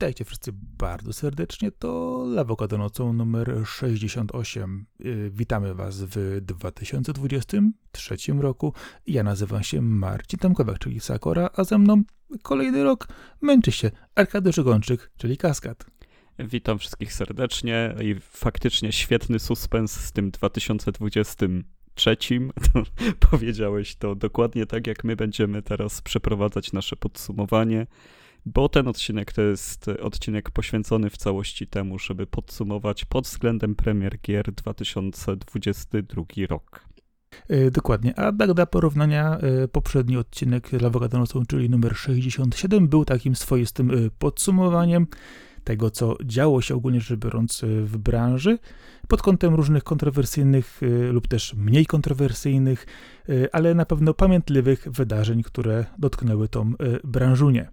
Witajcie wszyscy bardzo serdecznie. To Lawokado nocą numer 68. Y, witamy Was w 2023 roku. Ja nazywam się Marcin Tamkowak, czyli Sakora, a ze mną kolejny rok męczy się Arkady Żegończyk, czyli Kaskad. Witam wszystkich serdecznie i faktycznie świetny suspens z tym 2023. powiedziałeś to dokładnie tak, jak my będziemy teraz przeprowadzać nasze podsumowanie bo ten odcinek to jest odcinek poświęcony w całości temu, żeby podsumować pod względem premier gier 2022 rok. E, dokładnie, a tak dla porównania e, poprzedni odcinek Lawogadanocą, czyli numer 67, był takim swoistym e, podsumowaniem tego, co działo się ogólnie rzecz biorąc w branży, pod kątem różnych kontrowersyjnych lub też mniej kontrowersyjnych, ale na pewno pamiętliwych wydarzeń, które dotknęły tą branżunię.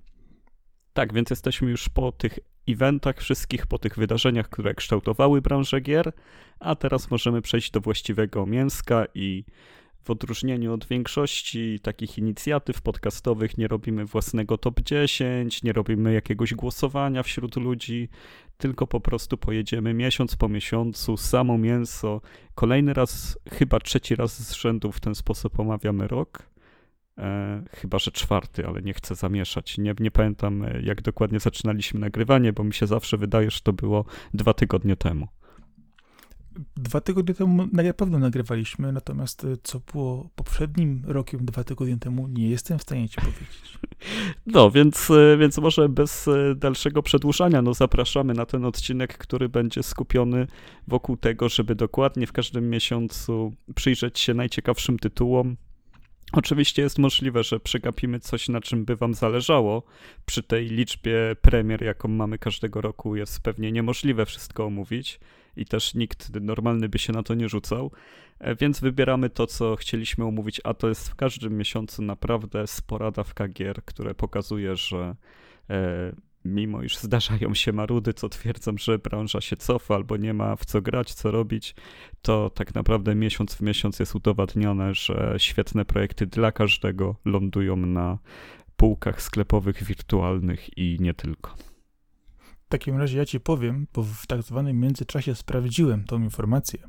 Tak, więc jesteśmy już po tych eventach wszystkich, po tych wydarzeniach, które kształtowały branżę gier, a teraz możemy przejść do właściwego mięska i w odróżnieniu od większości takich inicjatyw podcastowych nie robimy własnego top 10, nie robimy jakiegoś głosowania wśród ludzi, tylko po prostu pojedziemy miesiąc po miesiącu, samo mięso. Kolejny raz, chyba trzeci raz z rzędu w ten sposób omawiamy rok. E, chyba, że czwarty, ale nie chcę zamieszać. Nie, nie pamiętam, e, jak dokładnie zaczynaliśmy nagrywanie, bo mi się zawsze wydaje, że to było dwa tygodnie temu. Dwa tygodnie temu na pewno nagrywaliśmy, natomiast e, co było poprzednim rokiem, dwa tygodnie temu, nie jestem w stanie ci powiedzieć. No, więc, e, więc może bez dalszego przedłużania, no zapraszamy na ten odcinek, który będzie skupiony wokół tego, żeby dokładnie w każdym miesiącu przyjrzeć się najciekawszym tytułom, Oczywiście jest możliwe, że przegapimy coś, na czym by wam zależało. Przy tej liczbie premier, jaką mamy każdego roku, jest pewnie niemożliwe wszystko omówić i też nikt normalny by się na to nie rzucał. E, więc wybieramy to, co chcieliśmy omówić, a to jest w każdym miesiącu naprawdę spora dawka gier, które pokazuje, że e, mimo iż zdarzają się marudy, co twierdzą, że branża się cofa albo nie ma w co grać, co robić, to tak naprawdę miesiąc w miesiąc jest udowadnione, że świetne projekty dla każdego lądują na półkach sklepowych wirtualnych i nie tylko. W takim razie ja ci powiem, bo w tak zwanym międzyczasie sprawdziłem tą informację,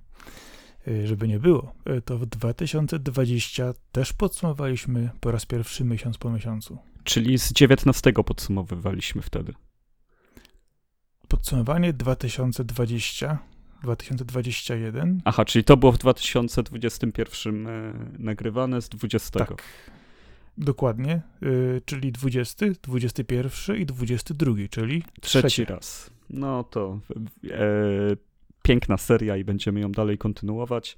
y, żeby nie było, y, to w 2020 też podsumowaliśmy po raz pierwszy miesiąc po miesiącu. Czyli z 19 podsumowywaliśmy wtedy. Podsumowanie 2020, 2021. Aha, czyli to było w 2021 e, nagrywane z 20. Tak. Dokładnie, y, czyli 20, 21 i 22, czyli trzeci, trzeci raz. No to e, piękna seria i będziemy ją dalej kontynuować.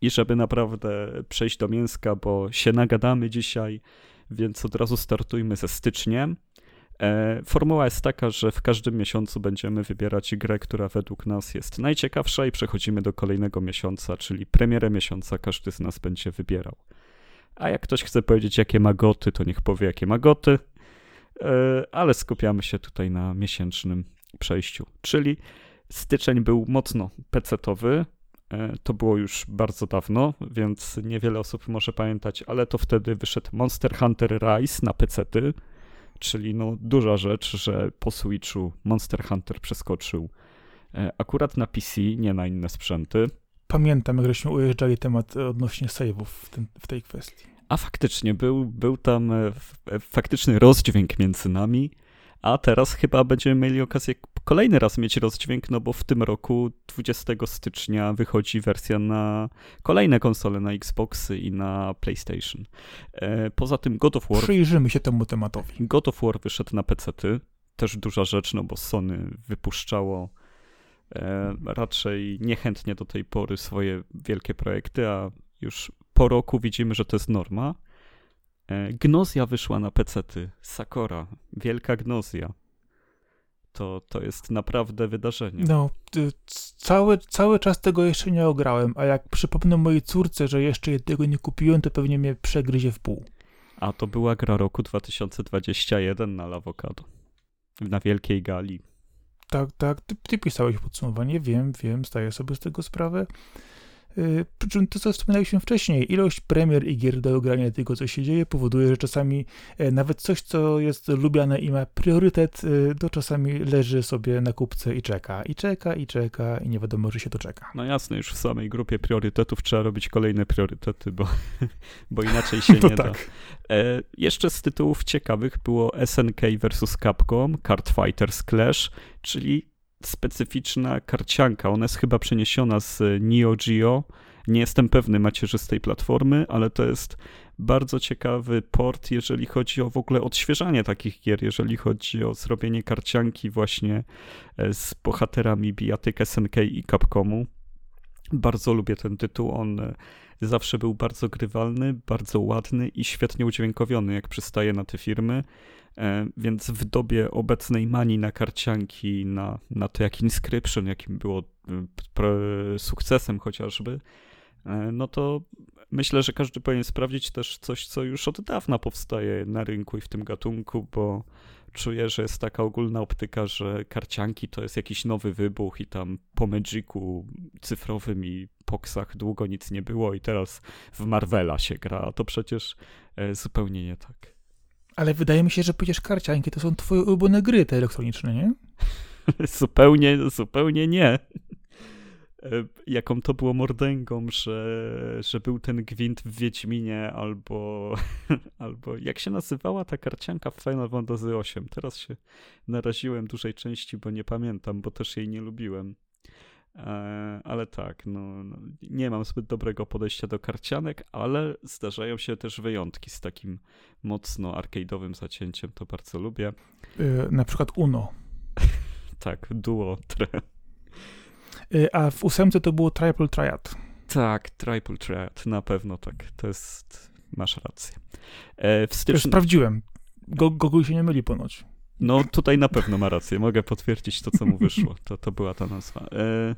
I żeby naprawdę przejść do mięska, bo się nagadamy dzisiaj, więc od razu startujmy ze styczniem. E, formuła jest taka, że w każdym miesiącu będziemy wybierać grę, która według nas jest najciekawsza i przechodzimy do kolejnego miesiąca, czyli premierę miesiąca każdy z nas będzie wybierał. A jak ktoś chce powiedzieć, jakie ma goty, to niech powie, jakie ma goty, e, ale skupiamy się tutaj na miesięcznym przejściu. Czyli styczeń był mocno pecetowy, to było już bardzo dawno, więc niewiele osób może pamiętać, ale to wtedy wyszedł Monster Hunter Rise na PC-ty, czyli no duża rzecz, że po Switchu Monster Hunter przeskoczył e, akurat na PC, nie na inne sprzęty. Pamiętam, jak żeśmy ujeżdżali temat odnośnie save'ów w, w tej kwestii. A faktycznie, był, był tam e, faktyczny rozdźwięk między nami, a teraz chyba będziemy mieli okazję kolejny raz mieć rozdźwięk, no bo w tym roku 20 stycznia wychodzi wersja na kolejne konsole, na Xboxy i na PlayStation. E, poza tym God of War... Przyjrzymy się temu tematowi. God of War wyszedł na PC-ty, też duża rzecz, no bo Sony wypuszczało e, raczej niechętnie do tej pory swoje wielkie projekty, a już po roku widzimy, że to jest norma. E, Gnozja wyszła na PC-ty. Sakora, wielka Gnozja. To, to jest naprawdę wydarzenie. No, cały, cały czas tego jeszcze nie ograłem, a jak przypomnę mojej córce, że jeszcze jednego nie kupiłem, to pewnie mnie przegryzie w pół. A to była gra roku 2021 na Lawokado. Na Wielkiej Gali. Tak, tak. Ty, ty pisałeś podsumowanie, wiem, wiem, zdaję sobie z tego sprawę. Y, przy czym to, co wspominaliśmy wcześniej, ilość premier i gier do ogrania tego, co się dzieje, powoduje, że czasami e, nawet coś, co jest lubiane i ma priorytet, y, to czasami leży sobie na kupce i czeka, i czeka, i czeka, i nie wiadomo, że się to czeka. No jasne, już w samej grupie priorytetów trzeba robić kolejne priorytety, bo, bo inaczej się to nie tak. da. E, jeszcze z tytułów ciekawych było SNK vs Capcom, Card Fighters Clash, czyli specyficzna karcianka. Ona jest chyba przeniesiona z Neo Geo. Nie jestem pewny macierzystej platformy, ale to jest bardzo ciekawy port, jeżeli chodzi o w ogóle odświeżanie takich gier, jeżeli chodzi o zrobienie karcianki właśnie e, z bohaterami bijatyk SNK i Capcomu. Bardzo lubię ten tytuł, on e, zawsze był bardzo grywalny, bardzo ładny i świetnie udźwiękowiony, jak przystaje na te firmy. E, więc w dobie obecnej manii na karcianki, na, na to jak Inscription, jakim było e, sukcesem chociażby, e, no to myślę, że każdy powinien sprawdzić też coś, co już od dawna powstaje na rynku i w tym gatunku, bo czuję, że jest taka ogólna optyka, że karcianki to jest jakiś nowy wybuch i tam po Magicu cyfrowym i poksach długo nic nie było i teraz w Marvela się gra, a to przecież zupełnie nie tak. Ale wydaje mi się, że przecież karcianki to są twoje ulubione gry te elektroniczne, nie? zupełnie, zupełnie nie. E, jaką to było mordęgą, że, że był ten gwint w Wiedźminie, albo, albo jak się nazywała ta karcianka w Final Fantasy VIII. Teraz się naraziłem dużej części, bo nie pamiętam, bo też jej nie lubiłem. E, ale tak, no, no, nie mam zbyt dobrego podejścia do karcianek, ale zdarzają się też wyjątki z takim mocno arcade'owym zacięciem, to bardzo lubię. Yy, na przykład Uno. tak, duo, tre. Yy, a w ósemce to było Triple Triad. Tak, Triple Triad, na pewno tak, to jest, masz rację. E, w styczniu... Sprawdziłem, Go, Google się nie myli ponoć. No tutaj na pewno ma rację, mogę potwierdzić to, co mu wyszło. To, to była ta nazwa. E,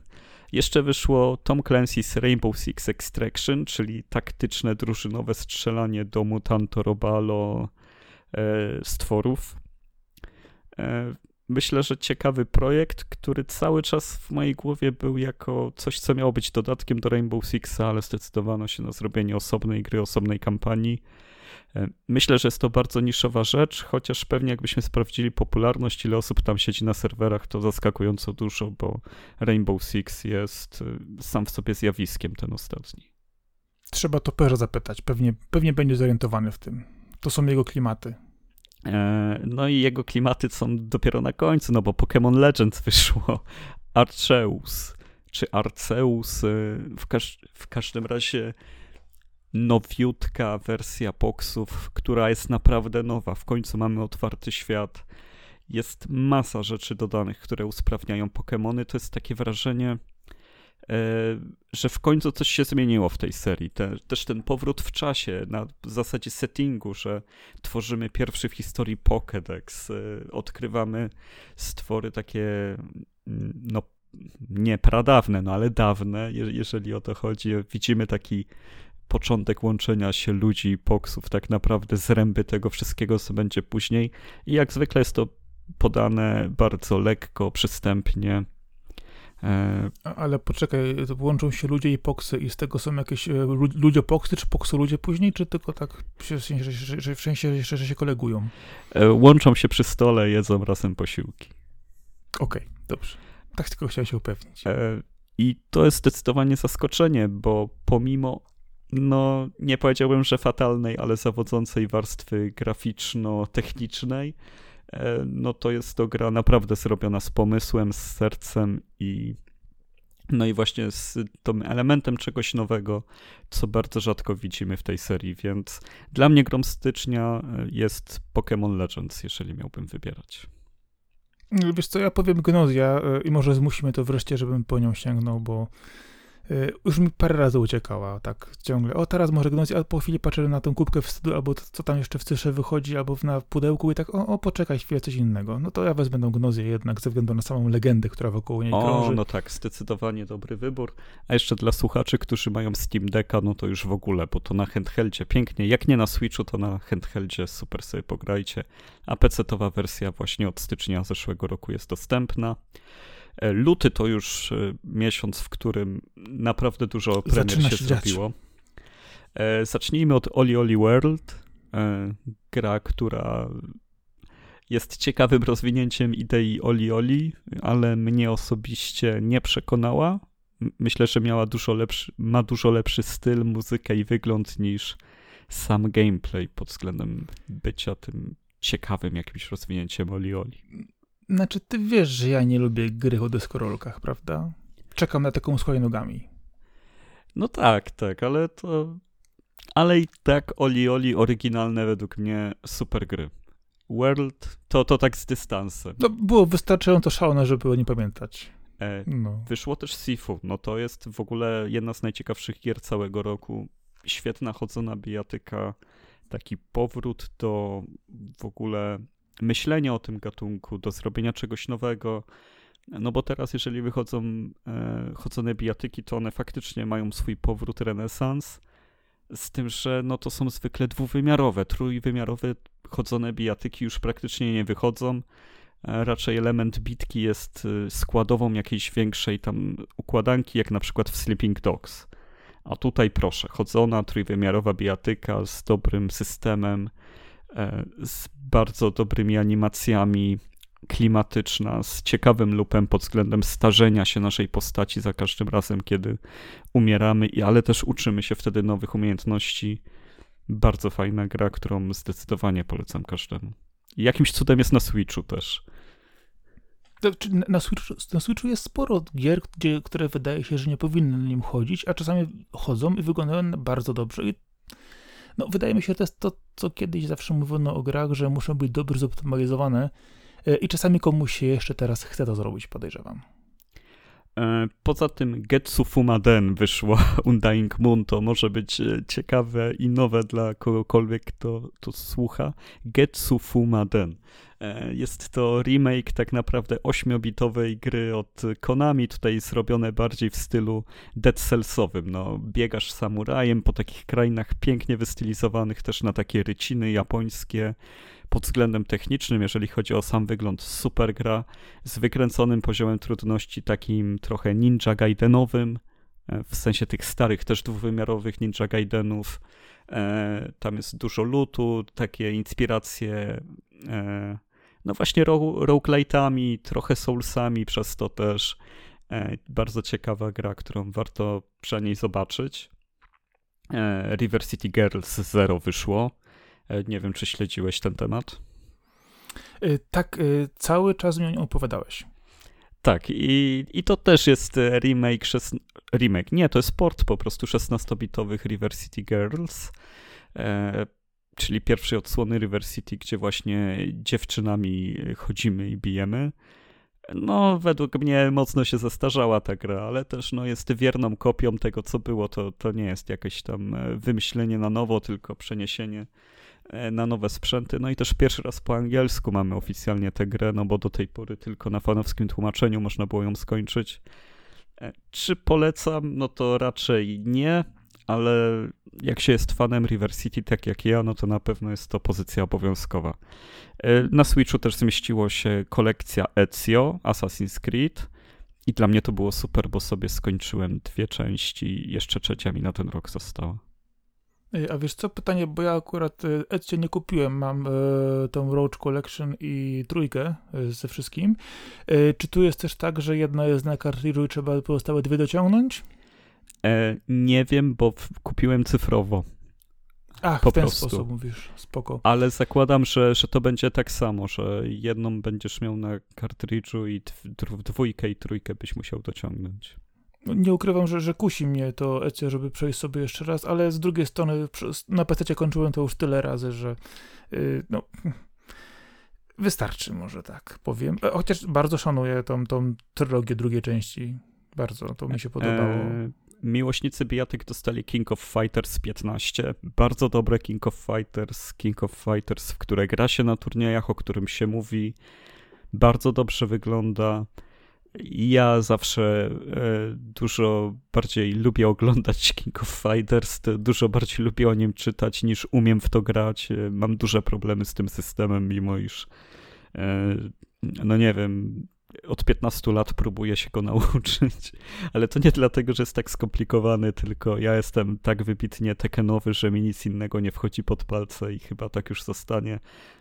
jeszcze wyszło Tom Clancy's Rainbow Six Extraction, czyli taktyczne, drużynowe strzelanie do mutanto robalo e, stworów. Myślę, że ciekawy projekt, który cały czas w mojej głowie był jako coś, co miało być dodatkiem do Rainbow Sixa, ale zdecydowano się na zrobienie osobnej gry, osobnej kampanii. E, myślę, że jest to bardzo niszowa rzecz, chociaż pewnie jakbyśmy sprawdzili popularność, ile osób tam siedzi na serwerach, to zaskakująco dużo, bo Rainbow Six jest e, sam w sobie zjawiskiem ten ostatni. Trzeba to Perza zapytać, pewnie, pewnie będzie zorientowany w tym. To są jego klimaty. E, no i jego klimaty są dopiero na końcu, no bo Pokémon Legends wyszło. Arceus, czy Arceus, w, każ w każdym razie nowiutka wersja boxów, która jest naprawdę nowa. W końcu mamy otwarty świat. Jest masa rzeczy dodanych, które usprawniają Pokémony. To jest takie wrażenie, e, że w końcu coś się zmieniło w tej serii. Te, też ten powrót w czasie, na zasadzie settingu, że tworzymy pierwszy w historii Pokédex, e, odkrywamy stwory takie, mm, no nie pradawne, no ale dawne, jeżeli o to chodzi. Widzimy taki początek łączenia się ludzi i poksów, tak naprawdę zręby tego wszystkiego, co będzie później. I jak zwykle jest to podane bardzo lekko, przystępnie. E, ale poczekaj, łączą się ludzie i poksy i z tego są jakieś e, ludzie poksy, czy poksu ludzie później, czy tylko tak sensie, że, że, w sensie jeszcze, że się kolegują? E, łączą się przy stole, jedzą razem posiłki. Okej, okay, dobrze. Tak tylko chciałem się upewnić. I to jest zdecydowanie zaskoczenie, bo pomimo no nie powiedziałbym, że fatalnej, ale zawodzącej warstwy graficzno-technicznej, no to jest to gra naprawdę zrobiona z pomysłem, z sercem i no i właśnie z tym elementem czegoś nowego, co bardzo rzadko widzimy w tej serii, więc dla mnie grom stycznia e, jest Pokémon Legends, jeżeli miałbym wybierać. Wiesz co, ja powiem Gnozja e, i może zmusimy to wreszcie, żebym po nią sięgnął, bo już mi parę razy uciekała, tak ciągle. O, teraz może gnąć, a po chwili patrzę na tą kubkę wstydu, albo co tam jeszcze w cysze wychodzi, albo na pudełku i tak, o, o poczekaj chwilę, coś innego. No to ja wezmę tą gnozję jednak, ze względu na samą legendę, która wokół niej o, krąży. O, no tak, zdecydowanie dobry wybór. A jeszcze dla słuchaczy, którzy mają Steam Decka, no to już w ogóle, bo to na handheldzie pięknie. Jak nie na Switchu, to na handheldzie super sobie pograjcie. A PC-towa wersja właśnie od stycznia zeszłego roku jest dostępna. E, luty to już e, miesiąc, w którym naprawdę dużo premier Zaczyna się się zrobiło. E, Zacznijmy od Oli Oli World. Gra, która jest ciekawym rozwinięciem idei Oli Oli, ale mnie osobiście nie przekonała. Myślę, że miała dużo lepszy, ma dużo lepszy styl, muzykę i wygląd niż sam gameplay pod względem bycia tym ciekawym jakimś rozwinięciem Oli Oli. Znaczy, ty wiesz, że ja nie lubię gry o deskorolkach, prawda? Czekam na taką z nogami. No tak, tak, ale to. Ale i tak Oli Oli oryginalne według mnie super gry. World to, to tak z dystansem. No, było wystarczająco szalone, żeby o nie pamiętać. E, No. wyszło też Sifu. No to jest w ogóle jedna z najciekawszych gier całego roku. Świetna chodzona bijatyka. Taki powrót do w ogóle myślenia o tym gatunku, do zrobienia czegoś nowego. No bo teraz, jeżeli wychodzą e, chodzone bijatyki, to one faktycznie mają swój powrót, renesans. Z tym, że no to są zwykle dwuwymiarowe. Trójwymiarowe chodzone bijatyki już praktycznie nie wychodzą. E, Raczej element bitki jest y, składową jakiejś większej tam układanki, jak na przykład w Sleeping Dogs. A tutaj proszę, chodzona trójwymiarowa bijatyka z dobrym systemem, e, z bardzo dobrymi animacjami, klimatyczna, z ciekawym lupem pod względem starzenia się naszej postaci za każdym razem, kiedy umieramy, ale też uczymy się wtedy nowych umiejętności. Bardzo fajna gra, którą zdecydowanie polecam każdemu. Jakimś cudem jest na Switchu też. Na, Switchu, na Switchu jest sporo gier, gdzie, które wydaje się, że nie powinny na nim chodzić, a czasami chodzą i wyglądają bardzo dobrze. I, no, wydaje mi się, że to jest to, co kiedyś zawsze mówiono o grach, że muszą być dobrze zoptymalizowane e, i czasami komuś się jeszcze teraz chce to zrobić, podejrzewam. E, Poza tym Getsu Fumaden wyszło Undying Moon, to może być e, ciekawe i nowe dla kogokolwiek, kto to słucha. Getsu Fumaden. E, Jest to remake tak naprawdę ośmiobitowej gry od Konami, tutaj zrobione bardziej w stylu Dead Cellsowym. No, biegasz samurajem po takich krainach pięknie wystylizowanych też na takie ryciny japońskie. Pod względem technicznym, jeżeli chodzi o sam wygląd, super gra z wykręconym poziomem trudności, takim trochę ninja gaidenowym, e, w sensie tych starych, też dwuwymiarowych ninja gaidenów. E, Tam jest dużo lutu, takie inspiracje, e, no właśnie ro- roguelite'ami, trochę soulsami, przez to też bardzo ciekawa gra, którą warto przynajmniej zobaczyć. River City Girls Zero wyszło. E, Nie wiem, czy śledziłeś ten temat. E, Tak, e, cały czas mi o nim opowiadałeś. Tak, i, i to też jest remake, szes... remake, nie, to jest port po prostu 16-bitowych River City Girls, e, czyli pierwszej odsłony River City, gdzie właśnie dziewczynami chodzimy i bijemy. No, według mnie mocno się zestarzała ta gra, ale też no, jest wierną kopią tego, co było. To, to nie jest jakieś tam wymyślenie na nowo, tylko przeniesienie na nowe sprzęty. No i też pierwszy raz po angielsku mamy oficjalnie tę grę, no bo do tej pory tylko na fanowskim tłumaczeniu można było ją skończyć. E, Czy polecam? No to raczej nie, ale jak się jest fanem River City, tak jak ja, no to na pewno jest to pozycja obowiązkowa. E, Na Switchu też zmieściło się kolekcja Ezio, Assassin's Creed. I dla mnie to było super, bo sobie skończyłem dwie części jeszcze trzecia mi na ten rok została. E, A wiesz co, pytanie, bo ja akurat e, Ezio nie kupiłem, mam e, tą Roach Collection i trójkę e, ze wszystkim. Czy tu jest też tak, że jedna jest na kartridżu i trzeba pozostałe dwie dociągnąć? E, nie wiem, bo kupiłem cyfrowo, Ach, Po w ten prostu. sposób mówisz, spoko. ale zakładam, że, że to będzie tak samo, że jedną będziesz miał na kartridżu i dw- dwójkę i trójkę byś musiał dociągnąć. No, Nie ukrywam, że, że kusi mnie to Ezio, żeby przejść sobie jeszcze raz, ale z drugiej strony na PC kończyłem to już tyle razy, że yy, no wystarczy może tak powiem. E, Chociaż bardzo szanuję tą, tą trylogię drugiej części. Bardzo, to mi się podobało. E, miłośnicy bijatyk dostali King of Fighters 15. Bardzo dobre King of Fighters. King of Fighters, w które gra się na turniejach, o którym się mówi. Bardzo dobrze wygląda. Ja zawsze e, dużo bardziej lubię oglądać King of Fighters, dużo bardziej lubię o nim czytać niż umiem w to grać. E, Mam duże problemy z tym systemem, mimo iż e, no nie wiem, od 15 lat próbuję się go nauczyć, ale to nie dlatego, że jest tak skomplikowany, tylko ja jestem tak wybitnie tekenowy, że mi nic innego nie wchodzi pod palce i chyba tak już zostanie,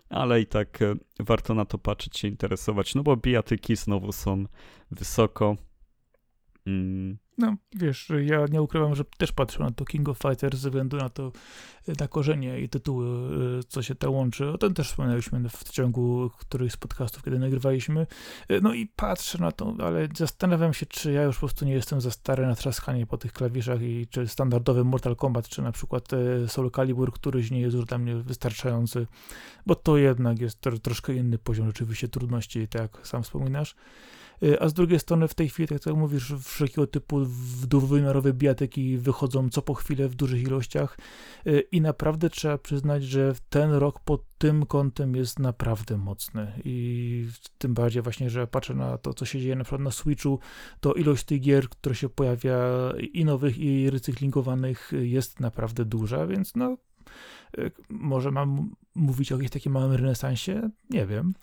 ale i tak e, warto na to patrzeć, się interesować, no bo bijatyki znowu są wysoko. Mm. No, wiesz, ja nie ukrywam, że też patrzę na to King of Fighters ze względu na to, y, na korzenie i tytuły, y, co się to łączy. O tym też wspomnieliśmy w ciągu którychś z podcastów, kiedy nagrywaliśmy. Y, no i patrzę na to, ale zastanawiam się, czy ja już po prostu nie jestem za stary na trzaskanie po tych klawiszach i czy standardowy Mortal Kombat, czy na przykład Soul Calibur, któryś nie jest już dla mnie wystarczający, bo to jednak jest troszkę inny poziom rzeczywiście trudności, tak jak sam wspominasz. Y, a z drugiej strony w tej chwili, tak jak mówisz, wszelkiego typu dwuwymiarowe bijatyki wychodzą co po chwilę w dużych ilościach. Y, i naprawdę trzeba przyznać, że ten rok pod tym kątem jest naprawdę mocny. I tym bardziej właśnie, że patrzę na to, co się dzieje na przykład na Switchu, to ilość tych gier, które się pojawia i nowych i recyklingowanych jest naprawdę duża, więc no może mam mówić o jakimś takim małym renesansie? Nie wiem.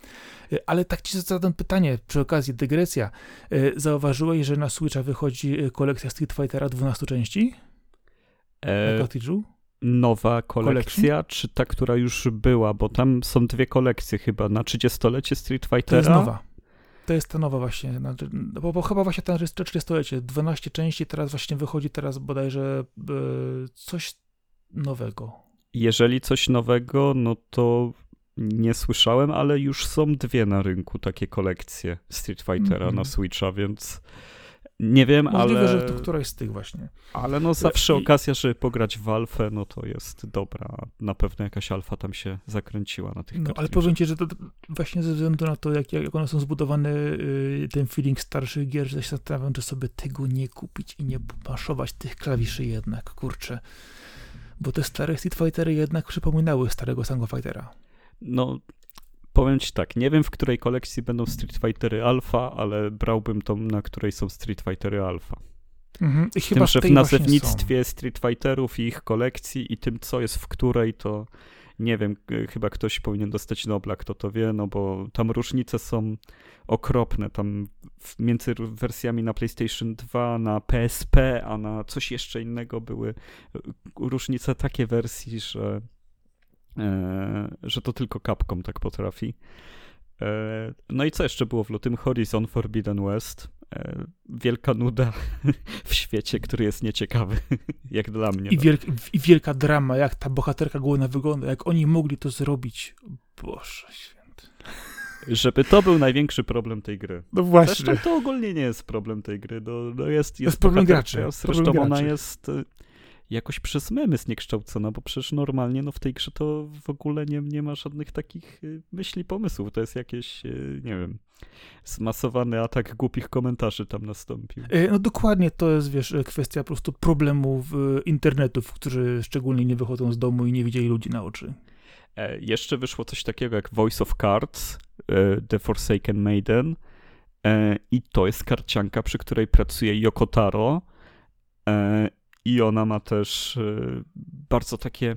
Y, ale tak ci zadam pytanie, przy okazji dygresja. Y, zauważyłeś, że na Switcha wychodzi kolekcja Street Fightera 12 części? E, na? Nowa kolekcja, Collection? czy ta, która już była? Bo tam są dwie kolekcje chyba. Na 30-lecie Street Fightera? To jest nowa. To jest ta nowa właśnie, bo, bo chyba właśnie ten jest 30-lecie, 12 części, teraz właśnie wychodzi teraz bodajże coś nowego. Jeżeli coś nowego, no to nie słyszałem, ale już są dwie na rynku takie kolekcje Street Fightera mm -hmm. na Switcha, więc nie wiem, Możliwe, ale... że to któraś z tych właśnie. Ale no zawsze I... okazja, żeby pograć w alfę, no to jest dobra. Na pewno jakaś alfa tam się zakręciła na tych No, ale powiem ci, że to właśnie ze względu na to, jak, jak one są zbudowane, yy, ten feeling starszych gier, że się zastanawiam, czy sobie tego nie kupić i nie pomaszować tych klawiszy jednak, kurczę bo te stare Street Fightery jednak przypominały starego Sango Fightera. No, powiem ci tak, nie wiem w której kolekcji będą Street Fightery Alpha, ale brałbym tą, na której są Street Fightery Alpha. Mhm. I chyba tym, że w nazewnictwie Street Fighterów i ich kolekcji i tym, co jest w której, to nie wiem, chyba ktoś powinien dostać Nobla, kto to wie, no bo tam różnice są okropne. Tam między wersjami na PlayStation 2, na PSP, a na coś jeszcze innego były e, różnice takie wersji, że, e, że to tylko Capcom tak potrafi. E, no i co jeszcze było w lutym? Horizon Forbidden West. E, wielka nuda w świecie, który jest nieciekawy, jak dla mnie. I, no. wielk, I, wielka drama, jak ta bohaterka główna wygląda, jak oni mogli to zrobić. Boże święty. Żeby to był największy problem tej gry. No właśnie. Zresztą to ogólnie nie jest problem tej gry. No, no jest, jest, jest problem graczy. Zresztą problem ona graczy. jest e, jakoś przez memy zniekształcona, bo przecież normalnie no w tej grze to w ogóle nie, nie ma żadnych takich y, myśli, pomysłów. To jest jakieś, nie wiem, zmasowany atak głupich komentarzy tam nastąpił. E, no dokładnie, to jest, wiesz, kwestia po prostu problemów y, internetów, którzy szczególnie nie wychodzą z domu i nie widzieli ludzi na oczy. E, jeszcze wyszło coś takiego jak Voice of Cards, e, The Forsaken Maiden e, i to jest karcianka, przy której pracuje Yoko Taro e, i ona ma też bardzo takie,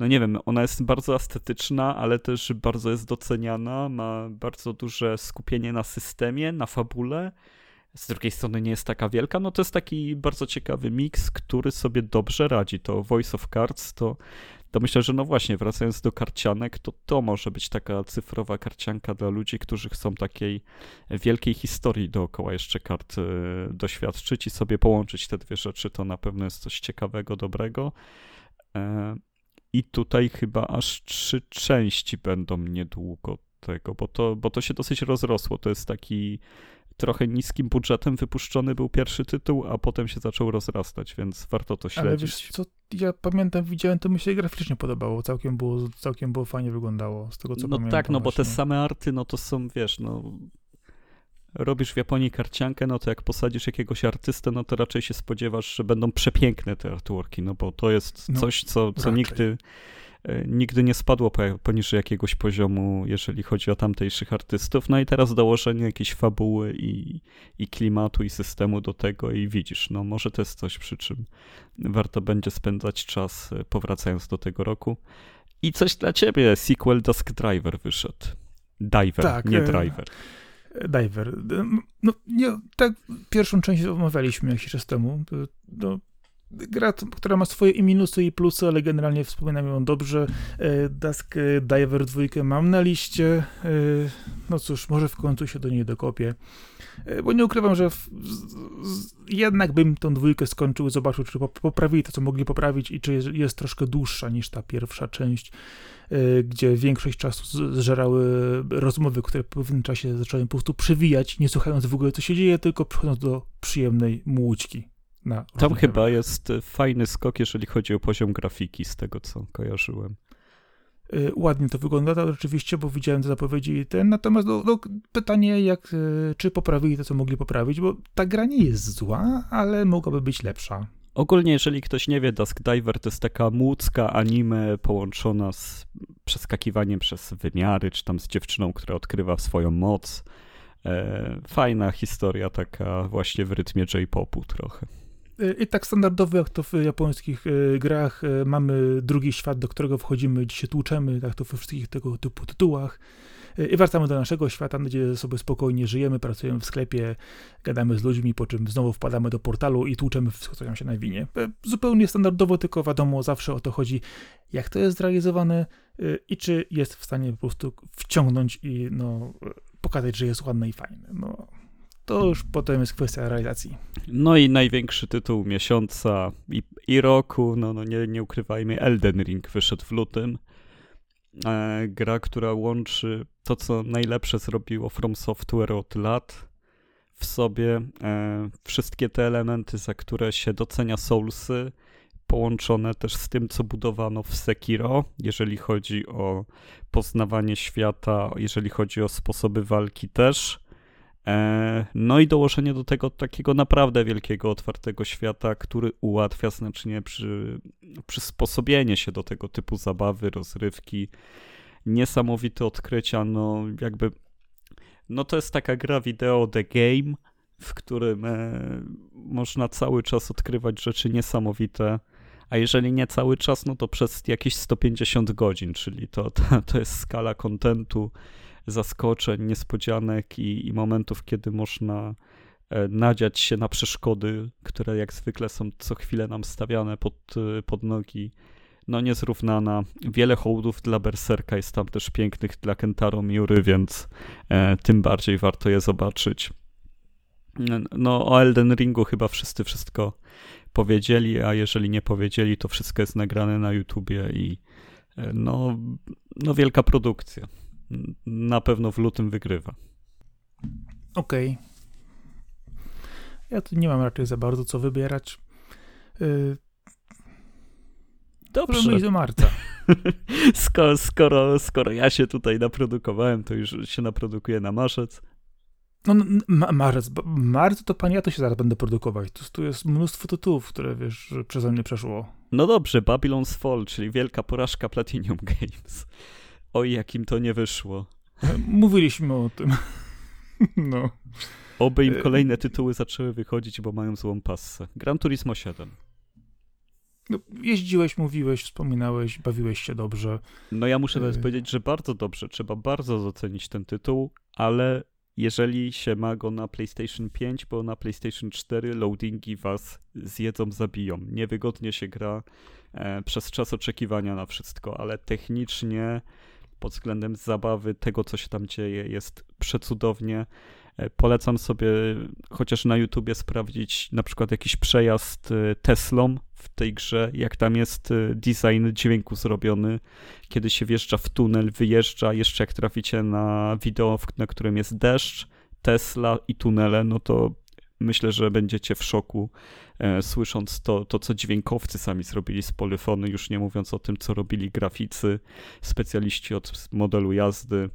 no nie wiem, ona jest bardzo estetyczna, ale też bardzo jest doceniana, ma bardzo duże skupienie na systemie, na fabule. Z drugiej strony nie jest taka wielka, no to jest taki bardzo ciekawy miks, który sobie dobrze radzi. To Voice of Cards to to myślę, że no właśnie, wracając do karcianek, to to może być taka cyfrowa karcianka dla ludzi, którzy chcą takiej wielkiej historii dookoła jeszcze kart y, doświadczyć i sobie połączyć te dwie rzeczy, to na pewno jest coś ciekawego, dobrego. I tutaj chyba aż trzy części będą niedługo tego, bo to, bo to się dosyć rozrosło. To jest taki trochę niskim budżetem wypuszczony był pierwszy tytuł, a potem się zaczął rozrastać, więc warto to śledzić. Ale wiesz co, ja pamiętam, widziałem, to mi się graficznie podobało, całkiem było, całkiem było fajnie wyglądało, z tego co no pamiętam. No tak, no właśnie. bo te same arty, no to są, wiesz, no robisz w Japonii karciankę, no to jak posadzisz jakiegoś artystę, no to raczej się spodziewasz, że będą przepiękne te artworki, no bo to jest no, coś, co, co nigdy E, nigdy nie spadło poniżej jakiegoś poziomu, jeżeli chodzi o tamtejszych artystów. No i teraz dołożenie jakiejś fabuły i, i klimatu i systemu do tego i widzisz, no może to jest coś, przy czym warto będzie spędzać czas e, powracając do tego roku. I coś dla ciebie, sequel Dusk Driver wyszedł. Diver, tak, nie e, Driver. Diver. No, nie, tak pierwszą część omawialiśmy jakiś czas temu. No, gra, która ma swoje i minusy i plusy, ale generalnie wspominam ją dobrze. E, Dusk Diver 2 mam na liście. E, no cóż, może w końcu się do niej dokopię. E, bo nie ukrywam, że w, z, jednak bym tą dwójkę skończył, zobaczył, czy poprawili to, co mogli poprawić i czy jest, jest troszkę dłuższa niż ta pierwsza część, gdzie większość czasu zżerały rozmowy, które w pewnym czasie zacząłem po prostu przewijać, nie słuchając w ogóle, co się dzieje, tylko przechodząc do przyjemnej młódźki na Tam chyba jest e, fajny skok, jeżeli chodzi o poziom grafiki, z tego co kojarzyłem. Y, ładnie to wygląda to oczywiście, bo widziałem te zapowiedzi ten, natomiast no, no, pytanie, jak, y, czy poprawili to, co mogli poprawić, bo ta gra nie jest zła, ale mogłaby być lepsza. Ogólnie, jeżeli ktoś nie wie, Dusk Diver to jest taka młódzka anime połączona z przeskakiwaniem przez wymiary, czy tam z dziewczyną, która odkrywa swoją moc. E, fajna historia, taka właśnie w rytmie J-popu trochę. I tak standardowo, jak to w japońskich e, grach, e, mamy drugi świat, do którego wchodzimy, gdzie się tłuczemy, tak to we wszystkich tego typu tytułach. E, I wracamy do naszego świata, gdzie sobie spokojnie żyjemy, pracujemy w sklepie, gadamy z ludźmi, po czym znowu wpadamy do portalu i tłuczemy wszystko, co nam się nawinie. Zupełnie standardowo, tylko wiadomo, zawsze o to chodzi, jak to jest zrealizowane i czy jest w stanie po prostu wciągnąć i no, pokazać, że jest ładne i fajne. No, to już potem jest kwestia realizacji. No i największy tytuł miesiąca i, i roku, no, no nie, nie ukrywajmy, Elden Ring wyszedł w lutym. E, gra, która łączy to, co najlepsze zrobiło From Software od lat w sobie, e, wszystkie te elementy, za które się docenia Soulsy, połączone też z tym, co budowano w Sekiro, jeżeli chodzi o poznawanie świata, jeżeli chodzi o sposoby walki też. E, no i dołożenie do tego takiego naprawdę wielkiego, otwartego świata, który ułatwia znacznie przy, przysposobienie się do tego typu zabawy, rozrywki. Niesamowite odkrycia, no jakby. No to jest taka gra wideo The Game, w którym e, można cały czas odkrywać rzeczy niesamowite. A jeżeli nie cały czas, no to przez jakieś 150 godzin, czyli to, to, to jest skala kontentu zaskoczeń, niespodzianek i, i momentów, kiedy można e, nadziać się na przeszkody, które jak zwykle są co chwilę nam stawiane pod, e, pod nogi. No niezrównana. Wiele hołdów dla Berserka jest tam też pięknych dla Kentaro Miury, więc e, tym bardziej warto je zobaczyć. No o Elden Ringu chyba wszyscy wszystko powiedzieli, a jeżeli nie powiedzieli, to wszystko jest nagrane na YouTubie i e, no, no wielka produkcja na pewno w lutym wygrywa. Okej. Okay. Ja tu nie mam raczej za bardzo co wybierać. Yy... Dobrze. do marca. skoro, skoro, skoro ja się tutaj naprodukowałem, to już się naprodukuję na marzec. No, ma, marzec, marc to pani ja to się zaraz będę produkować. Tu, tu jest mnóstwo tytułów, które wiesz, przeze mnie przeszło. No dobrze, Babylon's Fall, czyli wielka porażka Platinum Games. Oj, jakim to nie wyszło. Mówiliśmy o tym. No. Oby im e, kolejne tytuły zaczęły wychodzić, bo mają złą passę. Gran Turismo 7. No, jeździłeś, mówiłeś, wspominałeś, bawiłeś się dobrze. No ja muszę teraz e, powiedzieć, że bardzo dobrze. Trzeba bardzo docenić ten tytuł, ale jeżeli się ma go na PlayStation 5, bo na PlayStation 4 loadingi was zjedzą, zabiją. Niewygodnie się gra e, przez czas oczekiwania na wszystko, ale technicznie pod względem zabawy, tego co się tam dzieje, jest przecudownie. E, polecam sobie chociaż na YouTubie sprawdzić na przykład jakiś przejazd e, Teslą w tej grze, jak tam jest e, design dźwięku zrobiony, kiedy się wjeżdża w tunel, wyjeżdża, jeszcze jak traficie na wideo, na którym jest deszcz, Tesla i tunele, no to myślę, że będziecie w szoku, e, słysząc to, to, co dźwiękowcy sami zrobili z polyfony, już nie mówiąc o tym, co robili graficy, specjaliści od modelu jazdy.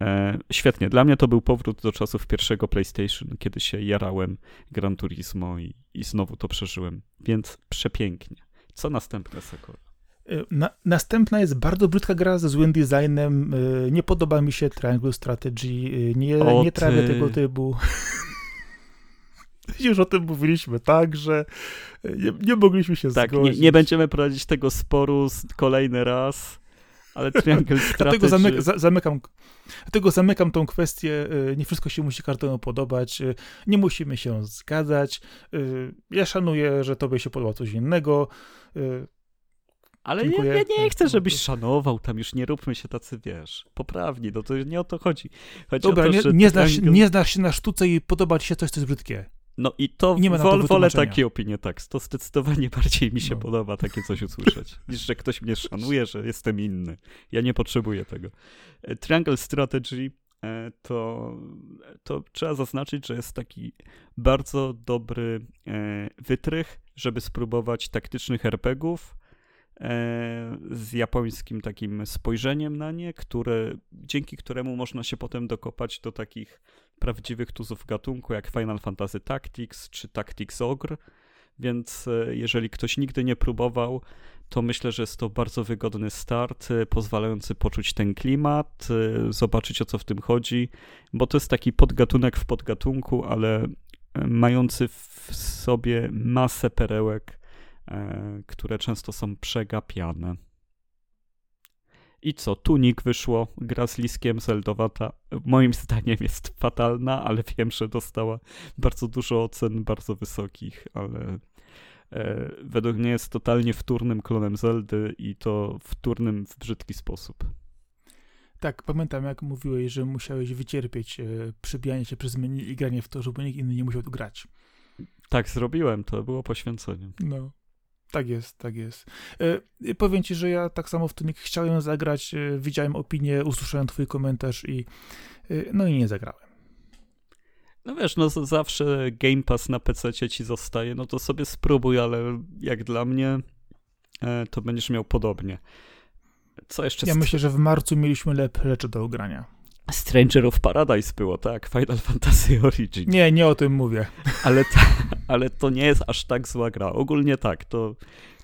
E, świetnie. Dla mnie to był powrót do czasów pierwszego PlayStation, kiedy się jarałem Gran Turismo i, i znowu to przeżyłem. Więc przepięknie. Co następne, Sakura? E, na, następna jest bardzo brzydka gra ze złym designem. E, nie podoba mi się Triangle Strategy. Nie, nie trawię tego typu. Już o tym mówiliśmy, tak, że nie, nie mogliśmy się tak, zgodzić. Nie, nie będziemy prowadzić tego sporu kolejny raz. Ale Triangle Strategy... Dlatego za, zamykam, dlatego zamykam tą kwestię. Nie wszystko się musi kartonu podobać. Nie musimy się zgadzać. Ja szanuję, że tobie się podoba coś innego. Ale ja, ja, nie chcę, żebyś szanował, tam już nie róbmy się tacy, wiesz, poprawni, no to nie o to chodzi. chodzi Dobra, to, nie, nie, znasz, nie znasz się na sztuce i podoba ci się coś, co jest brzydkie. No i to, nie wol, wolę takie opinie, tak. To zdecydowanie bardziej mi się no. podoba takie coś usłyszeć, niż że ktoś mnie szanuje, że jestem inny. Ja nie potrzebuję tego. E, Triangle Strategy e, to, to trzeba zaznaczyć, że jest taki bardzo dobry e, wytrych, żeby spróbować taktycznych RPGów, z japońskim takim spojrzeniem na nie, które, dzięki któremu można się potem dokopać do takich prawdziwych tuzów gatunku, jak Final Fantasy Tactics czy Tactics Ogre, więc e, jeżeli ktoś nigdy nie próbował, to myślę, że jest to bardzo wygodny start, e, pozwalający poczuć ten klimat, e, zobaczyć o co w tym chodzi, bo to jest taki podgatunek w podgatunku, ale mający w sobie masę perełek, które często są przegapiane. I co, Tunik wyszło, gra z Liskiem Zeldowata. Moim zdaniem jest fatalna, ale wiem, że dostała bardzo dużo ocen, bardzo wysokich, ale e, według mnie jest totalnie wtórnym klonem Zeldy i to wtórnym w brzydki sposób. Tak, pamiętam jak mówiłeś, że musiałeś wycierpieć e, przybijanie się przez menu i granie w to, żeby nikt inny nie musiał tu grać. Tak, zrobiłem, to było poświęcenie. No. Tak jest, tak jest. E, powiem ci, że ja tak samo w tym chciałem zagrać, e, widziałem opinię, usłyszałem twój komentarz i e, no i nie zagrałem. No wiesz, no zawsze Game Pass na PC ci zostaje, no to sobie spróbuj, ale jak dla mnie e, to będziesz miał podobnie. Co jeszcze? Ja myślę, że w marcu mieliśmy lepsze rzeczy do ugrania. Stranger of Paradise było, tak? Final Fantasy Origin. Nie, nie o tym mówię. Ale, to, ale to nie jest aż tak zła gra. Ogólnie tak, to,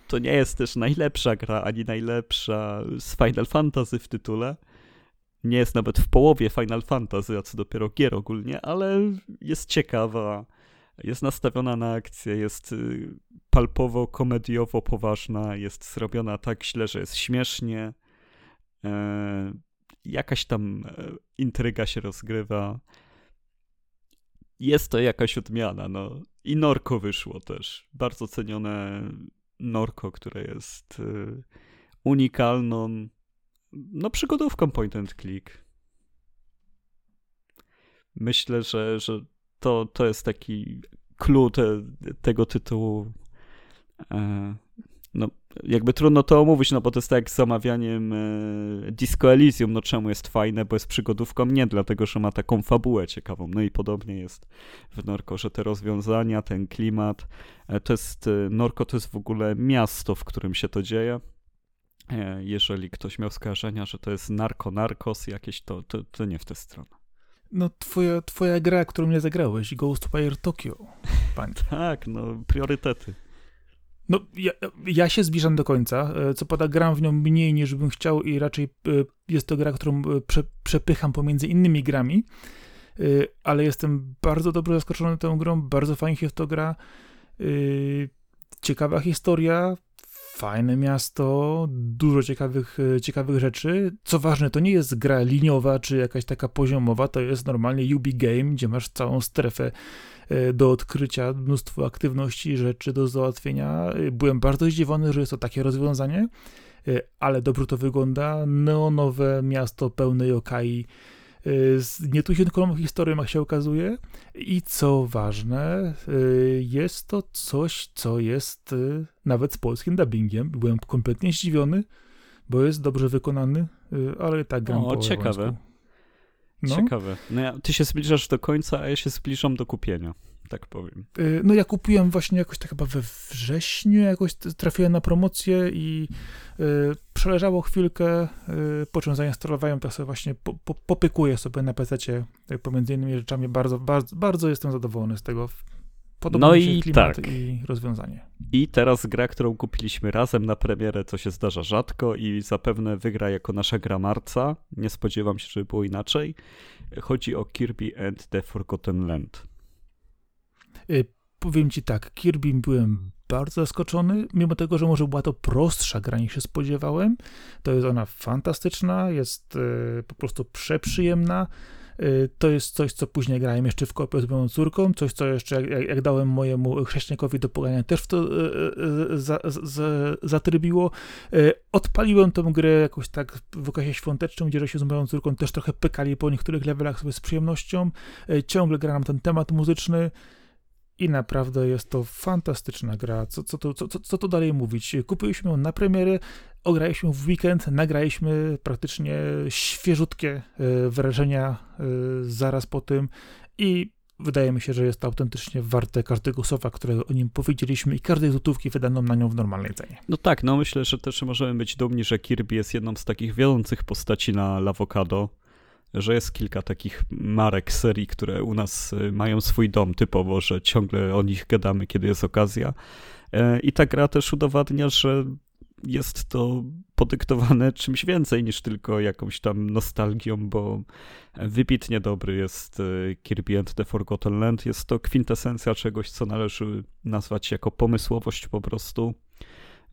to nie jest też najlepsza gra, ani najlepsza z Final Fantasy w tytule. Nie jest nawet w połowie Final Fantasy, a co dopiero gier ogólnie, ale jest ciekawa, jest nastawiona na akcję, jest y, palpowo, komediowo poważna, jest zrobiona tak źle, że jest śmiesznie. E, jakaś tam e, intryga się rozgrywa. Jest to jakaś odmiana, no. I Norko wyszło też. Bardzo cenione Norko, które jest e, unikalną, no przygodówką point and click. Myślę, że, że to, to jest taki clue te, tego tytułu. No, jakby trudno to omówić, no bo to jest tak jak z zamawianiem e, Disco Elysium, no czemu jest fajne, bo jest przygodówką? Nie, dlatego, że ma taką fabułę ciekawą. No i podobnie jest w Norko, że te rozwiązania, ten klimat, e, to jest, e, Norko to jest w ogóle miasto, w którym się to dzieje. E, jeżeli ktoś miał skojarzenia, że to jest narko, narkos jakieś, to, to, to nie w tę stronę. No, twoja, twoja gra, którą nie zagrałeś, Ghostwire Tokyo. Panie. tak, no, priorytety. No, ja, ja, się zbliżam do końca. E, co pada, gram w nią mniej niż bym chciał i raczej e, jest to gra, którą e, prze, przepycham pomiędzy innymi grami, ale jestem bardzo dobrze zaskoczony tą grą, bardzo fajnie się w to gra. Ciekawa historia, fajne miasto, dużo ciekawych, ciekawych rzeczy. Co ważne, to nie jest gra liniowa czy jakaś taka poziomowa, to jest normalnie UB Game, gdzie masz całą strefę do odkrycia, mnóstwo aktywności, rzeczy do załatwienia. E, byłem bardzo zdziwiony, że jest to takie rozwiązanie, e, ale dobrze to wygląda. Neonowe miasto pełne yokai z nietuzinkolową historią, jak się okazuje. I co ważne, jest to coś, co jest nawet z polskim dubbingiem. Byłem kompletnie zdziwiony, bo jest dobrze wykonany, ale tak gram O, ciekawe. No. Ciekawe. No ja, ty się zbliżasz do końca, a ja się zbliżam do kupienia, tak powiem. Y, no ja kupiłem właśnie jakoś tak chyba we wrześniu, jakoś trafiłem na promocję i y, przeleżało chwilkę, y, po czym zainstalowałem, tak sobie właśnie po, po, popykuję sobie na PC y, pomiędzy innymi rzeczami. Bardzo, bardzo, bardzo jestem zadowolony z tego. Podoba no i tak. i rozwiązanie. I teraz gra, którą kupiliśmy razem na premierę, co się zdarza rzadko i zapewne wygra jako nasza gra marca. Nie spodziewam się, żeby było inaczej. Chodzi o Kirby and the Forgotten Land. Y, powiem ci tak, Kirby byłem bardzo zaskoczony, mimo tego, że może była to prostsza gra niż się spodziewałem. To jest ona fantastyczna, jest e, po prostu przeprzyjemna. E, to jest coś, co później grałem jeszcze w kopie z moją córką, coś, co jeszcze jak, jak dałem mojemu chrześcijankowi do pogrania, też w to e, e, za, za, zatrybiło. Odpaliłem tą grę jakoś tak w okresie świątecznym, gdzie się z moją córką też trochę pykali po niektórych levelach sobie z przyjemnością. Ciągle gram ten temat muzyczny. I naprawdę jest to fantastyczna gra. Co, co, to, co, co, co to dalej mówić? Kupiliśmy ją na premierę, ograliśmy w weekend, nagraliśmy praktycznie świeżutkie e, wrażenia e, zaraz po tym i wydaje mi się, że jest to autentycznie warte każdego słowa, którego o nim powiedzieliśmy i każdej złotówki wydaną na nią w normalnej cenie. No tak, no myślę, że też możemy być dumni, że Kirby jest jedną z takich wiodących postaci na Lawokado, że jest kilka takich marek serii, które u nas y, mają swój dom typowo, że ciągle o nich gadamy, kiedy jest okazja. E, I ta gra też udowadnia, że jest to podyktowane czymś więcej niż tylko jakąś tam nostalgią, bo wybitnie dobry jest y, Kirby and the Forgotten Land. Jest to kwintesencja czegoś, co należy nazwać jako pomysłowość po prostu.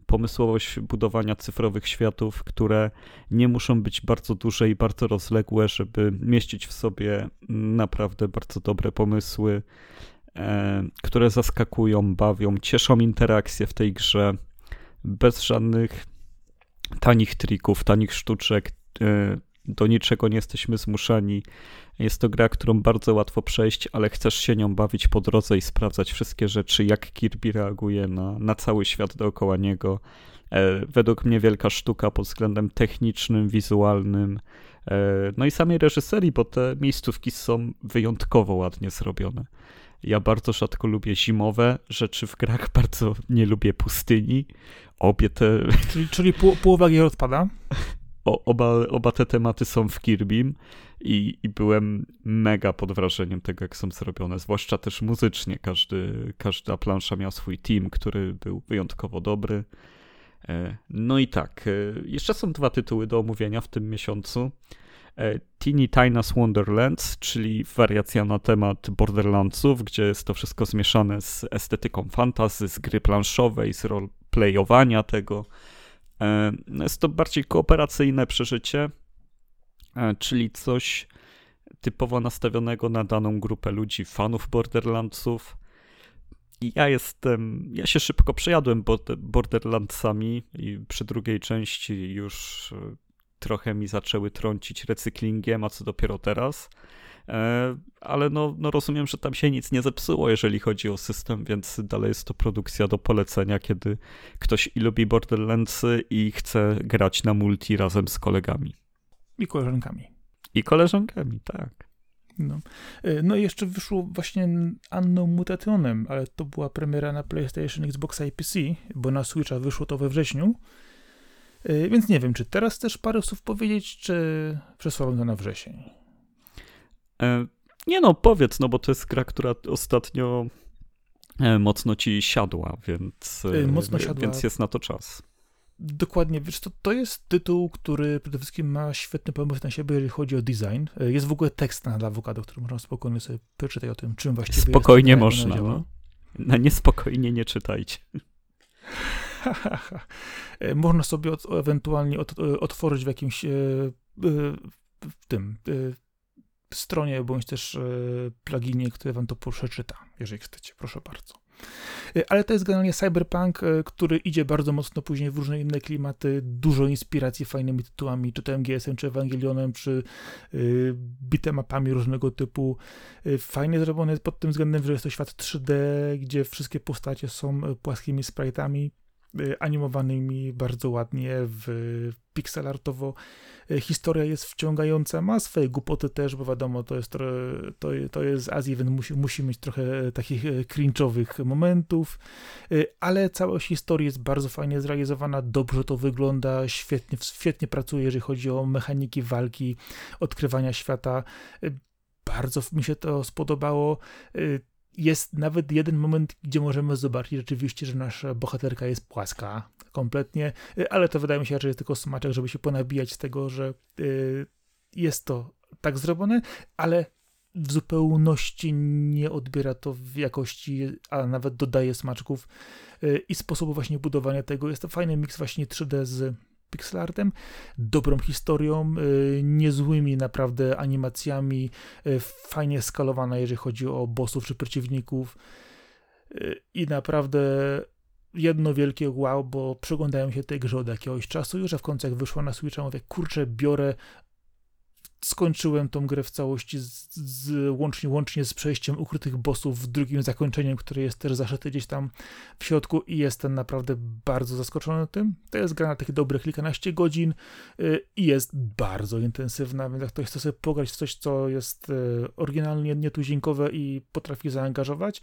Pomysłowość budowania cyfrowych światów, które nie muszą być bardzo duże i bardzo rozległe, żeby mieścić w sobie naprawdę bardzo dobre pomysły, e, które zaskakują, bawią, cieszą interakcję w tej grze bez żadnych tanich trików, tanich sztuczek. e, Do niczego nie jesteśmy zmuszani. Jest to gra, którą bardzo łatwo przejść, ale chcesz się nią bawić po drodze i sprawdzać wszystkie rzeczy, jak Kirby reaguje na, na cały świat dookoła niego. E, według mnie wielka sztuka pod względem technicznym, wizualnym, e, no i samej reżyserii, bo te miejscówki są wyjątkowo ładnie zrobione. Ja bardzo rzadko lubię zimowe rzeczy w grach, bardzo nie lubię pustyni. Obie te, Czyli, czyli pół, połowa gier odpada. o, oba, oba te tematy są w Kirbym i, i byłem mega pod wrażeniem tego, jak są zrobione, zwłaszcza też muzycznie. Każdy, każda plansza miała swój team, który był wyjątkowo dobry. E, No i tak, e, jeszcze są dwa tytuły do omówienia w tym miesiącu. E, Teeny Tina's Wonderlands, czyli wariacja na temat Borderlandsów, gdzie jest to wszystko zmieszane z estetyką fantasy, z gry planszowej, z roleplayowania tego. E, Jest to bardziej kooperacyjne przeżycie, e, czyli coś typowo nastawionego na daną grupę ludzi, fanów Borderlandsów. I ja jestem, ja się szybko przejadłem Bord- Borderlandsami i przy drugiej części już trochę mi zaczęły trącić recyklingiem, a co dopiero teraz. E, Ale no, no rozumiem, że tam się nic nie zepsuło, jeżeli chodzi o system, więc dalej jest to produkcja do polecenia, kiedy ktoś i lubi Borderlandsy i chce grać na multi razem z kolegami. I koleżankami. I koleżankami, tak. No. E, no i jeszcze wyszło właśnie Anno Mutationem, ale to była premiera na PlayStation, Xboxa i PC, bo na Switcha wyszło to we wrześniu. E, Więc nie wiem, czy teraz też parę słów powiedzieć, czy przesłałem to na wrzesień. E, Nie no, powiedz, no bo to jest gra, która ostatnio e, mocno ci siadła, więc, E, mocno siadła. więc jest na to czas. Dokładnie, wiesz, to, to jest tytuł, który przede wszystkim ma świetny pomysł na siebie, jeżeli chodzi o design. Jest w ogóle tekst na awokado, który można spokojnie sobie przeczytać o tym, czym właściwie Spokojnie jest, można, działa. no. Na niespokojnie nie czytajcie. E, Można sobie od, ewentualnie od, e, otworzyć w jakimś e, w tym stronie, bądź też pluginie, który wam to przeczyta, jeżeli chcecie, proszę bardzo. Ale to jest generalnie cyberpunk, który idzie bardzo mocno później w różne inne klimaty, dużo inspiracji fajnymi tytułami, czy to MGS-em, czy Ewangelionem, czy y, bitemapami różnego typu. Fajnie zrobiony jest pod tym względem, że jest to świat 3D, gdzie wszystkie postacie są płaskimi sprite'ami, animowanymi bardzo ładnie, w pixelartowo. Y, Historia jest wciągająca, ma swoje głupoty też, bo wiadomo, to jest, to, to jest Azji, więc musi, musi mieć trochę takich e, cringe'owych momentów, Y, ale całość historii jest bardzo fajnie zrealizowana, dobrze to wygląda, świetnie, świetnie pracuje, jeżeli chodzi o mechaniki walki, odkrywania świata. Y, Bardzo mi się to spodobało. Jest nawet jeden moment, gdzie możemy zobaczyć rzeczywiście, że nasza bohaterka jest płaska kompletnie, y, ale to wydaje mi się, jest tylko smaczek, żeby się ponabijać z tego, że y, jest to tak zrobione, ale w zupełności nie odbiera to w jakości, a nawet dodaje smaczków y, i sposobu właśnie budowania tego. Jest to fajny miks właśnie 3D z pixelartem, dobrą historią, y, niezłymi naprawdę animacjami, y, fajnie skalowana, jeżeli chodzi o bossów czy przeciwników. I naprawdę jedno wielkie wow, bo przyglądają się tej grze od jakiegoś czasu, już a w końcu jak wyszła na Switcha, mówię, kurczę, biorę skończyłem tą grę w całości, z, z, łącznie, łącznie z przejściem ukrytych bossów w drugim zakończeniem, które jest też zaszyte gdzieś tam w środku i jestem naprawdę bardzo zaskoczony tym. To jest gra na takie dobre kilkanaście godzin yy, i jest bardzo intensywna, więc jak ktoś chce sobie pograć w coś, co jest yy, oryginalnie nietuzinkowe i potrafi zaangażować,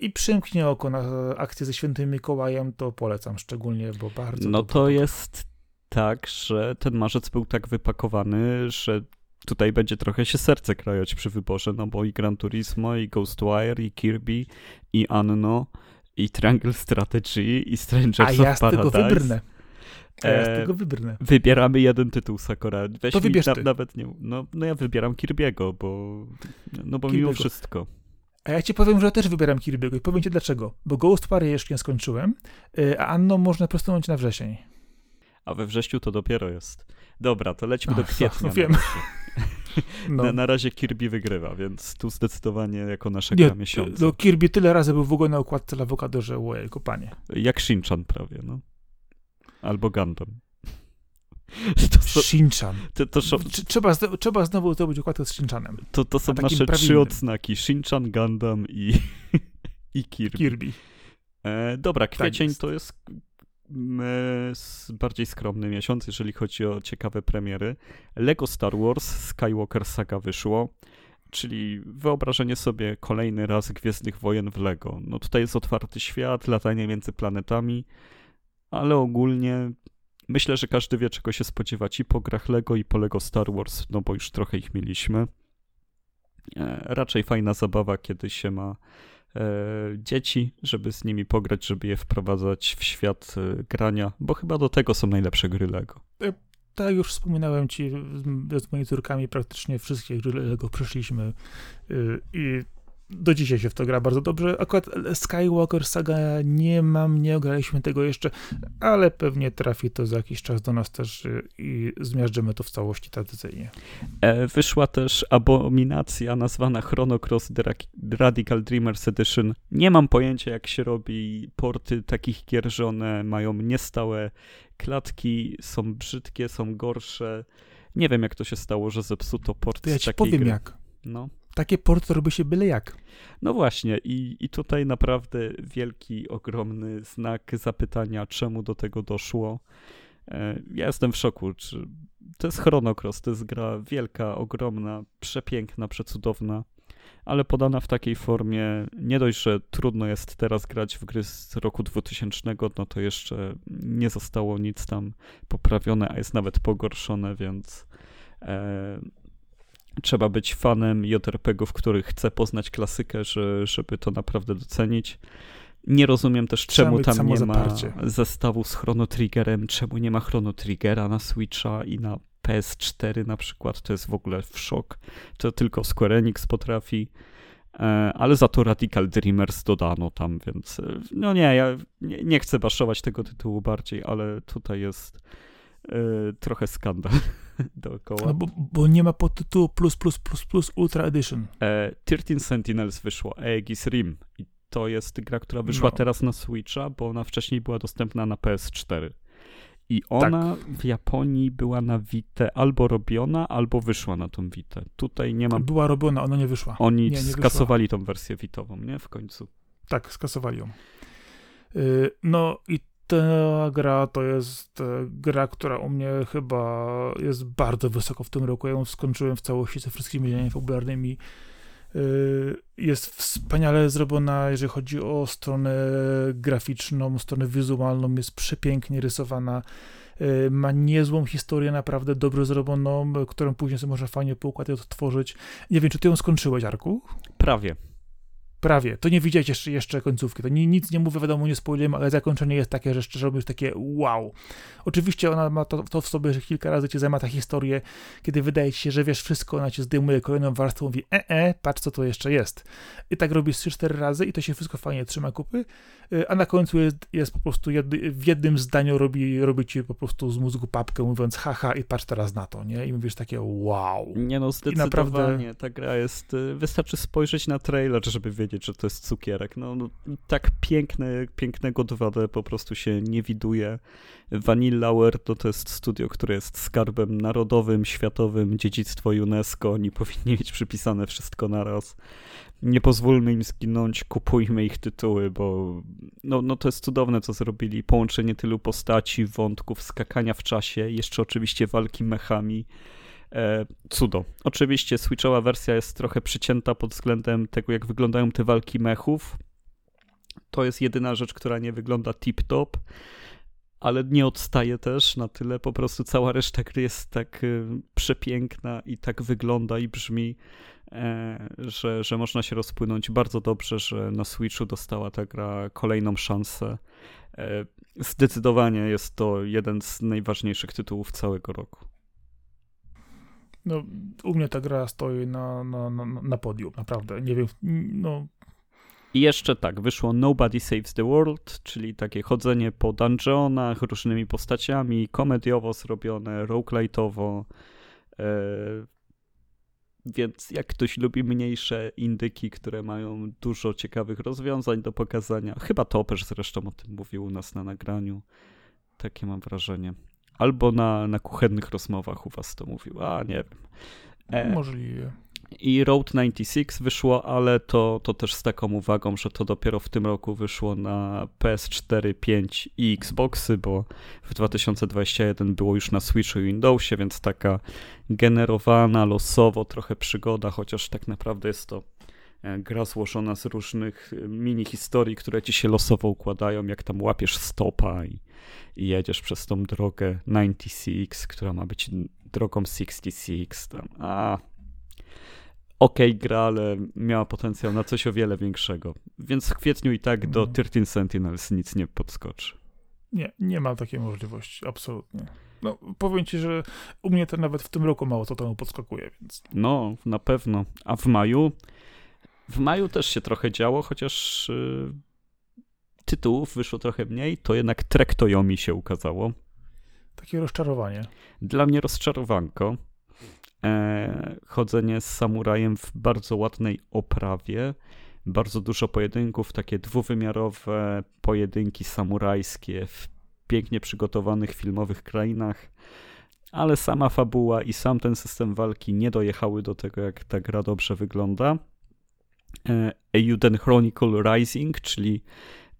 i przymknie oko na akcję ze świętym Mikołajem, to polecam szczególnie, bo bardzo. No to jest tak, że ten marzec był tak wypakowany, że tutaj będzie trochę się serce krajać przy wyborze, no bo i Gran Turismo, i Ghostwire, i Kirby, i Anno, i Triangle Strategy, i Strangers A ja of Paradise. tego wybrnę. A ja z E, tego wybrnę. Wybieramy jeden tytuł, Sakura. Weź To wybierz na, nawet nie. No, no ja wybieram Kirby'ego, bo. No bo mimo Kirby'ego. wszystko. A ja ci powiem, że ja też wybieram Kirby'ego i powiem ci dlaczego. Bo Ghostwire jeszcze nie skończyłem, y, a Anno można prostować na wrzesień. A we wrześniu to dopiero jest. Dobra, to lećmy do kwietnia. no wiem. Na razie. No. Na, na razie Kirby wygrywa, więc tu zdecydowanie jako Nie, gra miesiąca. no Kirby tyle razy był w ogóle na okładce dla Awokado, że ojejku, panie. Jak Shinchan prawie, no. Albo Gundam. To, są- Shinchan. to, to, Trzeba, trzeba znowu zrobić okładkę z Shinchanem. to, to są A takim nasze trzy odznaki. Shinchan, Gundam i, i Kirby. Kirby. E, dobra, kwiecień jest. to jest bardziej skromny miesiąc, jeżeli chodzi o ciekawe premiery. Lego Star Wars Skywalker Saga wyszło, czyli wyobrażenie sobie kolejny raz Gwiezdnych Wojen w Lego. No tutaj jest otwarty świat, latanie między planetami, ale ogólnie myślę, że każdy wie czego się spodziewać i po grach Lego i po Lego Star Wars, no bo już trochę ich mieliśmy. E, raczej fajna zabawa, kiedy się ma dzieci, żeby z nimi pograć, żeby je wprowadzać w świat e, grania, bo chyba do tego są najlepsze gry Lego. Tak jak już wspominałem ci, z, moimi córkami praktycznie wszystkie gry Lego przeszliśmy i do dzisiaj się w to gra bardzo dobrze. Akurat Skywalker Saga nie mam, nie ograliśmy tego jeszcze, ale pewnie trafi to za jakiś czas do nas też y, i zmiażdżymy to w całości tradycyjnie. E, wyszła też abominacja nazwana Chrono Cross Radical Dreamers Edition. Nie mam pojęcia jak się robi porty takich gier, że one mają niestałe klatki, są brzydkie, są gorsze. Nie wiem jak to się stało, że zepsuto port To ja z ci takiej powiem gry. jak. No. Takie porty robi się byle jak. No właśnie, i, i tutaj naprawdę wielki, ogromny znak zapytania, czemu do tego doszło. E, Ja jestem w szoku. Czy... To jest Chrono Cross, to jest gra wielka, ogromna, przepiękna, przecudowna, ale podana w takiej formie, nie dość, że trudno jest teraz grać w gry z roku 2000, no to jeszcze nie zostało nic tam poprawione, a jest nawet pogorszone, więc e, trzeba być fanem JRPG-ów, który chce poznać klasykę, że, żeby to naprawdę docenić. Nie rozumiem też, czemu tam nie ma zestawu z Chrono Triggerem, czemu nie ma Chrono Triggera na Switcha i na PS4 na przykład. To jest w ogóle w szok. To tylko Square Enix potrafi. E, Ale za to Radical Dreamers dodano tam, więc e, no nie, ja nie, nie chcę baszować tego tytułu bardziej, ale tutaj jest trochę skandal dookoła. No bo, bo nie ma podtytułu plus, plus, plus, plus Ultra Edition. E, 13 Sentinels wyszło, Aegis Rim. I to jest gra, która wyszła No. teraz na Switcha, bo ona wcześniej była dostępna na PS4. I ona w Japonii była na Vita albo robiona, albo wyszła na tą Vitę. Tutaj nie ma. Była robiona, ona nie wyszła. Oni nie, nie wyszła. skasowali tą wersję Vitową, nie? W końcu. Tak, skasowali ją. Y, No i ta gra to jest e, gra, która u mnie chyba jest bardzo wysoko w tym roku. Ja ją skończyłem w całości ze wszystkimi działaniami fabularnymi. Y, Jest wspaniale zrobiona, jeżeli chodzi o stronę graficzną, stronę wizualną, jest przepięknie rysowana. Y, Ma niezłą historię, naprawdę dobrze zrobioną, którą później sobie można fajnie poukładać, odtworzyć. Nie wiem, czy ty ją skończyłeś, Arku? Prawie. Prawie. To nie widzieć jeszcze, jeszcze końcówki. To ni, nic nie mówię, wiadomo, nie spoilujemy, ale zakończenie jest takie, że szczerze mówiąc, takie wow. Oczywiście ona ma to, to w sobie, że kilka razy cię zajma ta historię, kiedy wydaje ci się, że wiesz wszystko, ona cię zdejmuje kolejną warstwą, mówi e, e, patrz co to jeszcze jest. I tak robisz 3-4 razy i to się wszystko fajnie trzyma kupy, a na końcu jest, jest po prostu jedy, w jednym zdaniu robi, robi ci po prostu z mózgu papkę, mówiąc haha i patrz teraz na to, nie? I mówisz takie wow. Nie no, zdecydowanie naprawdę... ta gra jest, y, wystarczy spojrzeć na trailer, żeby wiedzieć, że to jest cukierek. No, no tak piękne, pięknego 2D po prostu się nie widuje. Vanilla Ware to, to jest studio, które jest skarbem narodowym, światowym, dziedzictwo UNESCO. Oni powinni mieć przypisane wszystko naraz. Nie pozwólmy im zginąć, kupujmy ich tytuły, bo no, no to jest cudowne, co zrobili. Połączenie tylu postaci, wątków, skakania w czasie, jeszcze oczywiście walki mechami. E, cudo. Oczywiście Switchowa wersja jest trochę przycięta pod względem tego, jak wyglądają te walki mechów. To jest jedyna rzecz, która nie wygląda tip-top ale nie odstaje też na tyle, po prostu cała reszta gry jest tak y, przepiękna i tak wygląda i brzmi, że, że można się rozpłynąć bardzo dobrze, że na Switchu dostała ta gra kolejną szansę. E, zdecydowanie jest to jeden z najważniejszych tytułów całego roku. No, u mnie ta gra stoi na, na, na, na podium, naprawdę. Nie wiem, no, i jeszcze tak, wyszło Nobody Saves the World, czyli takie chodzenie po dungeonach różnymi postaciami, komediowo zrobione, roguelite'owo. E, więc jak ktoś lubi mniejsze indyki, które mają dużo ciekawych rozwiązań do pokazania, chyba Topesz zresztą o tym mówił u nas na nagraniu, takie mam wrażenie. Albo na, na kuchennych rozmowach u was to mówił, a nie wiem. E, Możliwe i Road 96 wyszło, ale to, to też z taką uwagą, że to dopiero w tym roku wyszło na PS4, 5 i Xboxy, bo w 2021 było już na Switchu i Windowsie, więc taka generowana losowo trochę przygoda, chociaż tak naprawdę jest to e, gra złożona z różnych e, mini historii, które ci się losowo układają, jak tam łapiesz stopa i, i jedziesz przez tą drogę 96, która ma być drogą 66 tam. A, ok gra, ale miała potencjał na coś o wiele większego. Więc w kwietniu i tak do 13 Sentinels nic nie podskoczy. Nie, nie ma takiej możliwości, absolutnie. No, powiem ci, że u mnie to nawet w tym roku mało co temu podskakuje, więc... No, na pewno. A w maju? W maju też się trochę działo, chociaż yy, tytułów wyszło trochę mniej, to jednak Trek Toyomi się ukazało. Takie rozczarowanie. Dla mnie rozczarowanko chodzenie z samurajem w bardzo ładnej oprawie. Bardzo dużo pojedynków, takie dwuwymiarowe pojedynki samurajskie w pięknie przygotowanych filmowych krainach, ale sama fabuła i sam ten system walki nie dojechały do tego, jak ta gra dobrze wygląda. E, Euden Chronicle Rising, czyli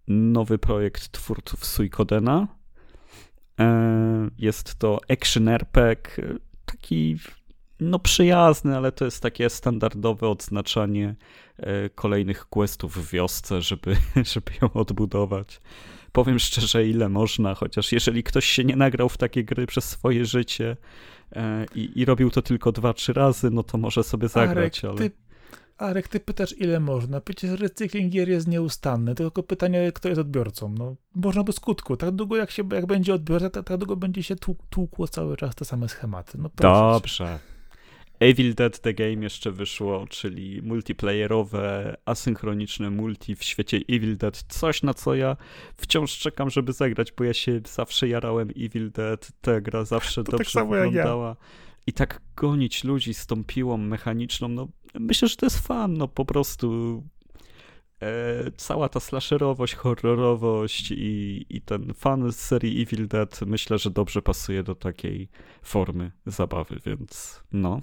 nowy projekt twórców Suikodena. E, jest to action RPG, taki no przyjazny, ale to jest takie standardowe odznaczanie e, kolejnych questów w wiosce, żeby, żeby ją odbudować. Powiem szczerze, ile można, chociaż jeżeli ktoś się nie nagrał w takie gry przez swoje życie e, i, i robił to tylko dwa, trzy razy, no to może sobie zagrać, Arek, ale... Ty, Arek, ty pytasz, ile można? Przecież recykling gier jest nieustanny, tylko pytanie, kto jest odbiorcą. No, można do skutku. Tak długo jak, się, jak będzie odbiorca, tak, tak długo będzie się tłukło cały czas te same schematy. No, Dobrze. Evil Dead The Game jeszcze wyszło, czyli multiplayerowe, asynchroniczne multi w świecie Evil Dead. Coś, na co ja wciąż czekam, żeby zagrać, bo ja się zawsze jarałem Evil Dead. Ta gra zawsze to dobrze tak wyglądała. Ja. I tak gonić ludzi z tą piłą mechaniczną, no myślę, że to jest fan, no po prostu e, cała ta slasherowość, horrorowość i, i ten fan z serii Evil Dead myślę, że dobrze pasuje do takiej formy zabawy, więc no.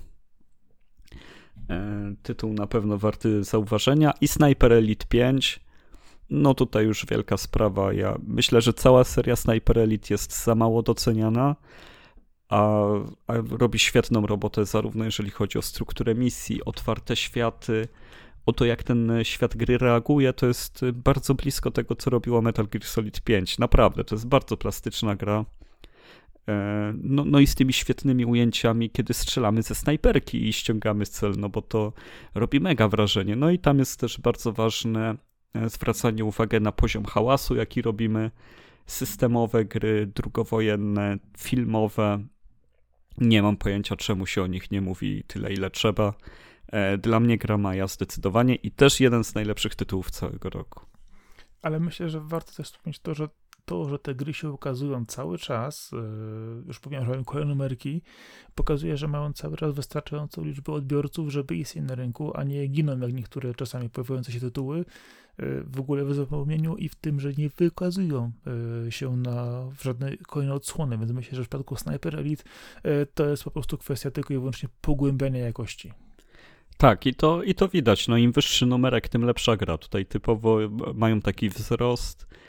E, tytuł na pewno warty zauważenia. I Sniper Elite 5. No tutaj już wielka sprawa. Ja myślę, że cała seria Sniper Elite jest za mało doceniana, a, a robi świetną robotę zarówno jeżeli chodzi o strukturę misji, otwarte światy, o to, jak ten świat gry reaguje, to jest bardzo blisko tego, co robiło Metal Gear Solid 5. Naprawdę, to jest bardzo plastyczna gra. E, no, no i z tymi świetnymi ujęciami, kiedy strzelamy ze snajperki i ściągamy cel, no bo to robi mega wrażenie. No i tam jest też bardzo ważne e, zwracanie uwagi na poziom hałasu, jaki robimy. Systemowe gry, drugowojenne, filmowe. Nie mam pojęcia, czemu się o nich nie mówi tyle, ile trzeba. E, dla mnie gra Maja zdecydowanie i też jeden z najlepszych tytułów całego roku. Ale myślę, że warto też wspomnieć to, że to, że te gry się ukazują cały czas, e, już pomijam, że mają kolejne numerki, pokazuje, że mają cały czas wystarczającą liczbę odbiorców, żeby istnieć na rynku, a nie giną jak niektóre czasami pojawiające się tytuły e, w ogóle w zapomnieniu i w tym, że nie wykazują się na żadne kolejne odsłony, więc myślę, że w przypadku Sniper Elite to jest po prostu kwestia tylko i wyłącznie pogłębiania jakości. Tak, i to, i to widać. No im wyższy numerek, tym lepsza gra. Tutaj typowo mają taki wzrost e,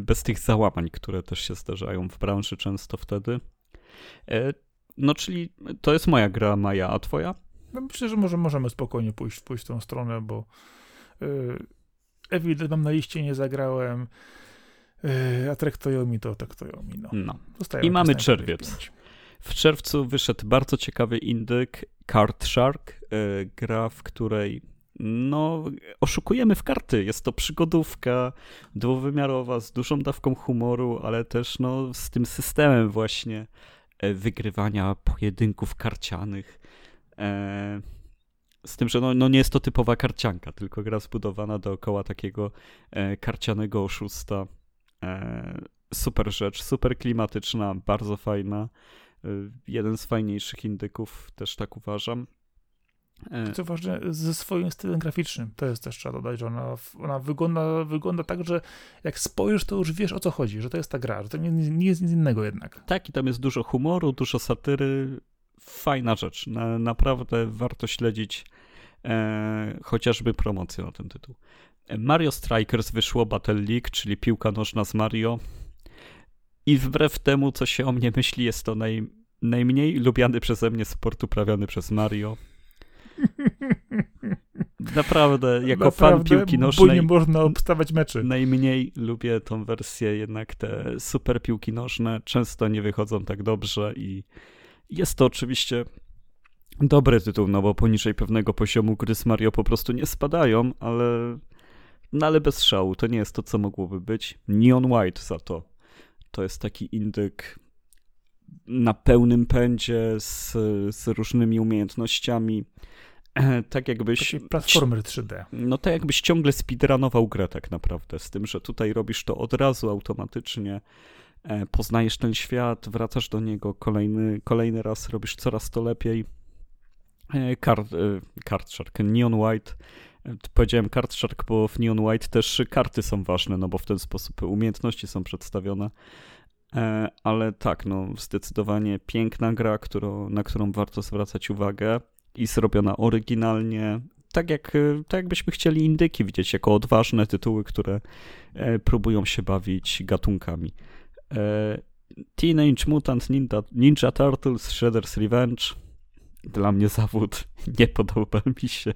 bez tych załamań, które też się zdarzają w branży często wtedy. E, no czyli to jest moja gra Maja, a twoja? No myślę, że może, możemy spokojnie pójść, pójść w tą stronę, bo yy, mam na liście, nie zagrałem, a traktują mi to, traktują mi, no. no. I mamy czerwiec. W czerwcu wyszedł bardzo ciekawy indyk Card Shark, e, gra, w której no, oszukujemy w karty. Jest to przygodówka dwuwymiarowa z dużą dawką humoru, ale też no, z tym systemem właśnie e, wygrywania pojedynków karcianych. E, z tym, że no, no nie jest to typowa karcianka, tylko gra zbudowana dookoła takiego karcianego oszusta. Super rzecz, super klimatyczna, bardzo fajna. Jeden z fajniejszych indyków, też tak uważam. E, Co ważne, ze swoim stylem graficznym. To jest też, trzeba dodać, że ona, ona wygląda, wygląda tak, że jak spojrzysz, to już wiesz o co chodzi, że to jest ta gra, że to nie, nie jest nic innego jednak. Tak, i tam jest dużo humoru, dużo satyry. Fajna rzecz. Na, naprawdę warto śledzić e, chociażby promocję na ten tytuł. Mario Strikers wyszło Battle League, czyli piłka nożna z Mario. I wbrew temu, co się o mnie myśli, jest to naj, najmniej lubiany przeze mnie sport uprawiany przez Mario. Naprawdę, jako Naprawdę, fan piłki nożnej. Nie można obstawać meczy. Najmniej lubię tą wersję, jednak te super piłki nożne często nie wychodzą tak dobrze i jest to oczywiście dobry tytuł, no bo poniżej pewnego poziomu gry z Mario po prostu nie spadają, ale, no ale bez szału. To nie jest to, co mogłoby być. Neon White za to to jest taki indyk na pełnym pędzie z, z różnymi umiejętnościami. Tak jakbyś. Taki platformer 3D. No tak jakbyś ciągle speedrunował grę tak naprawdę, z tym, że tutaj robisz to od razu automatycznie, e, poznajesz ten świat, wracasz do niego kolejny, kolejny raz, robisz coraz to lepiej. Card, e, card Shark, Neon White. E, powiedziałem Card Shark, bo w Neon White też karty są ważne, no bo w ten sposób umiejętności są przedstawione. E, ale tak, no zdecydowanie piękna gra, którą, na którą warto zwracać uwagę i zrobiona oryginalnie, tak, jak, e, tak jakbyśmy chcieli indyki widzieć jako odważne tytuły, które e, próbują się bawić gatunkami. Teenage Mutant Ninja, Ninja Turtles Shredder's Revenge dla mnie zawód nie podoba mi się.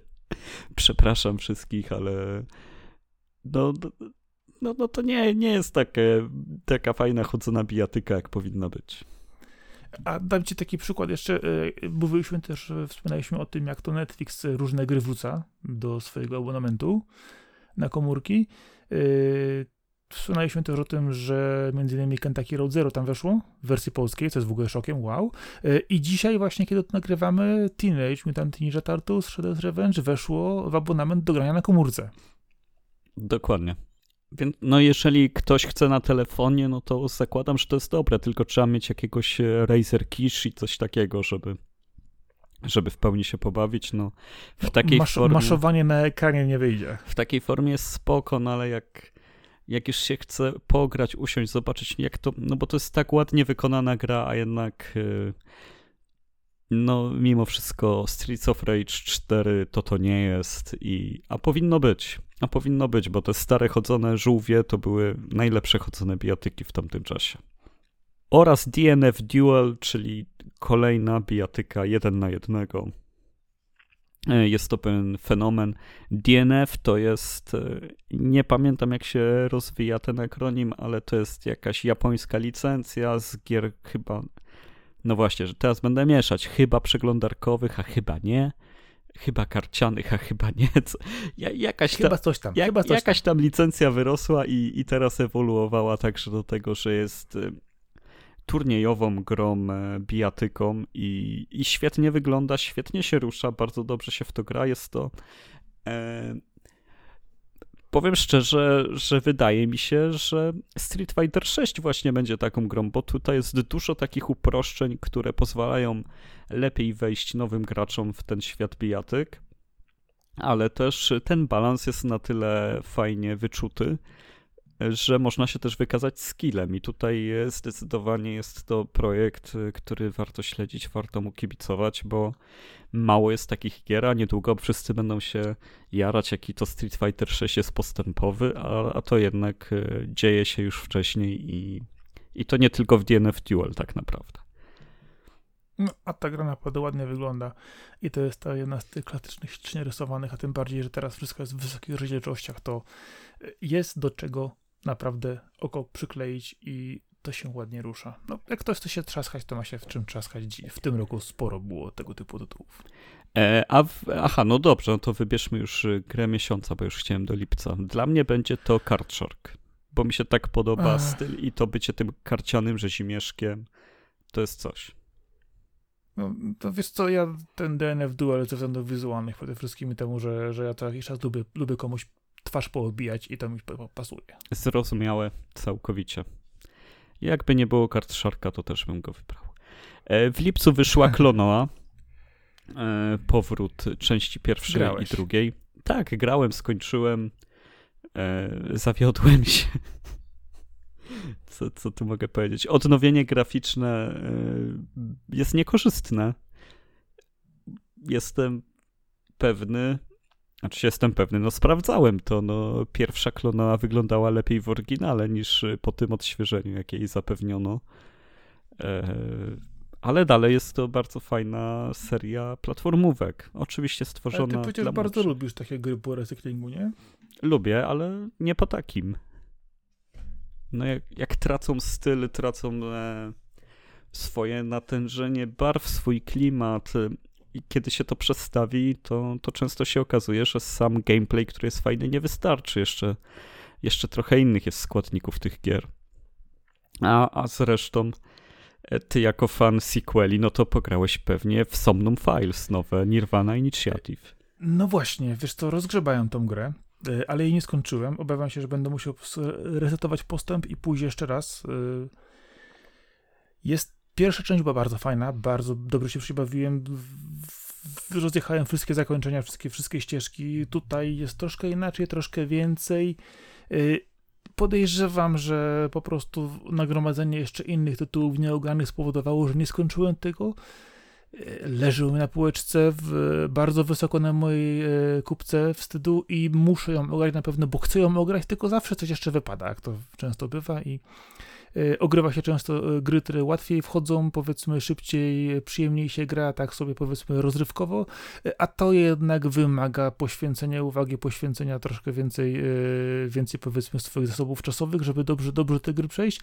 Przepraszam wszystkich, ale no, no, no to nie, nie jest takie, taka fajna chodzona bijatyka, jak powinna być. A dam ci taki przykład jeszcze. E, mówiliśmy też, wspominaliśmy o tym, jak to Netflix różne gry wrzuca do swojego abonamentu na komórki. E, wspominaliśmy też o tym, że innymi Kentucky Road Zero tam weszło w wersji polskiej, co jest w ogóle szokiem, wow. E, I dzisiaj właśnie, kiedy to nagrywamy, Teenage Mutant Ninja Turtles Shredder's Revenge weszło w abonament do grania na komórce. Dokładnie. Więc no jeżeli ktoś chce na telefonie, no to zakładam, że to jest dobre, tylko trzeba mieć jakiegoś e, Razer Kish i coś takiego, żeby żeby w pełni się pobawić, no w takiej Masz, formie... Maszowanie na ekranie nie wyjdzie. W takiej formie jest spoko, no ale jak, jak już się chce pograć, usiąść, zobaczyć jak to, no bo to jest tak ładnie wykonana gra, a jednak yy, no mimo wszystko Streets of Rage 4 to to nie jest i a powinno być. A powinno być, bo te stare chodzone żółwie to były najlepsze chodzone bijatyki w tamtym czasie. Oraz DNF Duel, czyli kolejna bijatyka jeden na jednego. E, jest to pewien fenomen. DNF to jest, e, nie pamiętam jak się rozwija ten akronim, ale to jest jakaś japońska licencja z gier chyba, no właśnie, że teraz będę mieszać, chyba przeglądarkowych, a chyba nie. Chyba karcianych, a chyba nie. Co, jakaś chyba coś tam. Jak, chyba coś jakaś tam licencja wyrosła i, i teraz ewoluowała także do tego, że jest e, turniejową grą, e, bijatyką i, i świetnie wygląda, świetnie się rusza, bardzo dobrze się w to gra. Jest to. E, powiem szczerze, że wydaje mi się, że Street Fighter 6 właśnie będzie taką grą, bo tutaj jest dużo takich uproszczeń, które pozwalają lepiej wejść nowym graczom w ten świat bijatyk. Ale też ten balans jest na tyle fajnie wyczuty, że można się też wykazać skillem i tutaj zdecydowanie jest to projekt, który warto śledzić, warto mu kibicować, bo mało jest takich gier, a niedługo wszyscy będą się jarać, jaki to Street Fighter 6 jest postępowy, a, a to jednak e, dzieje się już wcześniej i, i to nie tylko w DNF Duel tak naprawdę. No, a ta gra naprawdę ładnie wygląda i to jest ta jedna z tych klasycznych ślicznie rysowanych, a tym bardziej, że teraz wszystko jest w wysokich rozdzielczościach, to jest do czego naprawdę oko przykleić i to się ładnie rusza. No, jak ktoś chce się trzaskać, to ma się w czym trzaskać. W tym roku sporo było tego typu tytułów. E, a w, aha, no dobrze, no to wybierzmy już y, grę miesiąca, bo już chciałem do lipca. Dla mnie będzie to Card Shark, bo mi się tak podoba Ech. styl i to bycie tym karcianym rzezimieszkiem, to jest coś. No, to wiesz co, ja ten DNF Duel ze względów wizualnych przede wszystkim i temu, że, że ja to jakiś czas lubię, lubię komuś twarz poobijać i to mi pasuje. Zrozumiałe całkowicie. Jakby nie było kart Sharka, to też bym go wybrał. E, w lipcu wyszła Klonoa. E, powrót części pierwszej Grałeś. i drugiej. Tak, grałem, skończyłem. E, zawiodłem się. Co, co tu mogę powiedzieć? Odnowienie graficzne jest niekorzystne. Jestem pewny, znaczy jestem pewny, no sprawdzałem to, no pierwsza klona wyglądała lepiej w oryginale niż y, po tym odświeżeniu, jakie jej zapewniono. E, ale dalej jest to bardzo fajna seria platformówek. Oczywiście stworzona ale ty przecież bardzo lubisz takie gry po recyklingu, nie? Lubię, ale nie po takim. No jak, jak tracą styl, tracą e, swoje natężenie barw, swój klimat, i kiedy się to przestawi, to, to często się okazuje, że sam gameplay, który jest fajny, nie wystarczy. Jeszcze, jeszcze trochę innych jest składników tych gier. A, a zresztą e, ty jako fan sequeli, no to pograłeś pewnie w Somnum Files, nowe Nirvana Initiative. No właśnie, wiesz co, rozgrzebają tą grę, e, ale jej nie skończyłem. Obawiam się, że będę musiał resetować postęp i pójść jeszcze raz. E, jest Pierwsza część była bardzo fajna, bardzo dobrze się przybawiłem. Rozjechałem wszystkie zakończenia, wszystkie, wszystkie ścieżki. Tutaj jest troszkę inaczej, troszkę więcej. Y, podejrzewam, że po prostu nagromadzenie jeszcze innych tytułów nieogranych spowodowało, że nie skończyłem tego. Y, leży na półeczce w, bardzo wysoko na mojej y, kupce wstydu i muszę ją ograć na pewno, bo chcę ją ograć, tylko zawsze coś jeszcze wypada, jak to często bywa i ogrywa się często e, gry, które łatwiej wchodzą, powiedzmy szybciej, przyjemniej się gra, tak sobie powiedzmy rozrywkowo, e, a to jednak wymaga poświęcenia uwagi, poświęcenia troszkę więcej, więcej powiedzmy swoich zasobów czasowych, żeby dobrze, dobrze te gry przejść.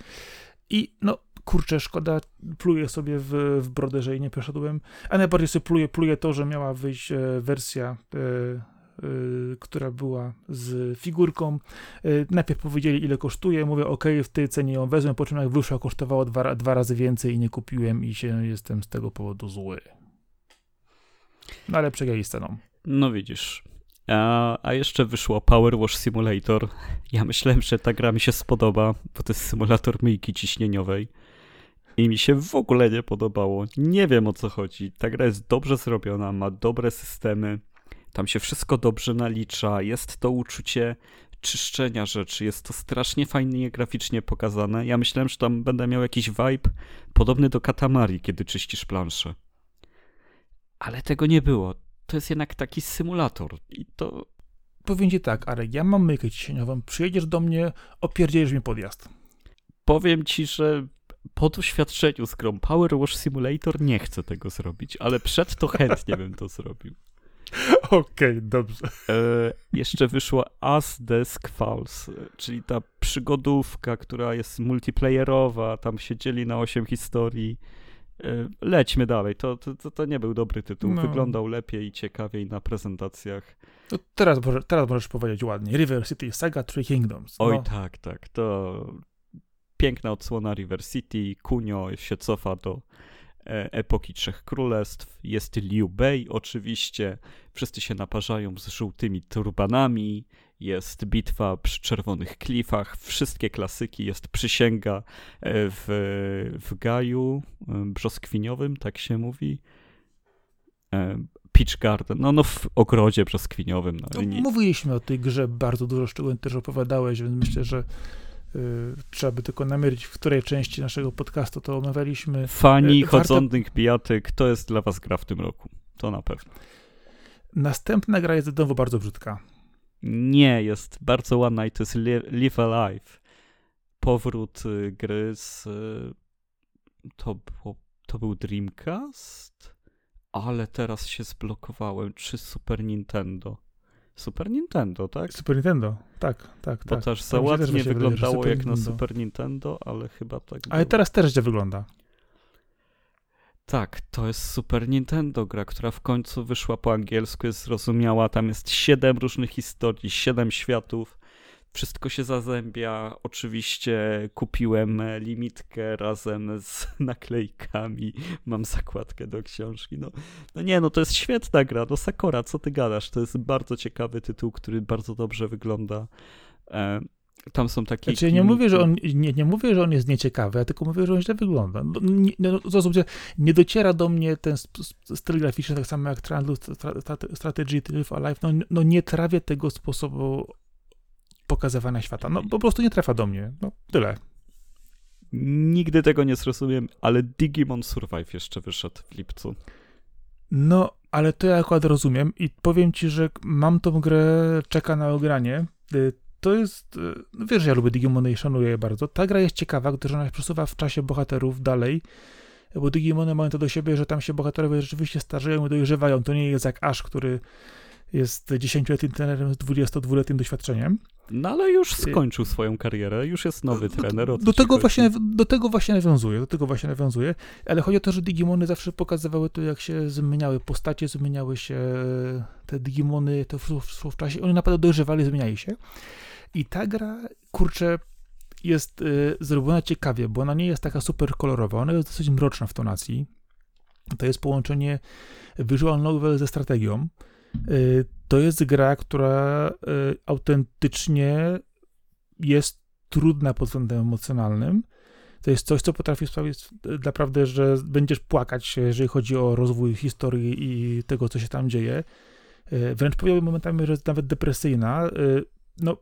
I no, kurczę, szkoda, pluję sobie w, w brodę, że jej nie przeszedłem, a najbardziej sobie pluję, pluję to, że miała wyjść wersja która była z figurką. Y, najpierw powiedzieli, ile kosztuje. Mówię, ok, w tej cenie ją wezmę, po czym jak wyszła, kosztowała dwa, dwa razy więcej i nie kupiłem i się jestem z tego powodu zły. No ale przegrali z ceną. No widzisz. A, a jeszcze wyszło Power Wash Simulator. Ja myślałem, że ta gra mi się spodoba, bo to jest symulator myjki ciśnieniowej. I mi się w ogóle nie podobało. Nie wiem o co chodzi. Ta gra jest dobrze zrobiona, ma dobre systemy. Tam się wszystko dobrze nalicza, jest to uczucie czyszczenia rzeczy, jest to strasznie fajnie graficznie pokazane. Ja myślałem, że tam będę miał jakiś vibe podobny do Katamari, kiedy czyścisz planszę. Ale tego nie było. To jest jednak taki symulator i to... Powiem ci tak, ale ja mam myjkę ciśnieniową, przyjedziesz do mnie, opierdzielisz mi podjazd. Powiem ci, że po doświadczeniu z grą Power Wash Simulator nie chcę tego zrobić, ale przed to chętnie bym to zrobił. Okej, okay, dobrze. E, jeszcze wyszła As Desk Falls, czyli ta przygodówka, która jest multiplayerowa, tam się dzieli na 8 historii. E, lećmy dalej, to, to, to nie był dobry tytuł. No. Wyglądał lepiej i ciekawiej na prezentacjach. No teraz, teraz możesz powiedzieć ładnie. River City Saga Three Kingdoms. No. Oj tak, tak. To piękna odsłona River City. Kunio się cofa do E, epoki Trzech Królestw. Jest Liu Bei oczywiście. Wszyscy się naparzają z żółtymi turbanami. Jest bitwa przy czerwonych klifach. Wszystkie klasyki. Jest przysięga e, w, w gaju e, brzoskwiniowym, tak się mówi. Peach Garden, no, no w ogrodzie brzoskwiniowym. No, no, mówiliśmy o tej grze bardzo dużo szczegółów też opowiadałeś, więc myślę, że trzeba by tylko namierzyć, w której części naszego podcastu to omawialiśmy. Fani y, chodzących Warto... bijatyk, to jest dla was gra w tym roku. To na pewno. Następna gra jest znowu bardzo brzydka. Nie, jest bardzo ładna i to jest Live Alive. Powrót y, gry z... To, było, to był Dreamcast? Ale teraz się zblokowałem. Czy Super Nintendo? Super Nintendo, tak? Super Nintendo, tak, tak, Bo tak. też za ładnie wyglądało jak Nintendo. na Super Nintendo, ale chyba tak Ale było. teraz też źle wygląda. Tak, to jest Super Nintendo gra, która w końcu wyszła po angielsku, jest zrozumiała, tam jest siedem różnych historii, siedem światów, wszystko się zazębia. Oczywiście kupiłem limitkę razem z naklejkami. Mam zakładkę do książki. No, no nie, no to jest świetna gra. No Sakura, co ty gadasz? To jest bardzo ciekawy tytuł, który bardzo dobrze wygląda. E, tam są takie. Znaczy, nie mówię, że on nie, nie mówię, że on jest nieciekawy, ja tylko mówię, że on źle wygląda. No, nie, no, zrozumcie, nie dociera do mnie ten styl graficzny, tak samo jak Triangle Strategy Live Alive. No, no nie trawię tego sposobu pokazywania świata. No po prostu nie trafia do mnie. No tyle. Nigdy tego nie zrozumiem, ale Digimon Survive jeszcze wyszedł w lipcu. No, ale to ja akurat rozumiem i powiem ci, że mam tą grę, czeka na ogranie. Y, to jest, y, no wiesz, że ja lubię Digimony i szanuję je bardzo. Ta gra jest ciekawa, gdyż ona się przesuwa w czasie bohaterów dalej, bo Digimony mają to do siebie, że tam się bohaterowie rzeczywiście starzeją i dojrzewają. To nie jest jak Ash, który jest 10-letnim trenerem z 22-letnim doświadczeniem. No ale już skończył swoją karierę, już jest nowy trener. Do, do tego, właśnie, do tego właśnie nawiązuje, do tego właśnie nawiązuje, ale chodzi o to, że Digimony zawsze pokazywały to, jak się zmieniały postacie, zmieniały się te Digimony to w, w, w czasie, oni naprawdę dojrzewali, zmieniali się. I ta gra, kurczę, jest y, zrobiona ciekawie, bo ona nie jest taka super kolorowa, ona jest dosyć mroczna w tonacji. To jest połączenie visual novel ze strategią. Y, to jest gra, która y, autentycznie jest trudna pod względem emocjonalnym. To jest coś, co potrafi sprawić naprawdę, że będziesz płakać, jeżeli chodzi o rozwój historii i tego, co się tam dzieje. Y, wręcz powiedziałbym momentami, że jest nawet depresyjna. No,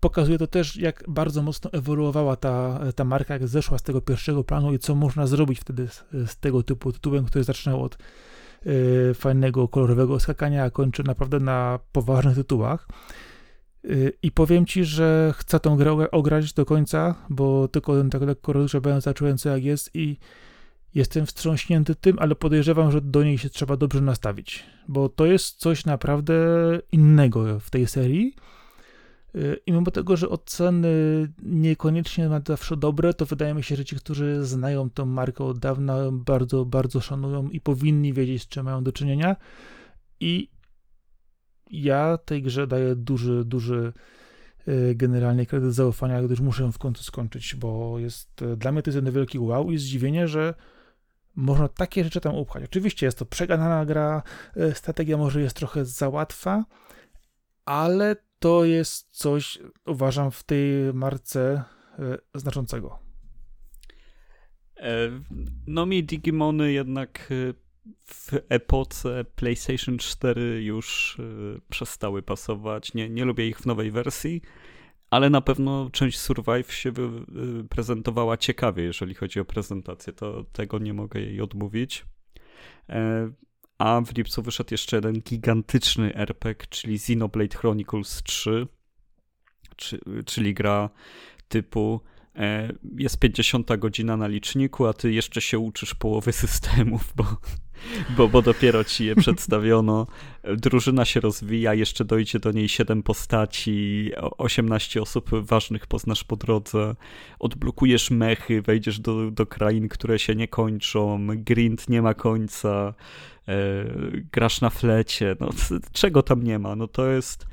pokazuje to też, jak bardzo mocno ewoluowała ta, ta marka, jak zeszła z tego pierwszego planu i co można zrobić wtedy z, z tego typu tytułem, który zaczynał od Y, fajnego, kolorowego skakania, a kończy naprawdę na poważnych tytułach. Y, I powiem ci, że chcę tę grę ograć do końca, bo tylko tak lekko rozgrzebałem, zacząłem co jak jest i jestem wstrząśnięty tym, ale podejrzewam, że do niej się trzeba dobrze nastawić, bo to jest coś naprawdę innego w tej serii i mimo tego, że oceny niekoniecznie ma zawsze dobre, to wydaje mi się, że ci, którzy znają tą markę od dawna, bardzo, bardzo szanują i powinni wiedzieć, z czym mają do czynienia. I ja tej grze daję duży, duży e, generalnie kredyt zaufania, gdyż muszę ją w końcu skończyć, bo jest e, dla mnie to jest jeden wielki wow i zdziwienie, że można takie rzeczy tam upchać. Oczywiście jest to przegadana gra, strategia może jest trochę za łatwa, ale to jest coś, uważam, w tej marce e, znaczącego. E, no mi Digimony jednak e, w epoce PlayStation 4 już przestały pasować. Nie, nie lubię ich w nowej wersji, ale na pewno część Survive się prezentowała ciekawie, jeżeli chodzi o prezentację. To tego nie mogę jej odmówić. A w lipcu wyszedł jeszcze jeden gigantyczny RPG, czyli Xenoblade Chronicles 3, czyli gra typu e, jest 50 godzina na liczniku, a ty jeszcze się uczysz połowy systemów, bo bo, bo dopiero ci je przedstawiono. Drużyna się rozwija, jeszcze dojdzie do niej 7 postaci, 18 osób ważnych poznasz po drodze, odblokujesz mechy, wejdziesz do, do krain, które się nie kończą, grind nie ma końca, grasz na flecie, no czego tam nie ma, no to jest...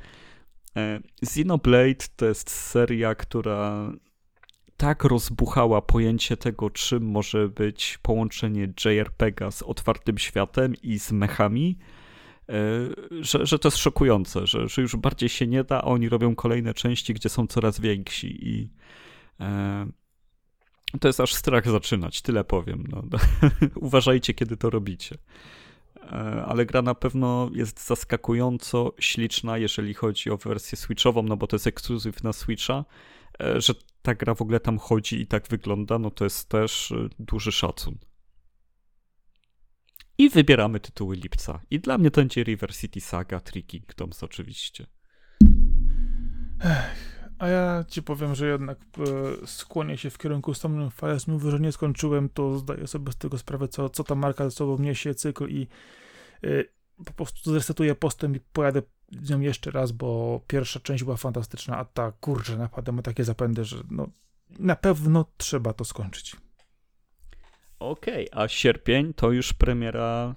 E, Xenoblade to jest seria, która tak rozbuchała pojęcie tego, czym może być połączenie JRPG z otwartym światem i z mechami, e, że, że to jest szokujące, że, że już bardziej się nie da, a oni robią kolejne części, gdzie są coraz więksi i e, to jest aż strach zaczynać, tyle powiem. No. Uważajcie, kiedy to robicie. E, ale gra na pewno jest zaskakująco śliczna, jeżeli chodzi o wersję Switchową, no bo to jest ekskluzyw na Switcha, e, że ta gra w ogóle tam chodzi i tak wygląda, no to jest też e, duży szacun. I wybieramy tytuły lipca. I dla mnie to będzie River City Saga, Three Kingdoms oczywiście. Ech, a ja ci powiem, że jednak e, skłonię się w kierunku Somnium Files. Mimo, że nie skończyłem, to zdaję sobie z tego sprawę, co, co ta marka ze sobą niesie, cykl i e, po prostu zresetuję postęp i pojadę z nią jeszcze raz, bo pierwsza część była fantastyczna, a ta kurczę naprawdę ma takie zapędy, że no, na pewno trzeba to skończyć. Okej, okay, a sierpień to już premiera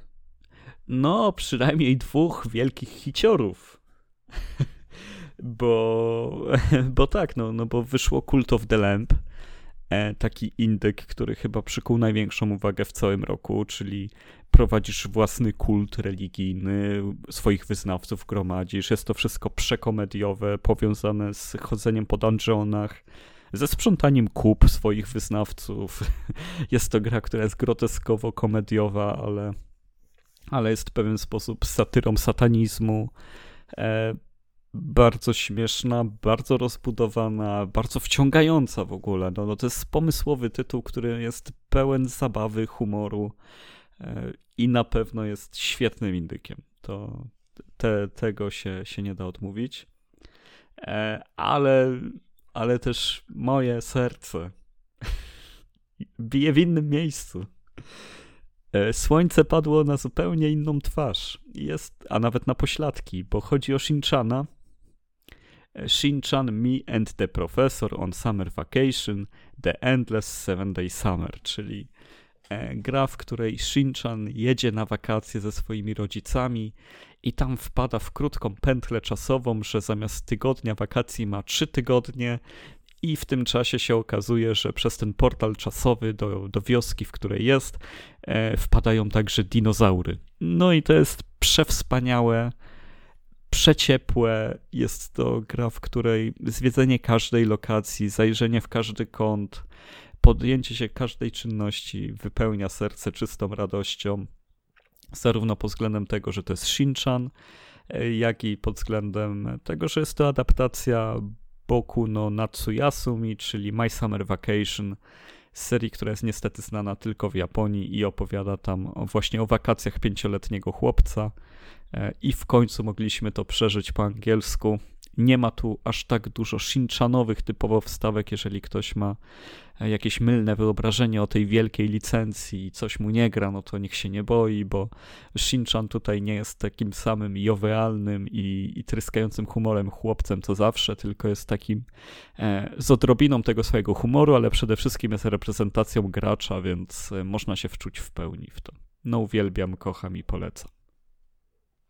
no przynajmniej dwóch wielkich hiciorów. bo, bo tak, no, no bo wyszło Cult of the Lamp, e, taki indyk, który chyba przykuł największą uwagę w całym roku, czyli prowadzisz własny kult religijny, swoich wyznawców gromadzisz, jest to wszystko przekomediowe, powiązane z chodzeniem po dungeonach, ze sprzątaniem kup swoich wyznawców. Jest to gra, która jest groteskowo komediowa, ale, ale jest w pewien sposób satyrą satanizmu. Bardzo śmieszna, bardzo rozbudowana, bardzo wciągająca w ogóle. No, no to jest pomysłowy tytuł, który jest pełen zabawy, humoru e, i na pewno jest świetnym indykiem. To te, tego się, się nie da odmówić. E, ale, ale też moje serce bije w innym miejscu. E, słońce padło na zupełnie inną twarz. Jest, a nawet na pośladki, bo chodzi o Shinchana, Shinchan, Me and the Professor on Summer Vacation, The Endless Seven Day Summer, czyli e, gra, w której Shinchan jedzie na wakacje ze swoimi rodzicami i tam wpada w krótką pętlę czasową, że zamiast tygodnia wakacji ma trzy tygodnie i w tym czasie się okazuje, że przez ten portal czasowy do, do wioski, w której jest, e, wpadają także dinozaury. No i to jest przewspaniałe przeciepłe. Jest to gra, w której zwiedzenie każdej lokacji, zajrzenie w każdy kąt, podjęcie się każdej czynności wypełnia serce czystą radością. Zarówno pod względem tego, że to jest Shinchan, jak i pod względem tego, że jest to adaptacja Boku no Natsuyasumi, czyli My Summer Vacation, serii, która jest niestety znana tylko w Japonii i opowiada tam właśnie o wakacjach pięcioletniego chłopca, E, i w końcu mogliśmy to przeżyć po angielsku. Nie ma tu aż tak dużo Shinchanowych typowo wstawek, jeżeli ktoś ma e, jakieś mylne wyobrażenie o tej wielkiej licencji i coś mu nie gra, no to niech się nie boi, bo Shinchan tutaj nie jest takim samym jowialnym i, i tryskającym humorem chłopcem co zawsze, tylko jest takim e, z odrobiną tego swojego humoru, ale przede wszystkim jest reprezentacją gracza, więc e, można się wczuć w pełni w to. No uwielbiam, kocham i polecam.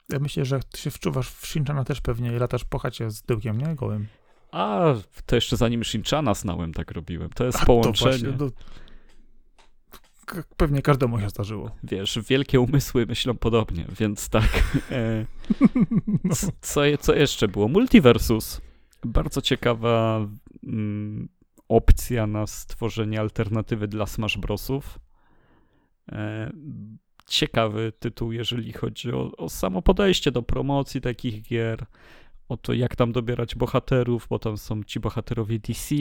Ja myślę, że się wczuwasz w Shinchana też pewnie i latasz po chacie z tyłkiem, nie? Gołym. A, to jeszcze zanim Shinchana znałem, tak robiłem. To jest A, połączenie. To właśnie, no, pewnie każdemu się zdarzyło. Wiesz, wielkie umysły myślą podobnie, więc tak. E, no. co, co jeszcze było? Multiversus. Bardzo ciekawa mm, opcja na stworzenie alternatywy dla Smash Brosów. E, ciekawy tytuł, jeżeli chodzi o, o samo podejście do promocji takich gier, o to, jak tam dobierać bohaterów, bo tam są ci bohaterowie DC.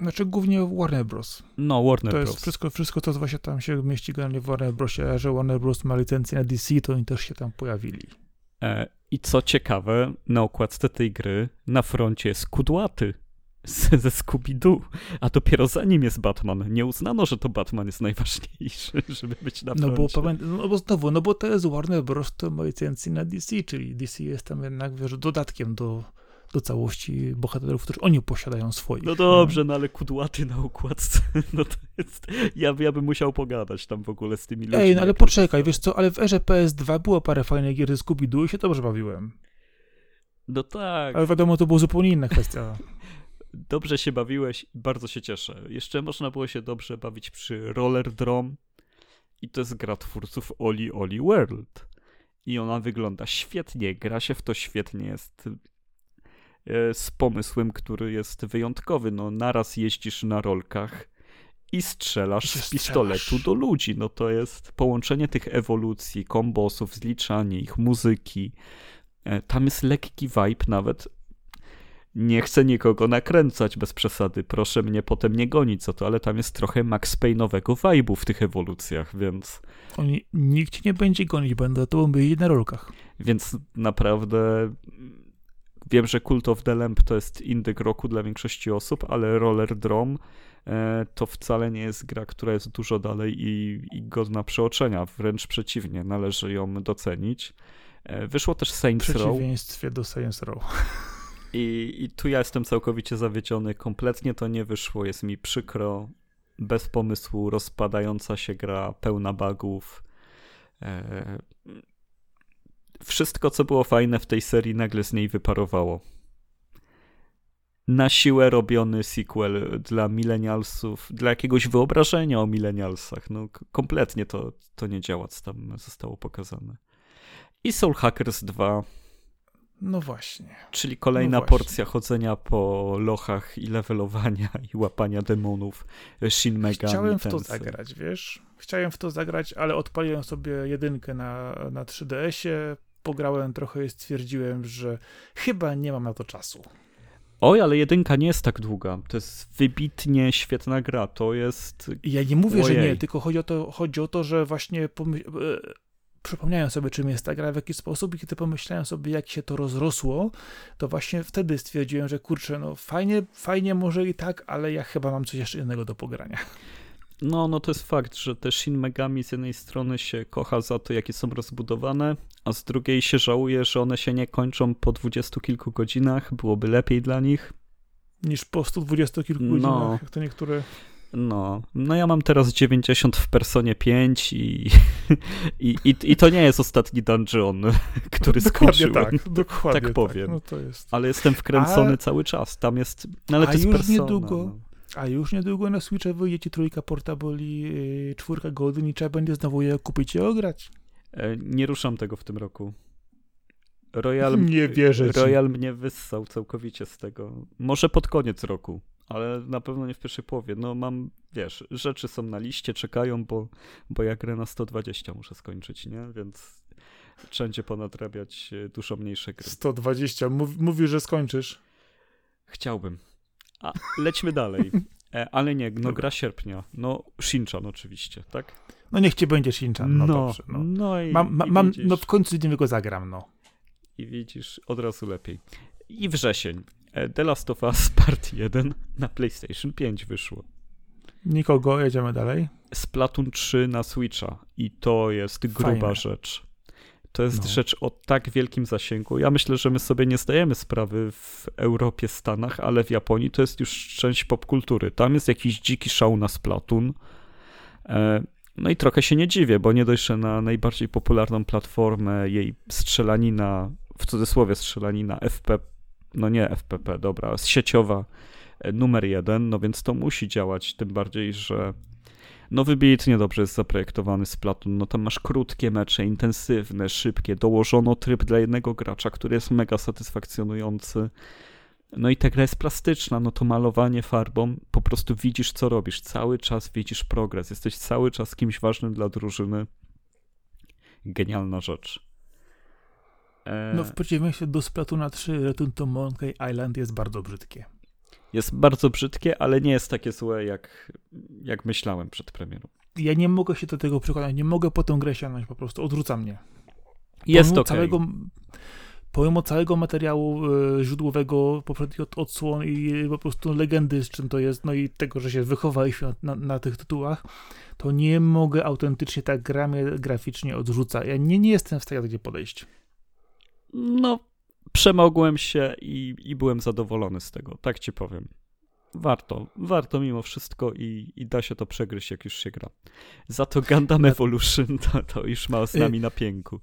Znaczy głównie Warner Bros. No, Warner to Bros. Jest wszystko, wszystko to właśnie tam się mieści generalnie w Warner Brosie, a że Warner Bros. ma licencję na DC, to oni też się tam pojawili. E, I co ciekawe, na okładce tej gry na froncie jest kudłaty. Z, ze Scooby-Doo, a dopiero za nim jest Batman. Nie uznano, że to Batman jest najważniejszy, żeby być na No bo, pamię- no bo znowu, no bo to jest Warner Bros. to ma licencję na DC, czyli DC jest tam jednak, wiesz, dodatkiem do, do całości bohaterów, którzy oni posiadają swoich. No dobrze, no ale kudłaty na układce, no to jest... Ja, ja bym musiał pogadać tam w ogóle z tymi ludźmi. Ej, no ale poczekaj, wiesz co, ale w erze PS2 było parę fajnych gier ze Scooby-Doo i się dobrze bawiłem. No tak, Ale wiadomo, to była zupełnie inna kwestia. dobrze się bawiłeś, bardzo się cieszę. Jeszcze można było się dobrze bawić przy Roller Drum i to jest gra twórców Oli Oli World. I ona wygląda świetnie, gra się w to świetnie, jest e, z pomysłem, który jest wyjątkowy. No naraz jeździsz na rolkach i strzelasz z pistoletu do ludzi. No to jest połączenie tych ewolucji, kombosów, zliczanie ich, muzyki. E, Tam jest lekki vibe nawet. Nie chcę nikogo nakręcać bez przesady, proszę mnie potem nie gonić za to, ale tam jest trochę Max Payne'owego vibe'u w tych ewolucjach, więc, Oni, nikt nie będzie gonić, będą to byli na rolkach. więc naprawdę wiem, że Cult of the Lamp to jest indyk roku dla większości osób, ale Roller Drum e, to wcale nie jest gra, która jest dużo dalej i, i godna przeoczenia, wręcz przeciwnie, należy ją docenić. E, Wyszło też W Saints Row. przeciwieństwie do Science Row. I, I tu ja jestem całkowicie zawiedziony. Kompletnie to nie wyszło. Jest mi przykro. Bez pomysłu, rozpadająca się gra, pełna bugów. E, wszystko, co było fajne w tej serii, nagle z niej wyparowało. Na siłę robiony sequel dla millennialsów, dla jakiegoś wyobrażenia o millennialsach. No, kompletnie to, to nie działa, co tam zostało pokazane. I Soul Hackers 2 No właśnie. Czyli kolejna No właśnie. porcja chodzenia po lochach i levelowania i łapania demonów Shin Megami Chciałem w to zagrać, wiesz? Chciałem w to zagrać, ale odpaliłem sobie jedynkę na, na 3DS-ie, pograłem trochę i stwierdziłem, że chyba nie mam na to czasu. Oj, ale jedynka nie jest tak długa. To jest wybitnie świetna gra. To jest... Ja nie mówię, że nie, Ojej. tylko chodzi o to, chodzi o to że właśnie e, przypomniałem sobie, czym jest ta gra, w jaki sposób i kiedy pomyślałem sobie, jak się to rozrosło, to właśnie wtedy stwierdziłem, że kurczę, no fajnie, fajnie może i tak, ale ja chyba mam coś jeszcze innego do pogrania. No, no to jest fakt, że te Shin Megami z jednej strony się kocha za to, jakie są rozbudowane, a z drugiej się żałuje, że one się nie kończą po dwudziestu kilku godzinach. Byłoby lepiej dla nich. Niż po 120 kilku No. godzinach, jak to niektóre... No, no ja mam teraz 90 w Personie 5 i, i, i, i to nie jest ostatni dungeon, który dokładnie skończyłem. tak, dokładnie tak powiem. No to jest. Ale jestem wkręcony A- cały czas. Tam jest. No ale a to jest już persona, niedługo- No. A już niedługo na Switcha wyjdzie ci trójka portaboli, yy, czwórka Golden i trzeba będzie znowu je kupić i ograć. E, Nie ruszam tego w tym roku. Royal, Nie wierzę ci. Royal mnie wyssał całkowicie z tego. Może pod koniec roku, ale na pewno nie w pierwszej połowie. No mam, wiesz, rzeczy są na liście, czekają, bo, bo ja grę na 120 muszę skończyć, nie? Więc wszędzie ponadrabiać e, dużo mniejsze gry. 120. Mów, mówisz, że skończysz. Chciałbym. A lećmy dalej. E, ale nie, no gra sierpnia. No Shinchan oczywiście, tak? No niech ci będzie Shinchan. No, dobrze. No. no i, Mam, ma, i mam, no w końcu z niego zagram, no. i widzisz od razu lepiej. I wrzesień. E, The Last of Us Part 1 na PlayStation 5 wyszło. Nikogo, jedziemy dalej. Splatoon 3 na Switcha i to jest gruba Fajne. rzecz. To jest No. rzecz o tak wielkim zasięgu. Ja myślę, że my sobie nie zdajemy sprawy w Europie, Stanach, ale w Japonii to jest już część popkultury. Tam jest jakiś dziki szał na Splatoon. E, No i trochę się nie dziwię, bo nie dość, że na najbardziej popularną platformę jej strzelanina, w cudzysłowie strzelanina FP, no nie FPP, dobra, sieciowa e, numer jeden, no więc to musi działać, tym bardziej, że no wybitnie dobrze jest zaprojektowany Splatoon, no tam masz krótkie mecze, intensywne, szybkie, dołożono tryb dla jednego gracza, który jest mega satysfakcjonujący. No i ta gra jest plastyczna, no to malowanie farbą, po prostu widzisz co robisz, cały czas widzisz progres, jesteś cały czas kimś ważnym dla drużyny. Genialna rzecz. E, No w przeciwieństwie do Splatoona 3, Return to Monkey Island jest bardzo brzydkie. Jest bardzo brzydkie, ale nie jest takie złe, jak, jak myślałem przed premierą. Ja nie mogę się do tego przekonać, nie mogę po tą grę sięgnąć, po prostu odrzuca mnie. Jest Pomimo okej. całego, pomimo całego materiału e, źródłowego, poprzednich od, odsłon i po prostu legendy, z czym to jest, no i tego, że się wychowaliśmy na, na, na tych tytułach, to nie mogę autentycznie tak gra mnie graficznie odrzuca. Ja nie, nie jestem w stanie do podejść. No, przemogłem się i, i byłem zadowolony z tego, tak ci powiem. Warto, warto mimo wszystko i, i da się to przegryźć, jak już się gra. Za to Gundam Evolution to, to już ma z nami na pięku.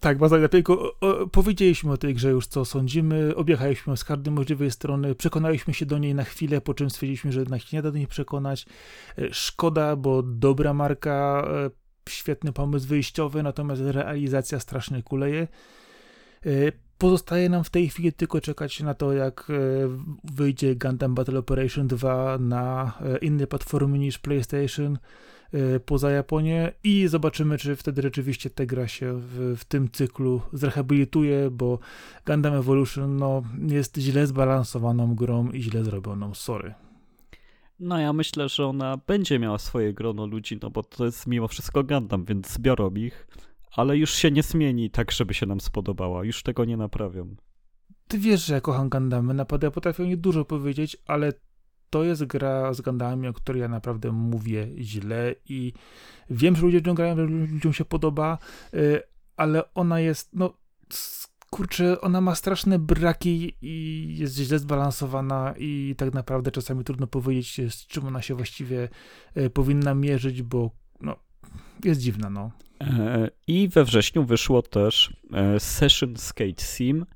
Tak, bardzo lepiej. Powiedzieliśmy o tej grze już, co sądzimy. Objechaliśmy z każdej możliwej strony. Przekonaliśmy się do niej na chwilę, po czym stwierdziliśmy, że jednak nie da do niej przekonać. E, szkoda, bo dobra marka, e, świetny pomysł wyjściowy, natomiast realizacja strasznie kuleje. E, pozostaje nam w tej chwili tylko czekać na to, jak wyjdzie Gundam Battle Operation 2 na inne platformy niż PlayStation Y, poza Japonię i zobaczymy, czy wtedy rzeczywiście ta gra się w, w tym cyklu zrehabilituje, bo Gundam Evolution no, jest źle zbalansowaną grą i źle zrobioną, sorry. No ja myślę, że ona będzie miała swoje grono ludzi, no bo to jest mimo wszystko Gundam, więc zbiorą ich, ale już się nie zmieni tak, żeby się nam spodobała. Już tego nie naprawią. Ty wiesz, że ja kocham Gundamy, naprawdę potrafię nie dużo powiedzieć, ale to jest gra z Gundamami, o której ja naprawdę mówię źle i wiem, że ludzie grają, że ludziom się podoba, y, ale ona jest, no kurczę, ona ma straszne braki i jest źle zbalansowana i tak naprawdę czasami trudno powiedzieć, z czym ona się właściwie y, powinna mierzyć, bo no, jest dziwna, no. I we wrześniu wyszło też e, Session Skate Sim,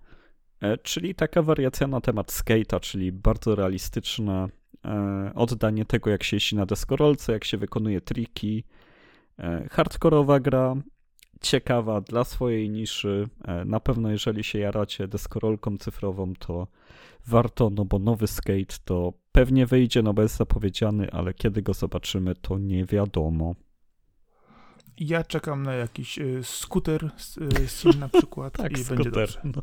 e, czyli taka wariacja na temat skate'a, czyli bardzo realistyczna E, oddanie tego, jak się jeździ na deskorolce, jak się wykonuje triki. E, hardkorowa gra, ciekawa dla swojej niszy. Na pewno, jeżeli się jaracie deskorolką cyfrową, to warto, no bo nowy skate to pewnie wyjdzie, no bo jest zapowiedziany, ale kiedy go zobaczymy, to nie wiadomo. Ja czekam na jakiś y, skuter y, sim na przykład tak, i skuter, będzie dobrze. No.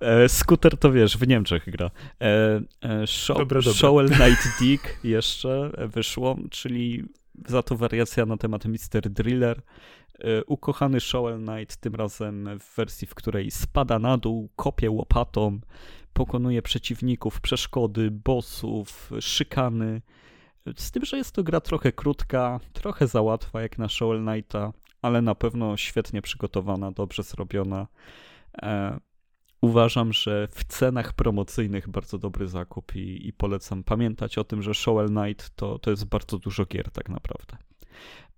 E, skuter to wiesz, w Niemczech gra. E, e, show, dobra, dobra. Shovel Knight Dick jeszcze wyszło, czyli za to wariacja na temat Mr. Driller. E, ukochany Shovel Knight, tym razem w wersji, w której spada na dół, kopie łopatą, pokonuje przeciwników, przeszkody, bossów, szykany. Z tym, że jest to gra trochę krótka, trochę za łatwa jak na Shovel Knighta, ale na pewno świetnie przygotowana, dobrze zrobiona. E, uważam, że w cenach promocyjnych bardzo dobry zakup i, i polecam pamiętać o tym, że Shovel Knight to, to jest bardzo dużo gier tak naprawdę.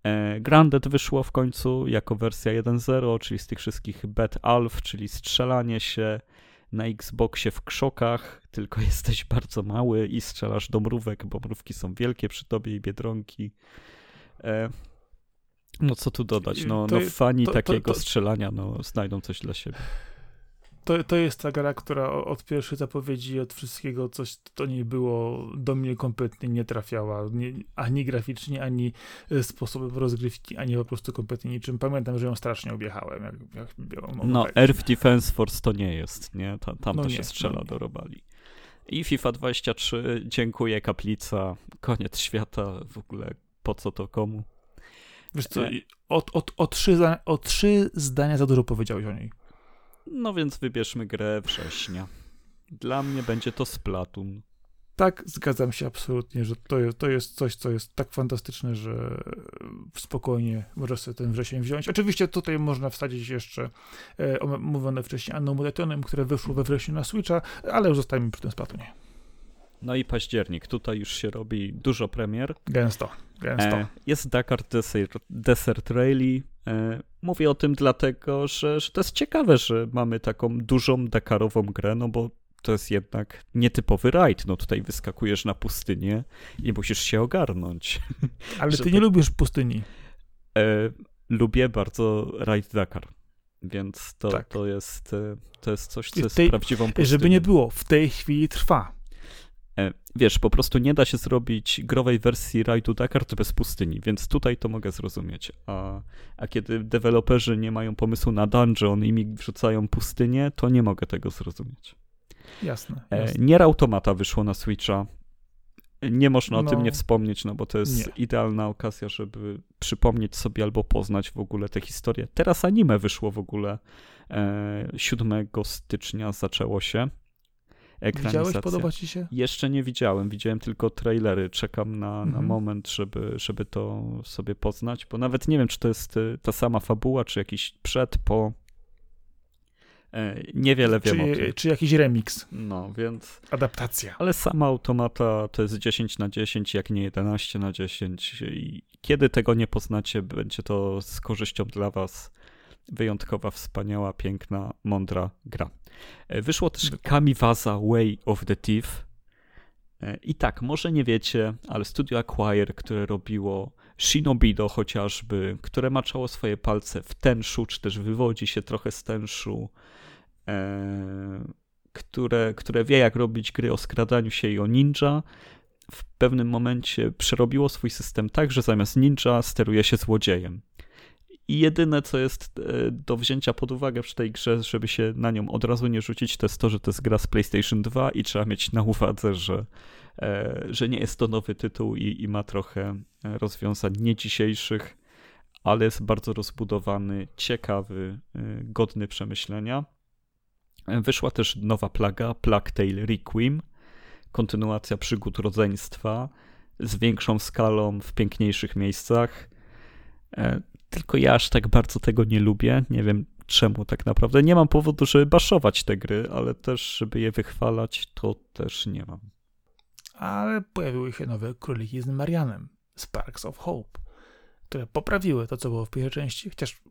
E, Grounded wyszło w końcu jako wersja 1.0, czyli z tych wszystkich Bet Alf, czyli strzelanie się na Xboxie w krzokach, tylko jesteś bardzo mały i strzelasz do mrówek, bo mrówki są wielkie przy tobie i biedronki. E, no co tu dodać, no, no fani to, takiego to, to, strzelania no, znajdą coś dla siebie to, to jest ta gra, która od pierwszej zapowiedzi, od wszystkiego, coś to nie było, do mnie kompletnie nie trafiała, nie, ani graficznie, ani e, sposobem rozgrywki, ani po prostu kompletnie niczym. Pamiętam, że ją strasznie objechałem. Jak, jak no, no Earth Defense Force to nie jest, nie? Tam, tam no to nie, się strzela no do robali. I FIFA 23, dziękuję, kaplica, koniec świata, w ogóle po co to komu? Wiesz co, e. o, o, o, trzy, o trzy zdania za dużo powiedziałeś o niej. No więc wybierzmy grę września. Dla mnie będzie to Splatoon. Tak, zgadzam się absolutnie, że to jest, to jest coś, co jest tak fantastyczne, że spokojnie może sobie ten wrzesień wziąć. Oczywiście tutaj można wsadzić jeszcze e, mówione wcześniej Annomuletonem, które wyszło we wrześniu na Switcha, ale już zostajemy przy tym Splatonie. No i październik. Tutaj już się robi dużo premier. Gęsto, gęsto. E, jest Dakar Desert, Desert Rally. E, mówię o tym dlatego, że, że to jest ciekawe, że mamy taką dużą Dakarową grę, no bo to jest jednak nietypowy rajd. No tutaj wyskakujesz na pustynię i musisz się ogarnąć. Ale ty nie lubisz pustyni. E, lubię bardzo rajd Dakar. Więc to, tak. to, jest, e, to jest coś, co jest tej, prawdziwą pustynią. Żeby nie było, w tej chwili trwa. E, wiesz, po prostu nie da się zrobić growej wersji rajdu Dakar bez pustyni, więc tutaj to mogę zrozumieć. A, a kiedy deweloperzy nie mają pomysłu na dungeon i mi wrzucają pustynię, to nie mogę tego zrozumieć. Jasne. E, jasne. Nier Automata wyszło na Switcha. nie można o tym No. nie wspomnieć, no bo to jest Nie. idealna okazja, żeby przypomnieć sobie albo poznać w ogóle tę historię. Teraz anime wyszło w ogóle e, 7 stycznia zaczęło się. Widziałeś? Ekranizacja. Podoba ci się? Jeszcze nie widziałem, widziałem tylko trailery. Czekam na, na Mhm. moment, żeby, żeby to sobie poznać, bo nawet nie wiem, czy to jest y, ta sama fabuła, czy jakiś przed, po. E, Niewiele wiem o tym. Czy, czy jakiś remix, No, więc. adaptacja? Ale sama automata to jest 10 na 10, jak nie 11 na 10. I kiedy tego nie poznacie, będzie to z korzyścią dla Was wyjątkowa, wspaniała, piękna, mądra gra. E, Wyszło też. Kamiwaza Way of the Thief. E, I tak, może nie wiecie, ale studio Acquire, które robiło Shinobido chociażby, które maczało swoje palce w tenszu, czy też wywodzi się trochę z tenszu, e, które, które wie jak robić gry o skradaniu się i o ninja, w pewnym momencie przerobiło swój system tak, że zamiast ninja steruje się złodziejem. I jedyne, co jest e, do wzięcia pod uwagę przy tej grze, żeby się na nią od razu nie rzucić, to jest to, że to jest gra z PlayStation 2 i trzeba mieć na uwadze, że, e, że nie jest to nowy tytuł i, i ma trochę e, rozwiązań nie dzisiejszych, ale jest bardzo rozbudowany, ciekawy, godny przemyślenia. Wyszła też nowa plaga, Plague Tale Requiem, kontynuacja przygód rodzeństwa z większą skalą w piękniejszych miejscach. Tylko ja aż tak bardzo tego nie lubię. Nie wiem czemu tak naprawdę. Nie mam powodu, żeby baszować te gry, ale też, żeby je wychwalać, to też nie mam. Ale pojawiły się nowe króliki z Marianem, Sparks of Hope, które poprawiły to, co było w pierwszej części, chociaż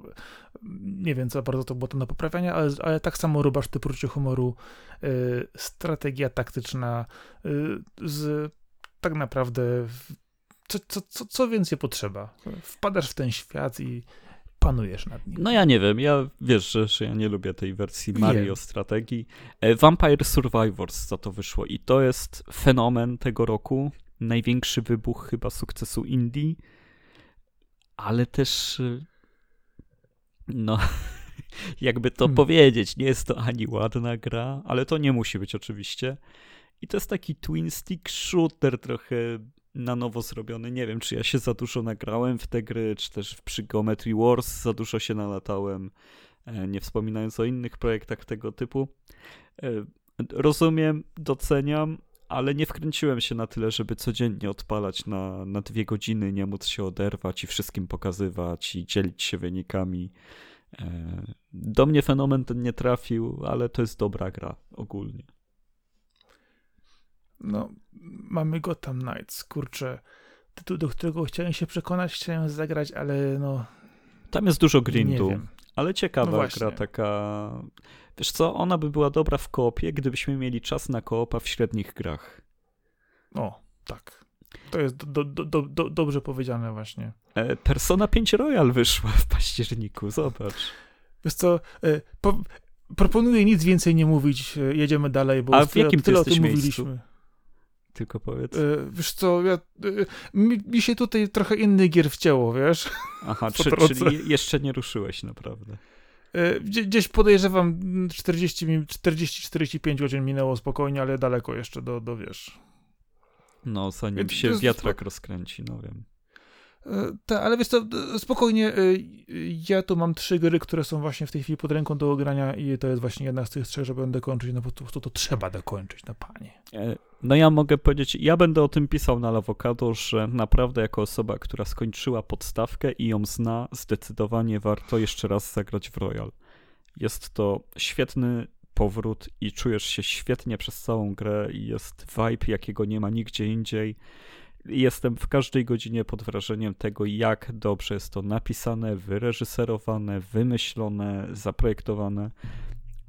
mm, nie wiem, co bardzo to było tam do poprawiania, ale, ale tak samo rubasz ty poczucie humoru, y, strategia taktyczna y, z tak naprawdę co, co, co, co więcej potrzeba? Wpadasz w ten świat i panujesz nad nim. No ja nie wiem, ja wiesz, że, że ja nie lubię tej wersji Wiem. Mario strategii. E, Vampire Survivors za to wyszło i to jest fenomen tego roku. Największy wybuch chyba sukcesu Indie, ale też y, no jakby to Hmm. powiedzieć, nie jest to ani ładna gra, ale to nie musi być oczywiście. I to jest taki twin stick shooter trochę na nowo zrobiony. Nie wiem, czy ja się za dużo nagrałem w te gry, czy też przy Geometry Wars za dużo się nalatałem, e, nie wspominając o innych projektach tego typu. E, Rozumiem, doceniam, ale nie wkręciłem się na tyle, żeby codziennie odpalać na, na dwie godziny, nie móc się oderwać i wszystkim pokazywać i dzielić się wynikami. E, Do mnie fenomen ten nie trafił, ale to jest dobra gra ogólnie. No, mamy Gotham Knights, kurczę, tytuł, do którego chciałem się przekonać, chciałem zagrać, ale no, Tam jest dużo grindu, ale ciekawa No gra taka. Wiesz co, ona by była dobra w koopie, gdybyśmy mieli czas na koopa w średnich grach. O, tak. To jest do, do, do, do, dobrze powiedziane właśnie. E, Persona 5 Royal wyszła w październiku, zobacz. Wiesz co, e, po, proponuję nic więcej nie mówić, e, jedziemy dalej, bo A w jakim ty tyle o tym jesteś mówiliśmy. Tylko powiedz. E, wiesz co, ja, e, mi, mi się tutaj trochę inny gier wcięło, wiesz? Aha, czy, czyli jeszcze nie ruszyłeś naprawdę. E, Gdzie, gdzieś podejrzewam mm, 40 min- 40-45 godzin minęło spokojnie, ale daleko jeszcze do, do wiesz. No, zanim się wiatrak rozkręci, no wiem. Tak, ale wiesz co, e, spokojnie, e, ja tu mam trzy gry, które są właśnie w tej chwili pod ręką do ogrania i to jest właśnie jedna z tych trzech, że będę kończyć, no to, to, to trzeba dokończyć, no panie. E, No ja mogę powiedzieć, ja będę o tym pisał na Lawokado, że naprawdę jako osoba, która skończyła podstawkę i ją zna, zdecydowanie warto jeszcze raz zagrać w Royal. Jest to świetny powrót i czujesz się świetnie przez całą grę i jest vibe, jakiego nie ma nigdzie indziej. Jestem w każdej godzinie pod wrażeniem tego, jak dobrze jest to napisane, wyreżyserowane, wymyślone, zaprojektowane.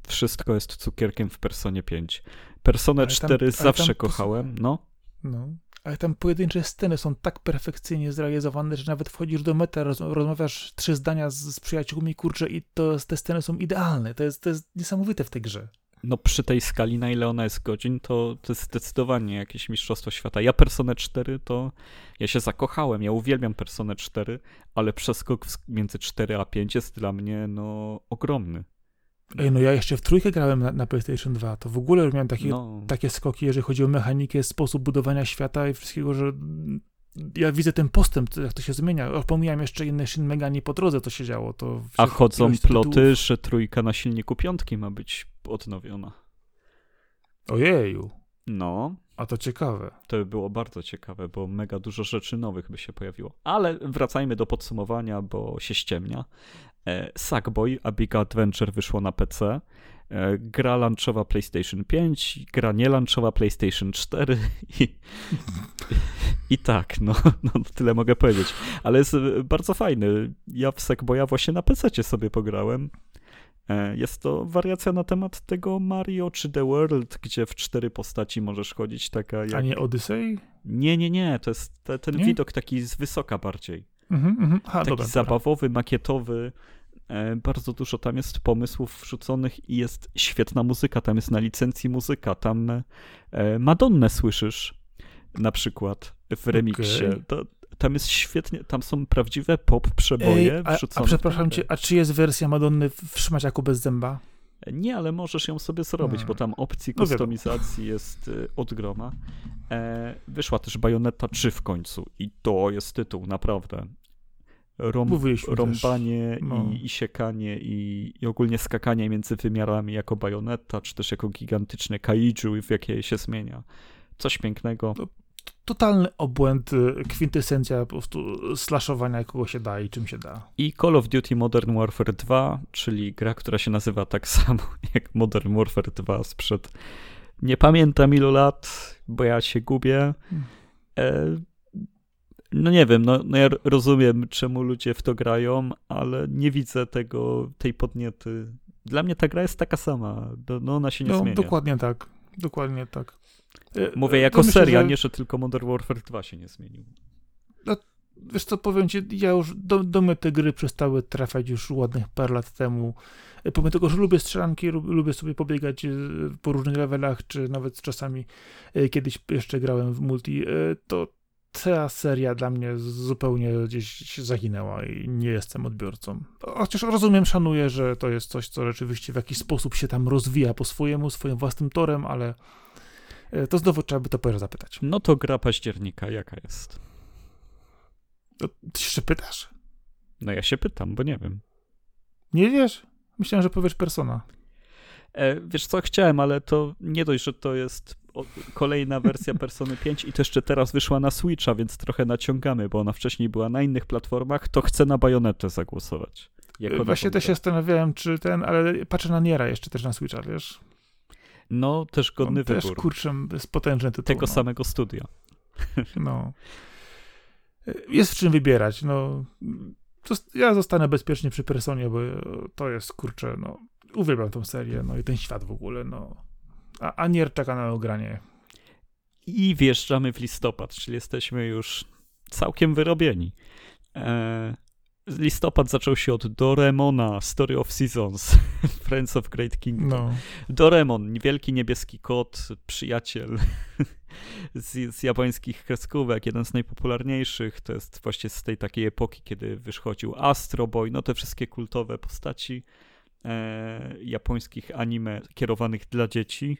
Wszystko jest cukierkiem w Personie 5. Personę Ale tam- 4 ale zawsze tam kochałem, no. No. Ale tam pojedyncze sceny są tak perfekcyjnie zrealizowane, że nawet wchodzisz do meta, roz, rozmawiasz trzy zdania z, z przyjaciółmi, kurczę, i to, te sceny są idealne. To jest, to jest niesamowite w tej grze. No przy tej skali, na ile ona jest godzin, to, to jest zdecydowanie jakieś mistrzostwo świata. Ja Personę 4 to, ja się zakochałem, ja uwielbiam Personę 4, ale przeskok między 4 a 5 jest dla mnie, no, ogromny. Ej, no ja jeszcze w trójkę grałem na, na PlayStation 2, to w ogóle miałem takie, No, takie skoki, jeżeli chodzi o mechanikę, sposób budowania świata i wszystkiego, że ja widzę ten postęp, jak to się zmienia. Pomijam jeszcze inne Shin Megami po drodze, to się działo. To a chodzą ploty, tytułów. że trójka na silniku piątki ma być odnowiona. Ojeju, No, a to ciekawe. to by było bardzo ciekawe, bo mega dużo rzeczy nowych by się pojawiło. Ale wracajmy do podsumowania, bo się ściemnia. E, Sackboy A Big Adventure wyszło na PC. E, gra launchowa PlayStation 5, gra nie launchowa PlayStation 4 i, i tak, no, no tyle mogę powiedzieć. Ale jest e, bardzo fajny. Ja w Sackboya właśnie na PC sobie pograłem. E, Jest to wariacja na temat tego Mario czy The World, gdzie w cztery postaci możesz chodzić, taka jak... A nie Odyssey? Nie, nie, nie, to jest te, ten Nie? widok taki z wysoka bardziej. Mhm, mhm. Aha, taki dobra, dobra. zabawowy, makietowy. E, bardzo dużo tam jest pomysłów wrzuconych i jest świetna muzyka. Tam jest na licencji muzyka. Tam e, Madonnę słyszysz na przykład w remiksie. To, tam jest świetnie, tam są prawdziwe pop przeboje Ej, a, wrzucone. a przepraszam cię, a czy jest wersja Madonny w Szmaciaku bez zęba? Nie, ale możesz ją sobie zrobić, bo tam opcji No kustomizacji jest y, od groma. E, wyszła też Bayonetta 3 w końcu i to jest tytuł, naprawdę. Rąb, rąbanie no. i, i siekanie i, i ogólnie skakanie między wymiarami jako Bayonetta, czy też jako gigantyczne kaiju, w jakie się zmienia. Coś pięknego. Totalny obłęd, y, kwintesencja po prostu slashowania, kogo się da i czym się da. I Call of Duty Modern Warfare 2, czyli gra, która się nazywa tak samo jak Modern Warfare 2 sprzed nie pamiętam ilu lat, bo ja się gubię. Hmm. E, no nie wiem, no, no ja rozumiem, czemu ludzie w to grają, ale nie widzę tego, tej podniety. Dla mnie ta gra jest taka sama, no, no ona się nie No, zmienia. dokładnie tak. Dokładnie tak. Y, Mówię y, jako to myślę, seria, że- nie, że tylko Modern Warfare 2 się nie zmienił. Wiesz co, powiem ci, ja już do, do mnie te gry przestały trafiać już ładnych parę lat temu. E, Pomimo tego, że lubię strzelanki, lub- lubię sobie pobiegać e, po różnych levelach, czy nawet czasami e, kiedyś jeszcze grałem w multi, e, to ta seria dla mnie zupełnie gdzieś zaginęła i nie jestem odbiorcą. Chociaż rozumiem, szanuję, że to jest coś, co rzeczywiście w jakiś sposób się tam rozwija po swojemu, swoim własnym torem, ale e, to znowu trzeba by to Pera zapytać. No to gra października, jaka jest? To Ty jeszcze pytasz? No ja się pytam, bo nie wiem. Nie wiesz? Myślałem, że powiesz Persona. E, wiesz co, chciałem, ale to nie dość, że to jest kolejna wersja Persony 5 i to jeszcze teraz wyszła na Switcha, więc trochę naciągamy, bo ona wcześniej była na innych platformach, to chcę na Bajonetę zagłosować. Właśnie też się zastanawiałem, czy ten, ale patrzę na Niera jeszcze też na Switcha, wiesz? No, też godny On też, wybór. kurczę, jest potężny tytuł. Tego no. samego studia. No. Jest w czym wybierać, no. Ja zostanę bezpiecznie przy Personie, bo to jest, kurczę, no. Uwielbiam tą serię, no i ten świat w ogóle, no. A, a Nier czeka na ogranie. I wjeżdżamy w listopad, czyli jesteśmy już całkiem wyrobieni. E, listopad zaczął się od Doremona, Story of Seasons, Friends of Great Kingdom. No. Doremon, wielki niebieski kot, przyjaciel z, z japońskich kreskówek, jeden z najpopularniejszych. To jest właśnie z tej takiej epoki, kiedy wychodził Astro Boy, no te wszystkie kultowe postaci e, japońskich anime kierowanych dla dzieci,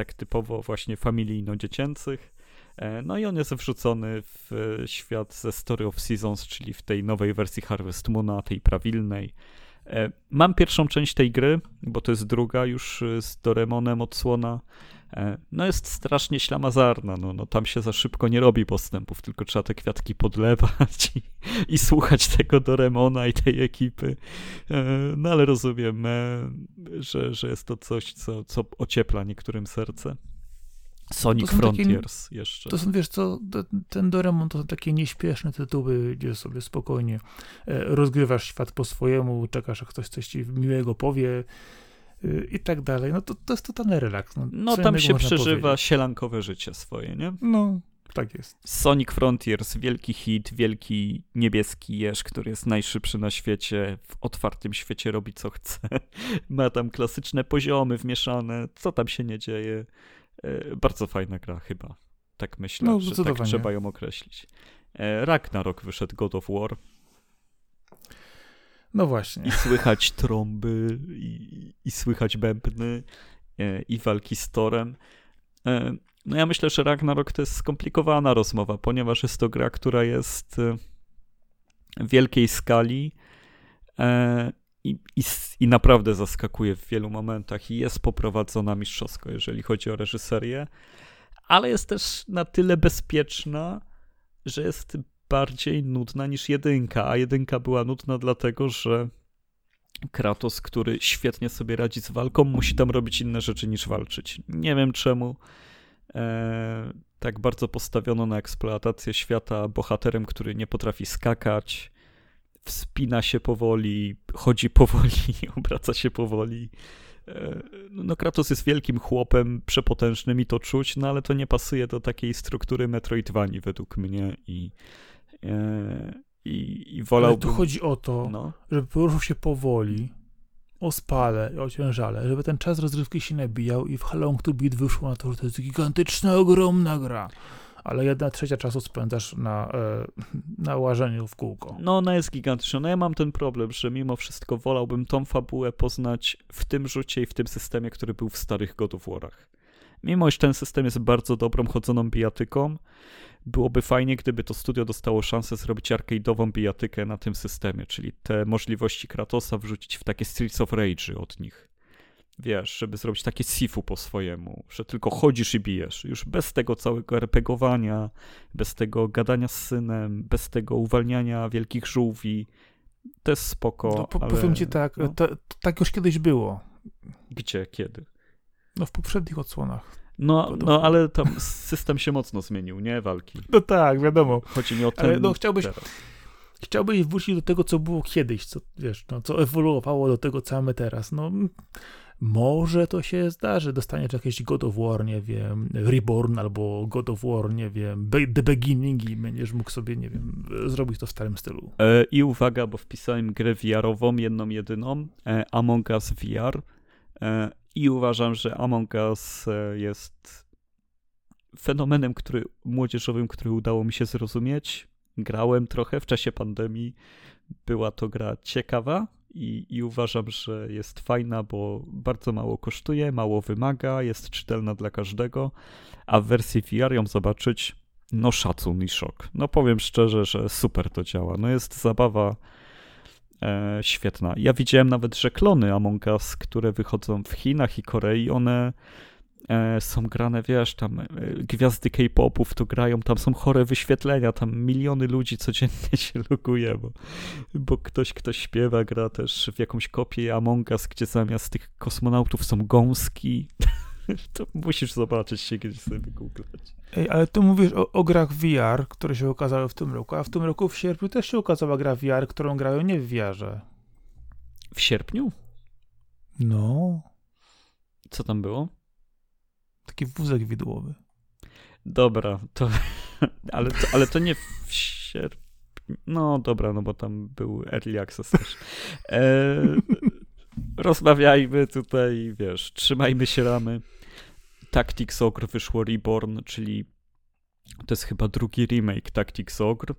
tak typowo właśnie familijno-dziecięcych. E, No i on jest wrzucony w e, świat ze Story of Seasons, czyli w tej nowej wersji Harvest Moona, tej prawilnej. E, Mam pierwszą część tej gry, bo to jest druga już z Doremonem odsłona. E, No jest strasznie ślamazarna, no, no tam się za szybko nie robi postępów, tylko trzeba te kwiatki podlewać i, i słuchać tego Doremona i tej ekipy. E, No ale rozumiem, e, że, że jest to coś, co, co ociepla niektórym serce. Sonic są takie- Frontiers jeszcze. To są, wiesz co, ten Doremon to są takie nieśpieszne tytuły, gdzie sobie spokojnie rozgrywasz świat po swojemu, czekasz, aż ktoś coś ci miłego powie i tak dalej. No to, to jest totalny relaks. No, No tam się przeżywa powiedzieć. sielankowe życie swoje, nie? No, tak jest. Sonic Frontiers, wielki hit, wielki niebieski jeż, który jest najszybszy na świecie, w otwartym świecie robi co chce. Ma tam klasyczne poziomy wmieszane, co tam się nie dzieje. E, Bardzo fajna gra chyba. Tak myślę, No, że tak trzeba ją określić. E, Ragnarok wyszedł God of War. No właśnie. I słychać trąby, i, i słychać bębny, e, i walki z Torem. E, no ja myślę, że Ragnarok to jest skomplikowana rozmowa, ponieważ jest to gra, która jest e, wielkiej skali i, i, i, naprawdę zaskakuje w wielu momentach i jest poprowadzona mistrzowsko, jeżeli chodzi o reżyserię, ale jest też na tyle bezpieczna, że jest bardziej nudna niż jedynka, a jedynka była nudna dlatego, że Kratos, który świetnie sobie radzi z walką, musi tam robić inne rzeczy niż walczyć. Nie wiem czemu e, tak bardzo postawiono na eksploatację świata bohaterem, który nie potrafi skakać, wspina się powoli, chodzi powoli, obraca się powoli. E, no, Kratos jest wielkim chłopem, przepotężnym i to czuć, no ale to nie pasuje do takiej struktury Metroidvanii według mnie i i, i wolałbym... Ale tu chodzi o to, no. żeby poruszał się powoli, o spale i o ciężale, żeby ten czas rozrywki się nabijał i w How Long to Beat wyszło na to, że to jest gigantyczna, ogromna gra. Ale jedna trzecia czasu spędzasz na, e, na łażeniu w kółko. No ona jest gigantyczna. No ja mam ten problem, że mimo wszystko wolałbym tą fabułę poznać w tym rzucie i w tym systemie, który był w starych God of War'ach. Mimo, iż ten system jest bardzo dobrą chodzoną bijatyką, byłoby fajnie, gdyby to studio dostało szansę zrobić arcade'ową bijatykę na tym systemie, czyli te możliwości Kratosa wrzucić w takie Streets of Rage od nich. Wiesz, żeby zrobić takie sifu po swojemu, że tylko chodzisz i bijesz. Już bez tego całego RPGowania, bez tego gadania z synem, bez tego uwalniania wielkich żółwi. To jest spoko. No, po, ale, powiem ci tak, no. to, to, tak już kiedyś było. Gdzie, kiedy? No w poprzednich odsłonach. No, no ale tam system się mocno zmienił, nie? Walki. No tak, wiadomo. Chodzi mi o ten ale no chciałbyś, chciałbyś wrócić do tego, co było kiedyś, co, wiesz, no, co ewoluowało do tego, co mamy teraz. No, może to się zdarzy, dostaniesz jakieś God of War, nie wiem, Reborn albo God of War, nie wiem, The Beginning i będziesz mógł sobie, nie wiem, zrobić to w starym stylu. E, I uwaga, bo wpisałem grę VR-ową, jedną, jedyną, e, Among Us VR. I uważam, że Among Us e, jest fenomenem który, młodzieżowym, który udało mi się zrozumieć. Grałem trochę w czasie pandemii. Była to gra ciekawa i, i uważam, że jest fajna, bo bardzo mało kosztuje, mało wymaga, jest czytelna dla każdego, a w wersji VR ją zobaczyć, no szacun i szok. No powiem szczerze, że super to działa. No jest zabawa świetna. Ja widziałem nawet, że klony Among Us, które wychodzą w Chinach i Korei, one e, są grane, wiesz, tam e, gwiazdy K-popów to grają, tam są chore wyświetlenia, tam miliony ludzi codziennie się loguje, bo, bo ktoś, kto śpiewa, gra też w jakąś kopię Among Us, gdzie zamiast tych kosmonautów są gąski. to musisz zobaczyć się kiedyś sobie wygooglać. Ej, ale tu mówisz o, o, grach VR, które się okazały w tym roku, a w tym roku w sierpniu też się okazała gra VR, którą grają nie w VR-ze. W sierpniu? No. Co tam było? Taki wózek widłowy. Dobra, to ale, to, ale to nie w sierpniu. No dobra, no bo tam był Early Access też. E, rozmawiajmy tutaj, wiesz, trzymajmy się ramy. Tactics Ogre wyszło Reborn, czyli to jest chyba drugi remake Tactics Ogre.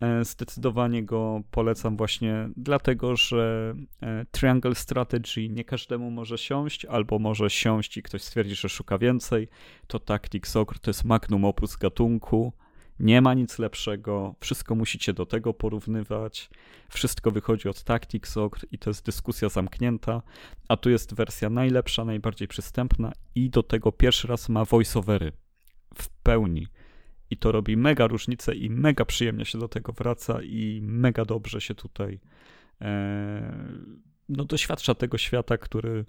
E, zdecydowanie go polecam właśnie dlatego, że e, Triangle Strategy nie każdemu może siąść, albo może siąść i ktoś stwierdzi, że szuka więcej. To Tactics Ogre to jest magnum opus gatunku. Nie ma nic lepszego, wszystko musicie do tego porównywać. Wszystko wychodzi od Tactics Ogre i to jest dyskusja zamknięta, a tu jest wersja najlepsza, najbardziej przystępna i do tego pierwszy raz ma voiceovery w pełni. I to robi mega różnicę i mega przyjemnie się do tego wraca i mega dobrze się tutaj e, no, doświadcza tego świata, który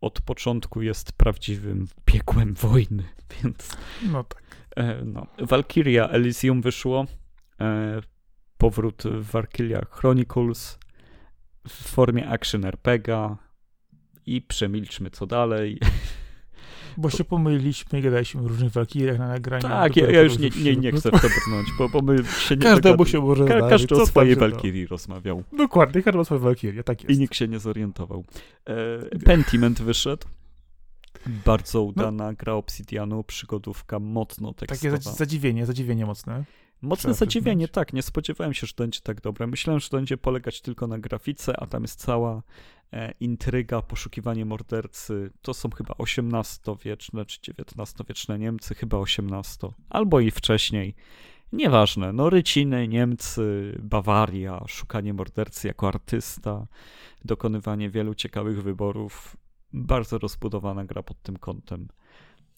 od początku jest prawdziwym piekłem wojny, więc... No tak. E, no. Valkyria Elysium wyszło. E, powrót Valkyria Chronicles w formie action RPGa i przemilczmy co dalej. Bo się pomyliliśmy i gadaliśmy o różnych Valkyriach na nagraniu. Tak, ja, ja, już nie, nie, nie chcę w to brnąć, bo, bo my się nie Każdemu się może Ka Każdy o swojej Valkyrii rozmawiał. Dokładnie, każdy o swojej Valkyrii, tak jest. I nikt się nie zorientował. E, Pentiment wyszedł. Bardzo no. udana no. gra Obsidianu, przygodówka mocno tekstowa. Takie zadziwienie, zadziwienie mocne. Mocne zadziwienie, tak. Nie spodziewałem się, że to będzie tak dobre. Myślałem, że to będzie polegać tylko na grafice, a tam jest cała e, intryga, poszukiwanie mordercy. To są chyba XVIII-wieczne czy XIX-wieczne Niemcy, chyba XVIII, albo i wcześniej. Nieważne, no Ryciny, Niemcy, Bawaria, szukanie mordercy jako artysta, dokonywanie wielu ciekawych wyborów. Bardzo rozbudowana gra pod tym kątem.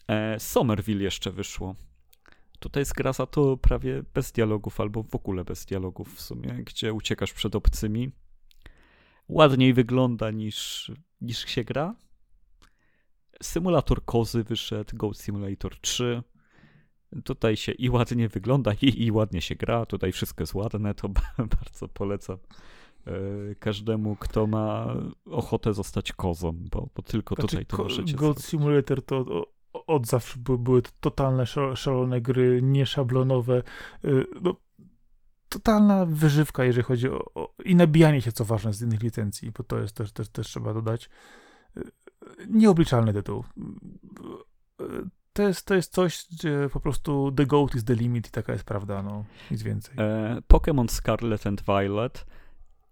E, Somerville jeszcze wyszło. Tutaj jest gra za to prawie bez dialogów, albo w ogóle bez dialogów w sumie, gdzie uciekasz przed obcymi. Ładniej wygląda niż, niż się gra. Symulator kozy wyszedł, Goat Simulator 3. Tutaj się i ładnie wygląda, i, i ładnie się gra. Tutaj wszystko jest ładne, to bardzo polecam każdemu, kto ma ochotę zostać kozą, bo, bo tylko Znaczy, tutaj to możecie Goat zrobić. Simulator to o- o- od zawsze były, były totalne, szal- szalone gry, nieszablonowe. y, No, totalna wyżywka, jeżeli chodzi o, o... i nabijanie się, co ważne, z innych licencji, bo to jest też, też, też trzeba dodać. Y, Nieobliczalny tytuł. To jest, to jest coś, gdzie po prostu the goat is the limit i taka jest prawda, no, nic więcej. E, Pokémon Scarlet and Violet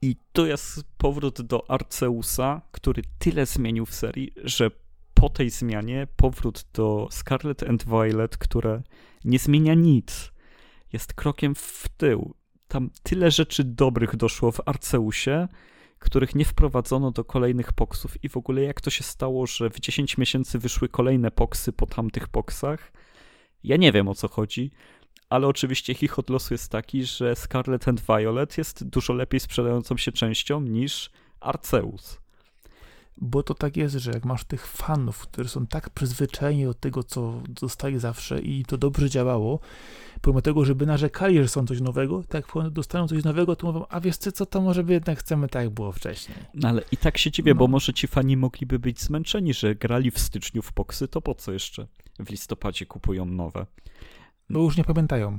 i to jest powrót do Arceusa, który tyle zmienił w serii, że po tej zmianie powrót do Scarlet and Violet, które nie zmienia nic, jest krokiem w tył. Tam tyle rzeczy dobrych doszło w Arceusie, których nie wprowadzono do kolejnych poksów i w ogóle jak to się stało, że w 10 miesięcy wyszły kolejne poksy po tamtych poksach. Ja nie wiem o co chodzi, ale oczywiście chichot losu jest taki, że Scarlet and Violet jest dużo lepiej sprzedającą się częścią niż Arceus. Bo to tak jest, że jak masz tych fanów, którzy są tak przyzwyczajeni do tego, co dostaje zawsze i to dobrze działało, pomimo tego, żeby narzekali, że są coś nowego, tak jak one dostaną coś nowego, to mówią, a wiesz co, co to może by jednak chcemy tak, jak było wcześniej. No ale i tak się dziwię, No. bo może ci fani mogliby być zmęczeni, że grali w styczniu w poksy, to po co jeszcze w listopadzie kupują nowe? No już nie pamiętają.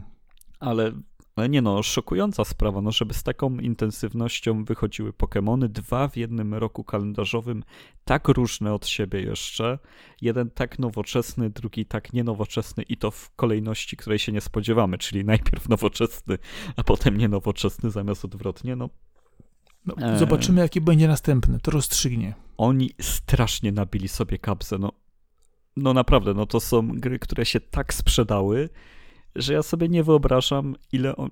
Ale, ale nie no, szokująca sprawa, no żeby z taką intensywnością wychodziły Pokémony, dwa w jednym roku kalendarzowym, tak różne od siebie jeszcze, jeden tak nowoczesny, drugi tak nienowoczesny i to w kolejności, której się nie spodziewamy, czyli najpierw nowoczesny, a potem nienowoczesny zamiast odwrotnie, no No, Eee. Zobaczymy, jaki będzie następny. To rozstrzygnie. oni strasznie nabili sobie kapsę, no, no naprawdę, no to są gry, które się tak sprzedały, że ja sobie nie wyobrażam, ile on...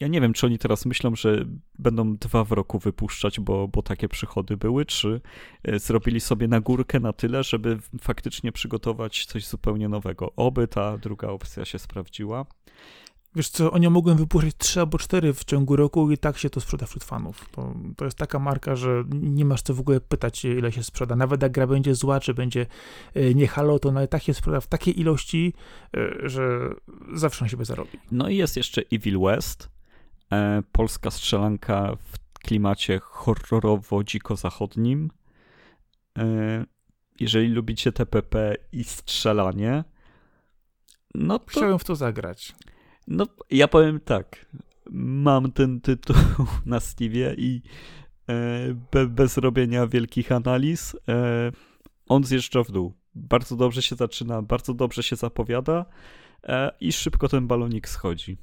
Ja nie wiem, czy oni teraz myślą, że będą dwa w roku wypuszczać, bo, bo takie przychody były, czy e, zrobili sobie na górkę na tyle, żeby faktycznie przygotować coś zupełnie nowego. Oby ta druga opcja się sprawdziła. Wiesz co, oni mogą wypuszczać trzy albo cztery w ciągu roku i tak się to sprzeda wśród fanów. To, to jest taka marka, że nie masz co w ogóle pytać, ile się sprzeda. Nawet jak gra będzie zła, czy będzie e, nie halo, to nawet tak się sprzeda w takiej ilości, e, że zawsze na siebie zarobi. No i jest jeszcze Evil West, e, polska strzelanka w klimacie horrorowo-dziko-zachodnim. Jeżeli lubicie TPP i strzelanie, no to Chciałem w to zagrać. No, ja powiem tak. Mam ten tytuł na Steamie i e, be, bez robienia wielkich analiz e, on zjeżdża w dół. Bardzo dobrze się zaczyna, bardzo dobrze się zapowiada e, i szybko ten balonik schodzi.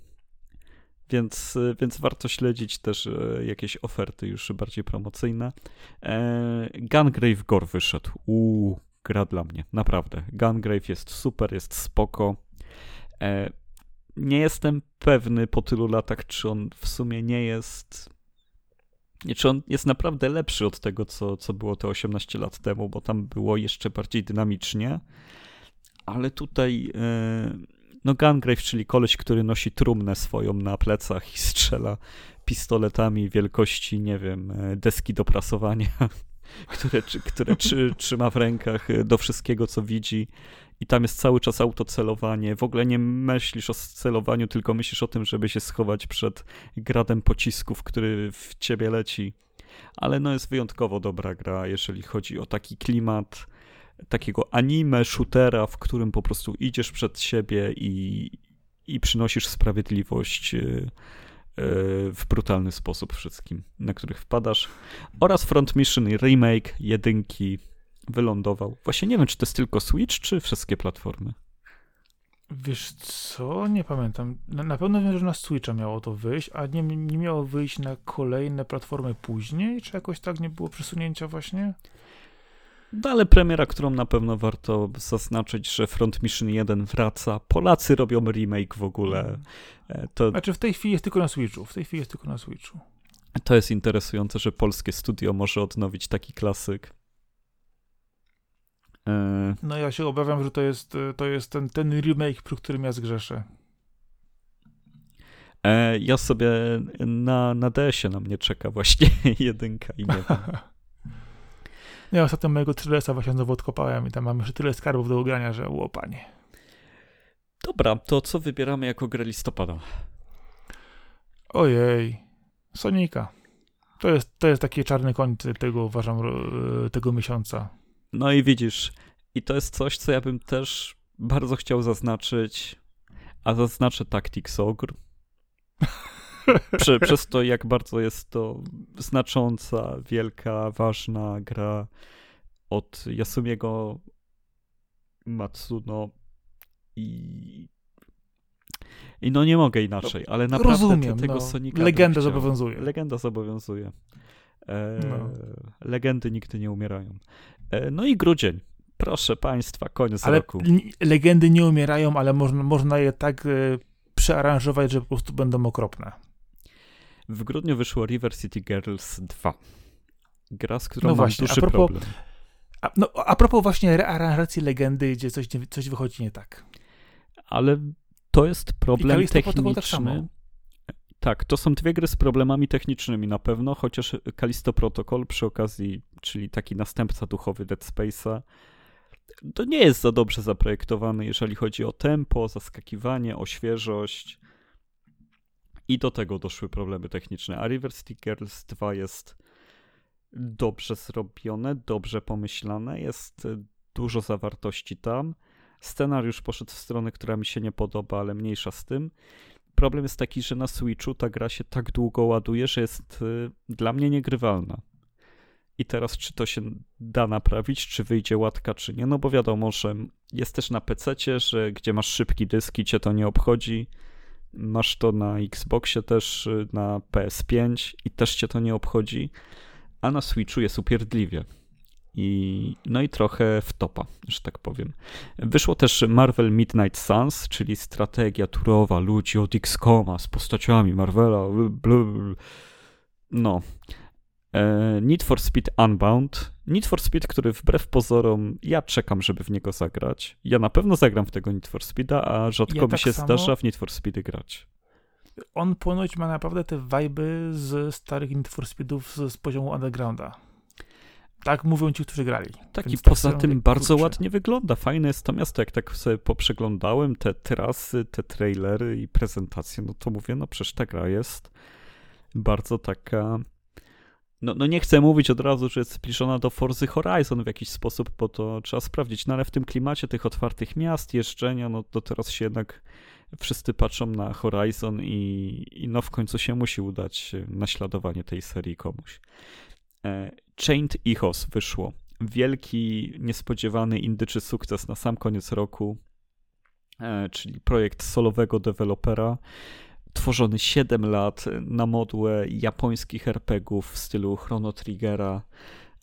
Więc, e, więc warto śledzić też e, jakieś oferty już bardziej promocyjne. E, Gungrave Gore wyszedł. Uuu, gra dla mnie, naprawdę. Gungrave jest super, jest spoko. Nie jestem pewny po tylu latach, czy on w sumie nie jest. Czy on jest naprawdę lepszy od tego, co, co było te 18 lat temu, bo tam było jeszcze bardziej dynamicznie. Ale tutaj. e, No, Gungrave, czyli koleś, który nosi trumnę swoją na plecach i strzela pistoletami wielkości, nie wiem, e, deski do prasowania, które, które trzy, trzyma w rękach e, do wszystkiego, co widzi i tam jest cały czas autocelowanie. W ogóle nie myślisz o celowaniu, tylko myślisz o tym, żeby się schować przed gradem pocisków, który w ciebie leci. Ale no jest wyjątkowo dobra gra, jeżeli chodzi o taki klimat takiego anime, shootera, w którym po prostu idziesz przed siebie i, i przynosisz sprawiedliwość e, e, w brutalny sposób wszystkim, na których wpadasz. Oraz Front Mission Remake jedynki wylądował. Właśnie nie wiem, czy to jest tylko Switch, czy wszystkie platformy. Wiesz co? Nie pamiętam. Na, na pewno wiem, że na Switcha miało to wyjść, a nie, nie miało wyjść na kolejne platformy później? Czy jakoś tak nie było przesunięcia właśnie? No ale premiera, którą na pewno warto zaznaczyć, że Front Mission 1 wraca. Polacy robią remake w ogóle. E, To, Znaczy w tej chwili jest tylko na Switchu. W tej chwili jest tylko na Switchu. to jest interesujące, że polskie studio może odnowić taki klasyk. E, No ja się obawiam, że to jest, y, to jest ten, ten remake, przy którym ja zgrzeszę. e, Ja sobie na, na DS-ie na mnie czeka właśnie jedynka i nie. Ja ostatnio mojego 3DS-a właśnie znowu odkopałem i tam mam jeszcze tyle skarbów do ugrania, że łopanie. Dobra, to co wybieramy jako grę listopada? Ojej. Sonika. To jest, to jest taki czarny koń tego, uważam, tego miesiąca. No i widzisz, i to jest coś, co ja bym też bardzo chciał zaznaczyć, a zaznaczę Tactics Ogre. Prze, przez to, jak bardzo jest to znacząca, wielka, ważna gra od Yasumiego Matsuno i... I no nie mogę inaczej, ale naprawdę Rozumiem, te, tego no. Sonika Legenda zobowiązuje. Legenda zobowiązuje. E, No. Legendy nigdy nie umierają. E, no i grudzień. Proszę państwa, koniec Ale roku. legendy nie umierają, ale można, można je tak e, przearanżować, że po prostu będą okropne. W grudniu wyszło River City Girls 2. Gra, z którą No właśnie, a duży propos- problem. A, no, a propos właśnie rearanżacji legendy, gdzie coś, coś wychodzi nie tak. Ale to jest problem Protocol techniczny. Tak to są dwie gry z problemami technicznymi na pewno, chociaż Callisto Protocol przy okazji, czyli taki następca duchowy Dead Space'a, to nie jest za dobrze zaprojektowany, jeżeli chodzi o tempo, zaskakiwanie, o świeżość. I do tego doszły problemy techniczne. A River City Girls 2 jest dobrze zrobione, dobrze pomyślane, jest dużo zawartości tam. Scenariusz poszedł w stronę, która mi się nie podoba, ale mniejsza z tym. Problem jest taki, że na Switchu ta gra się tak długo ładuje, że jest y, dla mnie niegrywalna. I teraz, czy to się da naprawić, czy wyjdzie łatka, czy nie? No bo wiadomo, że jest też na PC, że gdzie masz szybki dysk i cię to nie obchodzi. Masz to na Xboxie też, y, na PS5 i też cię to nie obchodzi. A na Switchu jest upierdliwie. I, no i trochę w topa, że tak powiem. Wyszło też Marvel Midnight Suns, czyli strategia turowa ludzi od XCOMa z postaciami Marvela. No. E, Need for Speed Unbound. Need for Speed, który wbrew pozorom, ja czekam, żeby w niego zagrać. Ja na pewno zagram w tego Need for Speeda, a rzadko Ja mi tak się samo. zdarza w Need for Speedy grać. On ponoć ma naprawdę te wajby z starych Need for Speedów z, z poziomu Undergrounda. Tak mówią ci, którzy grali. Tak, i Więc tak poza tym bardzo kurczę. ładnie wygląda. Fajne jest to miasto, jak tak sobie poprzeglądałem te trasy, te trailery i prezentacje, no to mówię, no przecież ta gra jest bardzo taka... No, no nie chcę mówić od razu, że jest zbliżona do Forzy Horizon w jakiś sposób, bo to trzeba sprawdzić, no ale w tym klimacie tych otwartych miast, jeżdżenia, no to teraz się jednak wszyscy patrzą na Horizon i, i no w końcu się musi udać naśladowanie tej serii komuś. E, Chained Echoes wyszło. Wielki, niespodziewany indyczy sukces na sam koniec roku, e, czyli projekt solowego dewelopera, tworzony 7 lat na modłę japońskich RPGów w stylu Chrono Triggera,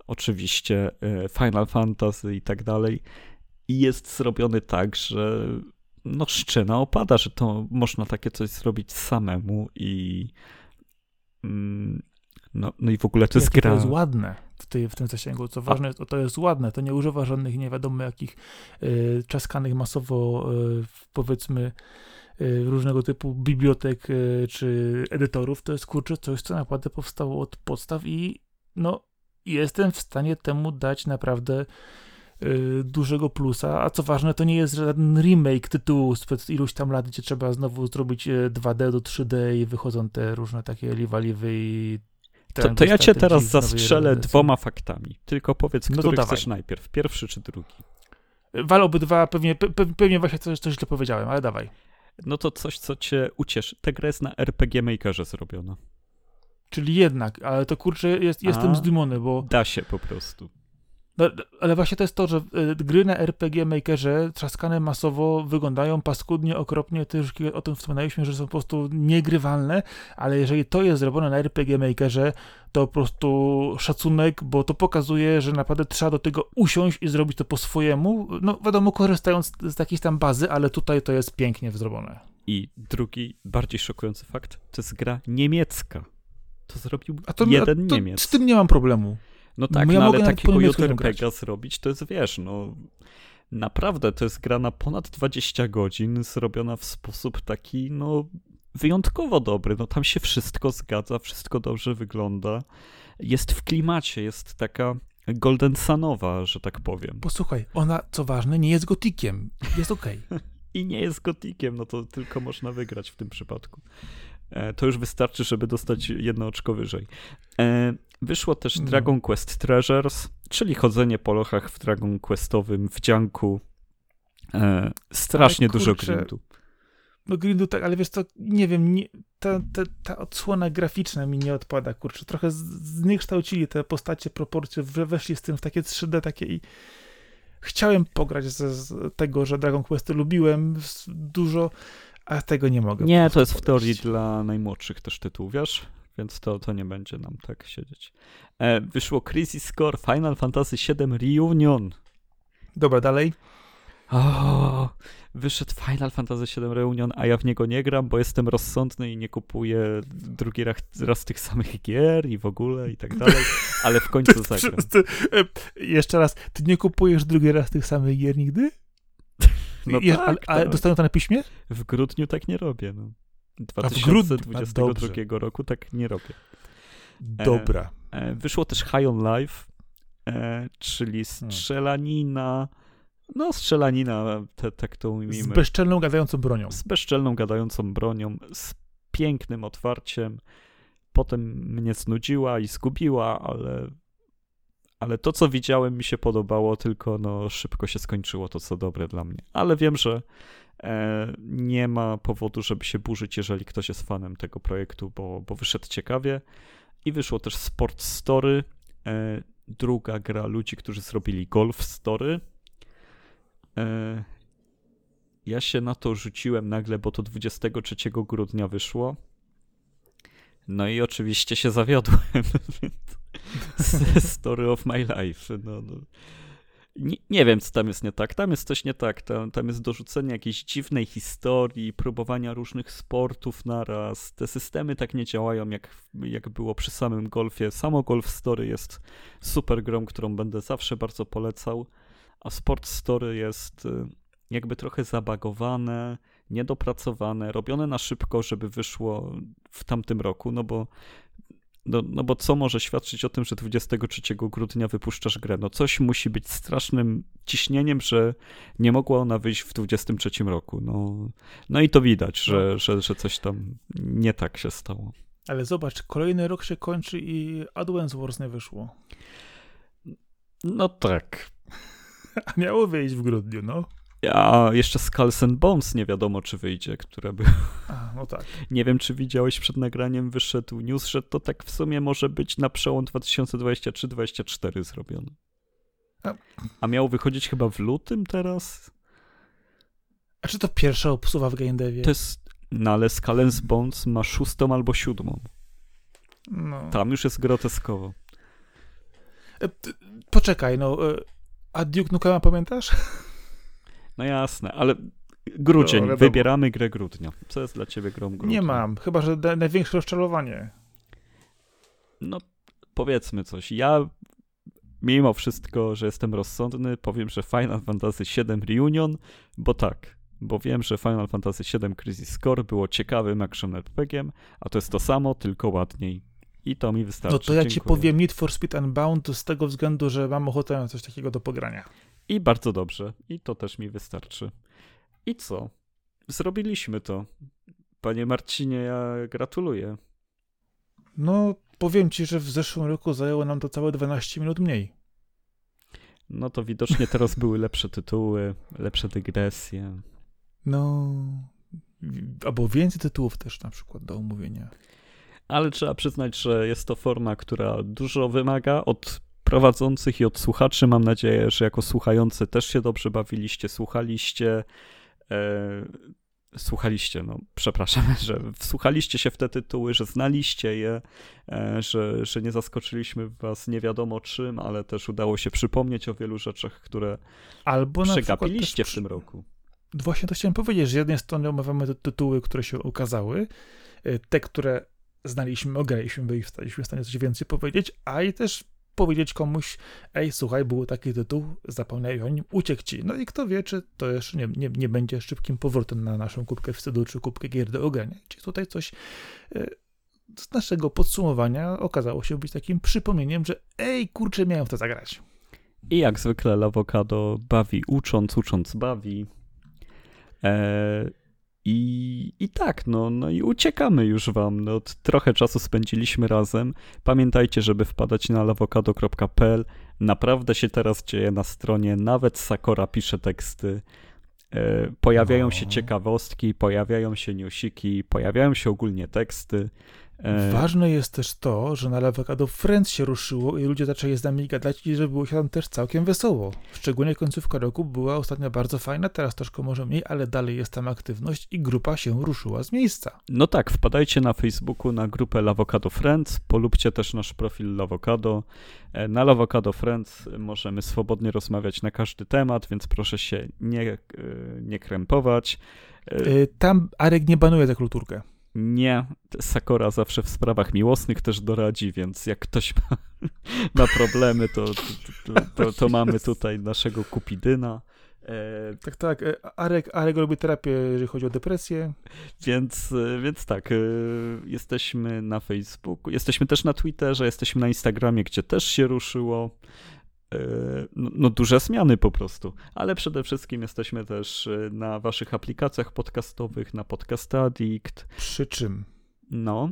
oczywiście e, Final Fantasy i tak dalej. I jest zrobiony tak, że no szczena opada, że to można takie coś zrobić samemu i mm, no, no i w ogóle to jest gra... to jest ładne w, tej, w tym zasięgu. Co ważne, to, to jest ładne. To nie używa żadnych nie wiadomo jakich y, czaskanych masowo, y, powiedzmy, y, różnego typu bibliotek y, czy edytorów. To jest kurczę coś, co naprawdę powstało od podstaw i no jestem w stanie temu dać naprawdę dużego plusa, a co ważne, to nie jest żaden remake tytułu sprzed iluś tam lat, gdzie trzeba znowu zrobić y, 2D do 3D i wychodzą te różne takie liwaliwy i To, to ja cię teraz zastrzelę dwoma faktami. Tylko powiedz, No który dawaj. chcesz najpierw, pierwszy czy drugi. Wal obydwa, pewnie, pe, pe- pewnie właśnie coś, coś źle powiedziałem, ale dawaj. No to coś, co cię ucieszy. Ta gra jest na RPG Makerze zrobiona. Czyli jednak, ale to kurczę, jest, jestem zdumiony, bo Da się po prostu. No, ale właśnie to jest to, że y, gry na RPG Makerze trzaskane masowo wyglądają paskudnie, okropnie, też już o tym wspominaliśmy, że są po prostu niegrywalne, ale jeżeli to jest zrobione na RPG Makerze, to po prostu szacunek, bo to pokazuje, że naprawdę trzeba do tego usiąść i zrobić to po swojemu, no wiadomo, korzystając z jakiejś tam bazy, ale tutaj to jest pięknie zrobione. I drugi, bardziej szokujący fakt, to jest gra niemiecka. To zrobił to, jeden to Niemiec. Z tym nie mam problemu. No tak, ja no ale po niemiecku JRPG'a zrobić, to jest, wiesz, no... Naprawdę, to jest gra na ponad 20 godzin, zrobiona w sposób taki, no, wyjątkowo dobry. No tam się wszystko zgadza, wszystko dobrze wygląda. Jest w klimacie, jest taka Golden Sunowa, że tak powiem. Posłuchaj, ona, co ważne, nie jest gotikiem. Jest okej. I nie jest gotikiem, no to tylko można wygrać w tym przypadku. E, to już wystarczy, żeby dostać jedno oczko wyżej. E, wyszło też No. Dragon Quest Treasures, czyli chodzenie po lochach w Dragon Questowym wdzianku. E, strasznie dużo grindu. No grindu tak, ale wiesz co, nie wiem, nie, ta, ta, ta odsłona graficzna mi nie odpada, kurczę. Trochę zniekształcili te postacie, proporcje, we- weszli z tym w takie 3D takie i chciałem pograć z, tego, że Dragon Questy lubiłem dużo, a tego nie mogę. Nie, to jest w prostu teorii podejść. dla najmłodszych też tytuł, wiesz? Więc to, to nie będzie nam tak siedzieć. E, wyszło Crisis Core Final Fantasy VII Reunion. Dobra, dalej. O, wyszedł Final Fantasy VII Reunion, a ja w niego nie gram, bo jestem rozsądny i nie kupuję drugi raz, raz tych samych gier i w ogóle i tak dalej, ale w końcu zagram. Ty, e, jeszcze raz, ty nie kupujesz drugi raz tych samych gier nigdy? No tak, ale, ale tak. dostają to na piśmie? W grudniu tak nie robię. No. A w grudniu? A 2022 dobrze. roku tak nie robię. Dobra. E, Wyszło też High on Life, e, czyli strzelanina. No, strzelanina, te, tak to Z ujmijmy. bezczelną, gadającą bronią. z bezczelną, gadającą bronią, z pięknym otwarciem. Potem mnie znudziła i zgubiła, ale, ale to, co widziałem, mi się podobało, tylko no, szybko się skończyło to, co dobre dla mnie. Ale wiem, że e, nie ma powodu, żeby się burzyć, jeżeli ktoś jest fanem tego projektu, bo, bo wyszedł ciekawie. I wyszło też Sport Story, e, druga gra ludzi, którzy zrobili Golf Story. E, ja się na to rzuciłem nagle, bo to 23 grudnia wyszło. No i oczywiście się zawiodłem. Story of my life. No, no. Nie, wiem, co tam jest nie tak. Tam jest coś nie tak. Tam, tam jest dorzucenie jakiejś dziwnej historii, próbowania różnych sportów naraz. Te systemy tak nie działają, jak, jak było przy samym golfie. Samo Golf Story jest super grą, którą będę zawsze bardzo polecał. A Sport Story jest y, jakby trochę zabagowane, niedopracowane, robione na szybko, żeby wyszło w tamtym roku, no bo no, no bo co może świadczyć o tym, że 23 grudnia wypuszczasz grę? No coś musi być strasznym ciśnieniem, że nie mogła ona wyjść w 23 roku. No, no i to widać, że, że, że coś tam nie tak się stało. Ale zobacz, kolejny rok się kończy i Advance Wars nie wyszło. No tak. A miało wyjść w grudniu, no. A jeszcze Skulls and Bones nie wiadomo, czy wyjdzie, które by A, no tak. Nie wiem, czy widziałeś przed nagraniem, wyszedł news, że to tak w sumie może być na przełom 2023-2024 zrobione. A- A miało wychodzić chyba w lutym teraz? A czy to pierwsza obsuwa w Game Devie? To jest... No ale Skull Bones ma szóstą albo siódmą. No. Tam już jest groteskowo. E, Poczekaj, no. e, A Duke Nukema pamiętasz? No jasne, ale grudzień, No, wybieramy grę grudnia. Co jest dla ciebie grą grudnia? Nie mam, chyba że największe rozczarowanie. No, powiedzmy coś. Ja, mimo wszystko, że jestem rozsądny, powiem, że Final Fantasy VII Reunion, bo tak, bo wiem, że Final Fantasy VII Crisis Core było ciekawym action RPG-iem, a to jest to samo, tylko ładniej. I to mi wystarczy. No to ja ci Dziękuję. powiem Need for Speed Unbound z tego względu, że mam ochotę na coś takiego do pogrania. I bardzo dobrze. I to też mi wystarczy. I co? Zrobiliśmy to. Panie Marcinie, ja gratuluję. No, powiem ci, że w zeszłym roku zajęło nam to całe 12 minut mniej. No to widocznie teraz były lepsze tytuły, lepsze dygresje. No, albo więcej tytułów też na przykład do omówienia. Ale trzeba przyznać, że jest to forma, która dużo wymaga od prowadzących i od słuchaczy. Mam nadzieję, że jako słuchający też się dobrze bawiliście, słuchaliście. E, słuchaliście, no przepraszam, że wsłuchaliście się w te tytuły, że znaliście je, e, że, że nie zaskoczyliśmy was nie wiadomo czym, ale też udało się przypomnieć o wielu rzeczach, które Albo przegapiliście w tym roku. Właśnie to chciałem powiedzieć, że z jednej strony omawiamy te tytuły, które się ukazały, e, te, które znaliśmy, ograliśmy i staliśmy w stanie coś więcej powiedzieć, a i też powiedzieć komuś, ej, słuchaj, był taki tytuł, zapomniaj o nim, uciekł ci. No i kto wie, czy to jeszcze nie, nie, nie będzie szybkim powrotem na naszą kubkę wstydu, czy kubkę gier do ogrania. Czyli tutaj coś e, z naszego podsumowania okazało się być takim przypomnieniem, że ej, kurczę, miałem w to zagrać. I jak zwykle Lawokado bawi ucząc, ucząc bawi. Eee, i, I tak, no, no i uciekamy już wam. No, trochę czasu spędziliśmy razem. Pamiętajcie, żeby wpadać na lawokado.pl. Naprawdę się teraz dzieje na stronie. Nawet Sakora pisze teksty. E, pojawiają no. się ciekawostki, pojawiają się newsiki, pojawiają się ogólnie teksty. E, Ważne jest też to, że na Lawakado Friends się ruszyło i ludzie zaczęli z nami gadać i że było się tam też całkiem wesoło. Szczególnie końcówka roku była ostatnio bardzo fajna, teraz troszkę może mniej, ale dalej jest tam aktywność i grupa się ruszyła z miejsca. No tak, wpadajcie na Facebooku na grupę Lawokado Friends, polubcie też nasz profil Lawokado. E, na Lawokado Friends możemy swobodnie rozmawiać na każdy temat, więc proszę się nie, e, nie krępować. Tam Arek nie banuje za kulturkę. Nie, Sakora zawsze w sprawach miłosnych też doradzi, więc jak ktoś ma, ma problemy, to, to, to, to, mamy tutaj naszego Kupidyna. E, tak, tak. E, Arek, Arek robi terapię, jeżeli chodzi o depresję. Więc, e, więc tak, e, jesteśmy na Facebooku, jesteśmy też na Twitterze, jesteśmy na Instagramie, gdzie też się ruszyło. E, no, no, duże zmiany po prostu, ale przede wszystkim jesteśmy też e, na waszych aplikacjach podcastowych, na Podcast Addict. Przy czym? No.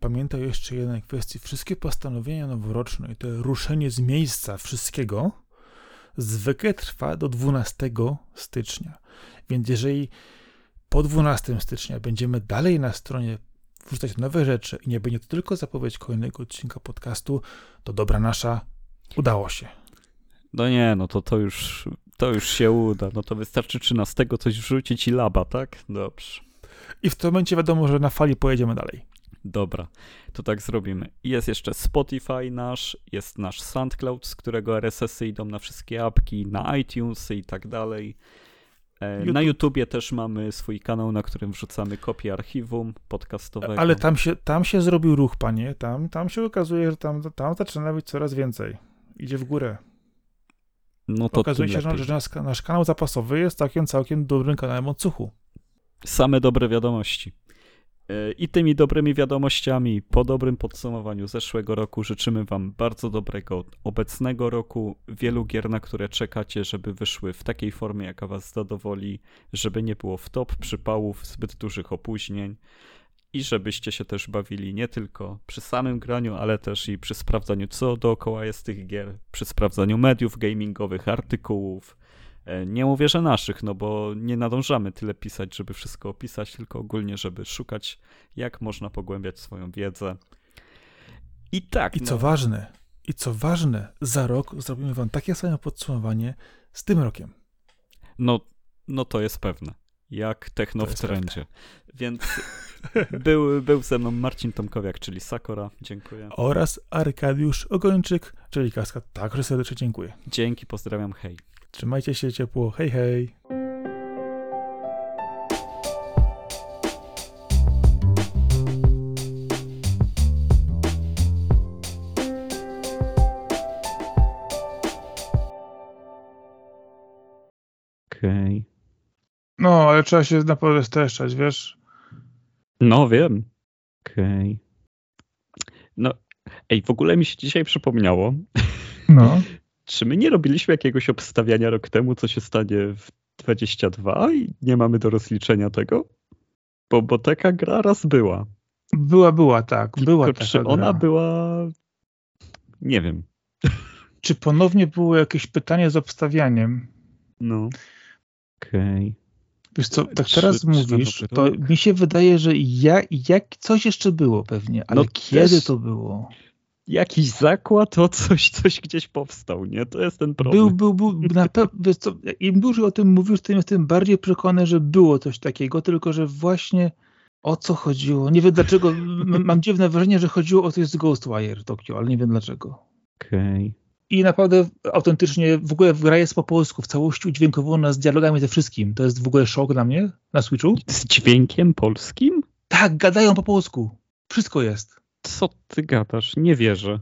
Pamiętaj jeszcze jednej kwestii. Wszystkie postanowienia noworoczne i to ruszenie z miejsca wszystkiego zwykle trwa do 12 stycznia. Więc jeżeli po 12 stycznia będziemy dalej na stronie wrzucać nowe rzeczy i nie będzie to tylko zapowiedź kolejnego odcinka podcastu, to dobra nasza, udało się. No nie, no to to już, to już się uda. No to wystarczy 13 coś wrzucić i laba, tak? Dobrze. I w tym momencie wiadomo, że na fali pojedziemy dalej. Dobra, to tak zrobimy. Jest jeszcze Spotify nasz, jest nasz SoundCloud, z którego RSS-y idą na wszystkie apki, na iTunes i tak dalej. E, YouTube. Na YouTubie też mamy swój kanał, na którym wrzucamy kopię archiwum podcastowego. Ale tam się, tam się zrobił ruch, panie. Tam, tam się okazuje, że tam, tam zaczyna być coraz więcej. Idzie w górę no to Okazuje się, że nasz, nasz kanał zapasowy jest całkiem, całkiem dobrym kanałem odsłuchu. Same dobre wiadomości. E, I tymi dobrymi wiadomościami, po dobrym podsumowaniu zeszłego roku, życzymy Wam bardzo dobrego obecnego roku, wielu gier, na które czekacie, żeby wyszły w takiej formie, jaka Was zadowoli, żeby nie było w top przypałów, zbyt dużych opóźnień i żebyście się też bawili nie tylko przy samym graniu, ale też i przy sprawdzaniu, co dookoła jest tych gier, przy sprawdzaniu mediów gamingowych, artykułów. E, nie mówię, że naszych, no bo nie nadążamy tyle pisać, żeby wszystko opisać, tylko ogólnie, żeby szukać, jak można pogłębiać swoją wiedzę. I tak. I no. co ważne, i co ważne, za rok zrobimy wam takie samo podsumowanie z tym rokiem. No, no to jest pewne jak techno w trendzie. Więc był, był ze mną Marcin Tomkowiak, czyli Sakora. Dziękuję. Oraz Arkadiusz Ogończyk, czyli Kaska. Także serdecznie dziękuję. Dzięki, pozdrawiam, hej. Trzymajcie się ciepło. Hej, hej. Okay. No, ale trzeba się na pewno streszczać, wiesz? No, wiem. Okej. Okay. No, ej, w ogóle mi się dzisiaj przypomniało. No. Czy my nie robiliśmy jakiegoś obstawiania rok temu, co się stanie w 22 i nie mamy do rozliczenia tego? Bo, bo taka gra raz była. Była, była, tak. Była Tylko, czy ona gra. była... Nie wiem. Czy ponownie było jakieś pytanie z obstawianiem? No. Okej. Okay. Wiesz co, tak teraz mówisz, to mi się wydaje, że ja, jak coś jeszcze było pewnie, ale no kiedy też, to było? jakiś zakład, o coś, coś gdzieś powstał, nie? To jest ten problem. Był, był, był, na pewno, im dłużej o tym mówisz, tym jestem bardziej przekonany, że było coś takiego, tylko że właśnie o co chodziło. Nie wiem dlaczego, mam dziwne wrażenie, że chodziło o coś z Ghostwire Tokyo, ale nie wiem dlaczego. Okej. Okay. I naprawdę autentycznie w ogóle gra jest po polsku, w całości udźwiękowana z dialogami ze wszystkim. To jest w ogóle szok dla mnie na Switchu. Z dźwiękiem polskim? Tak, gadają po polsku. Wszystko jest. Co ty gadasz? Nie wierzę.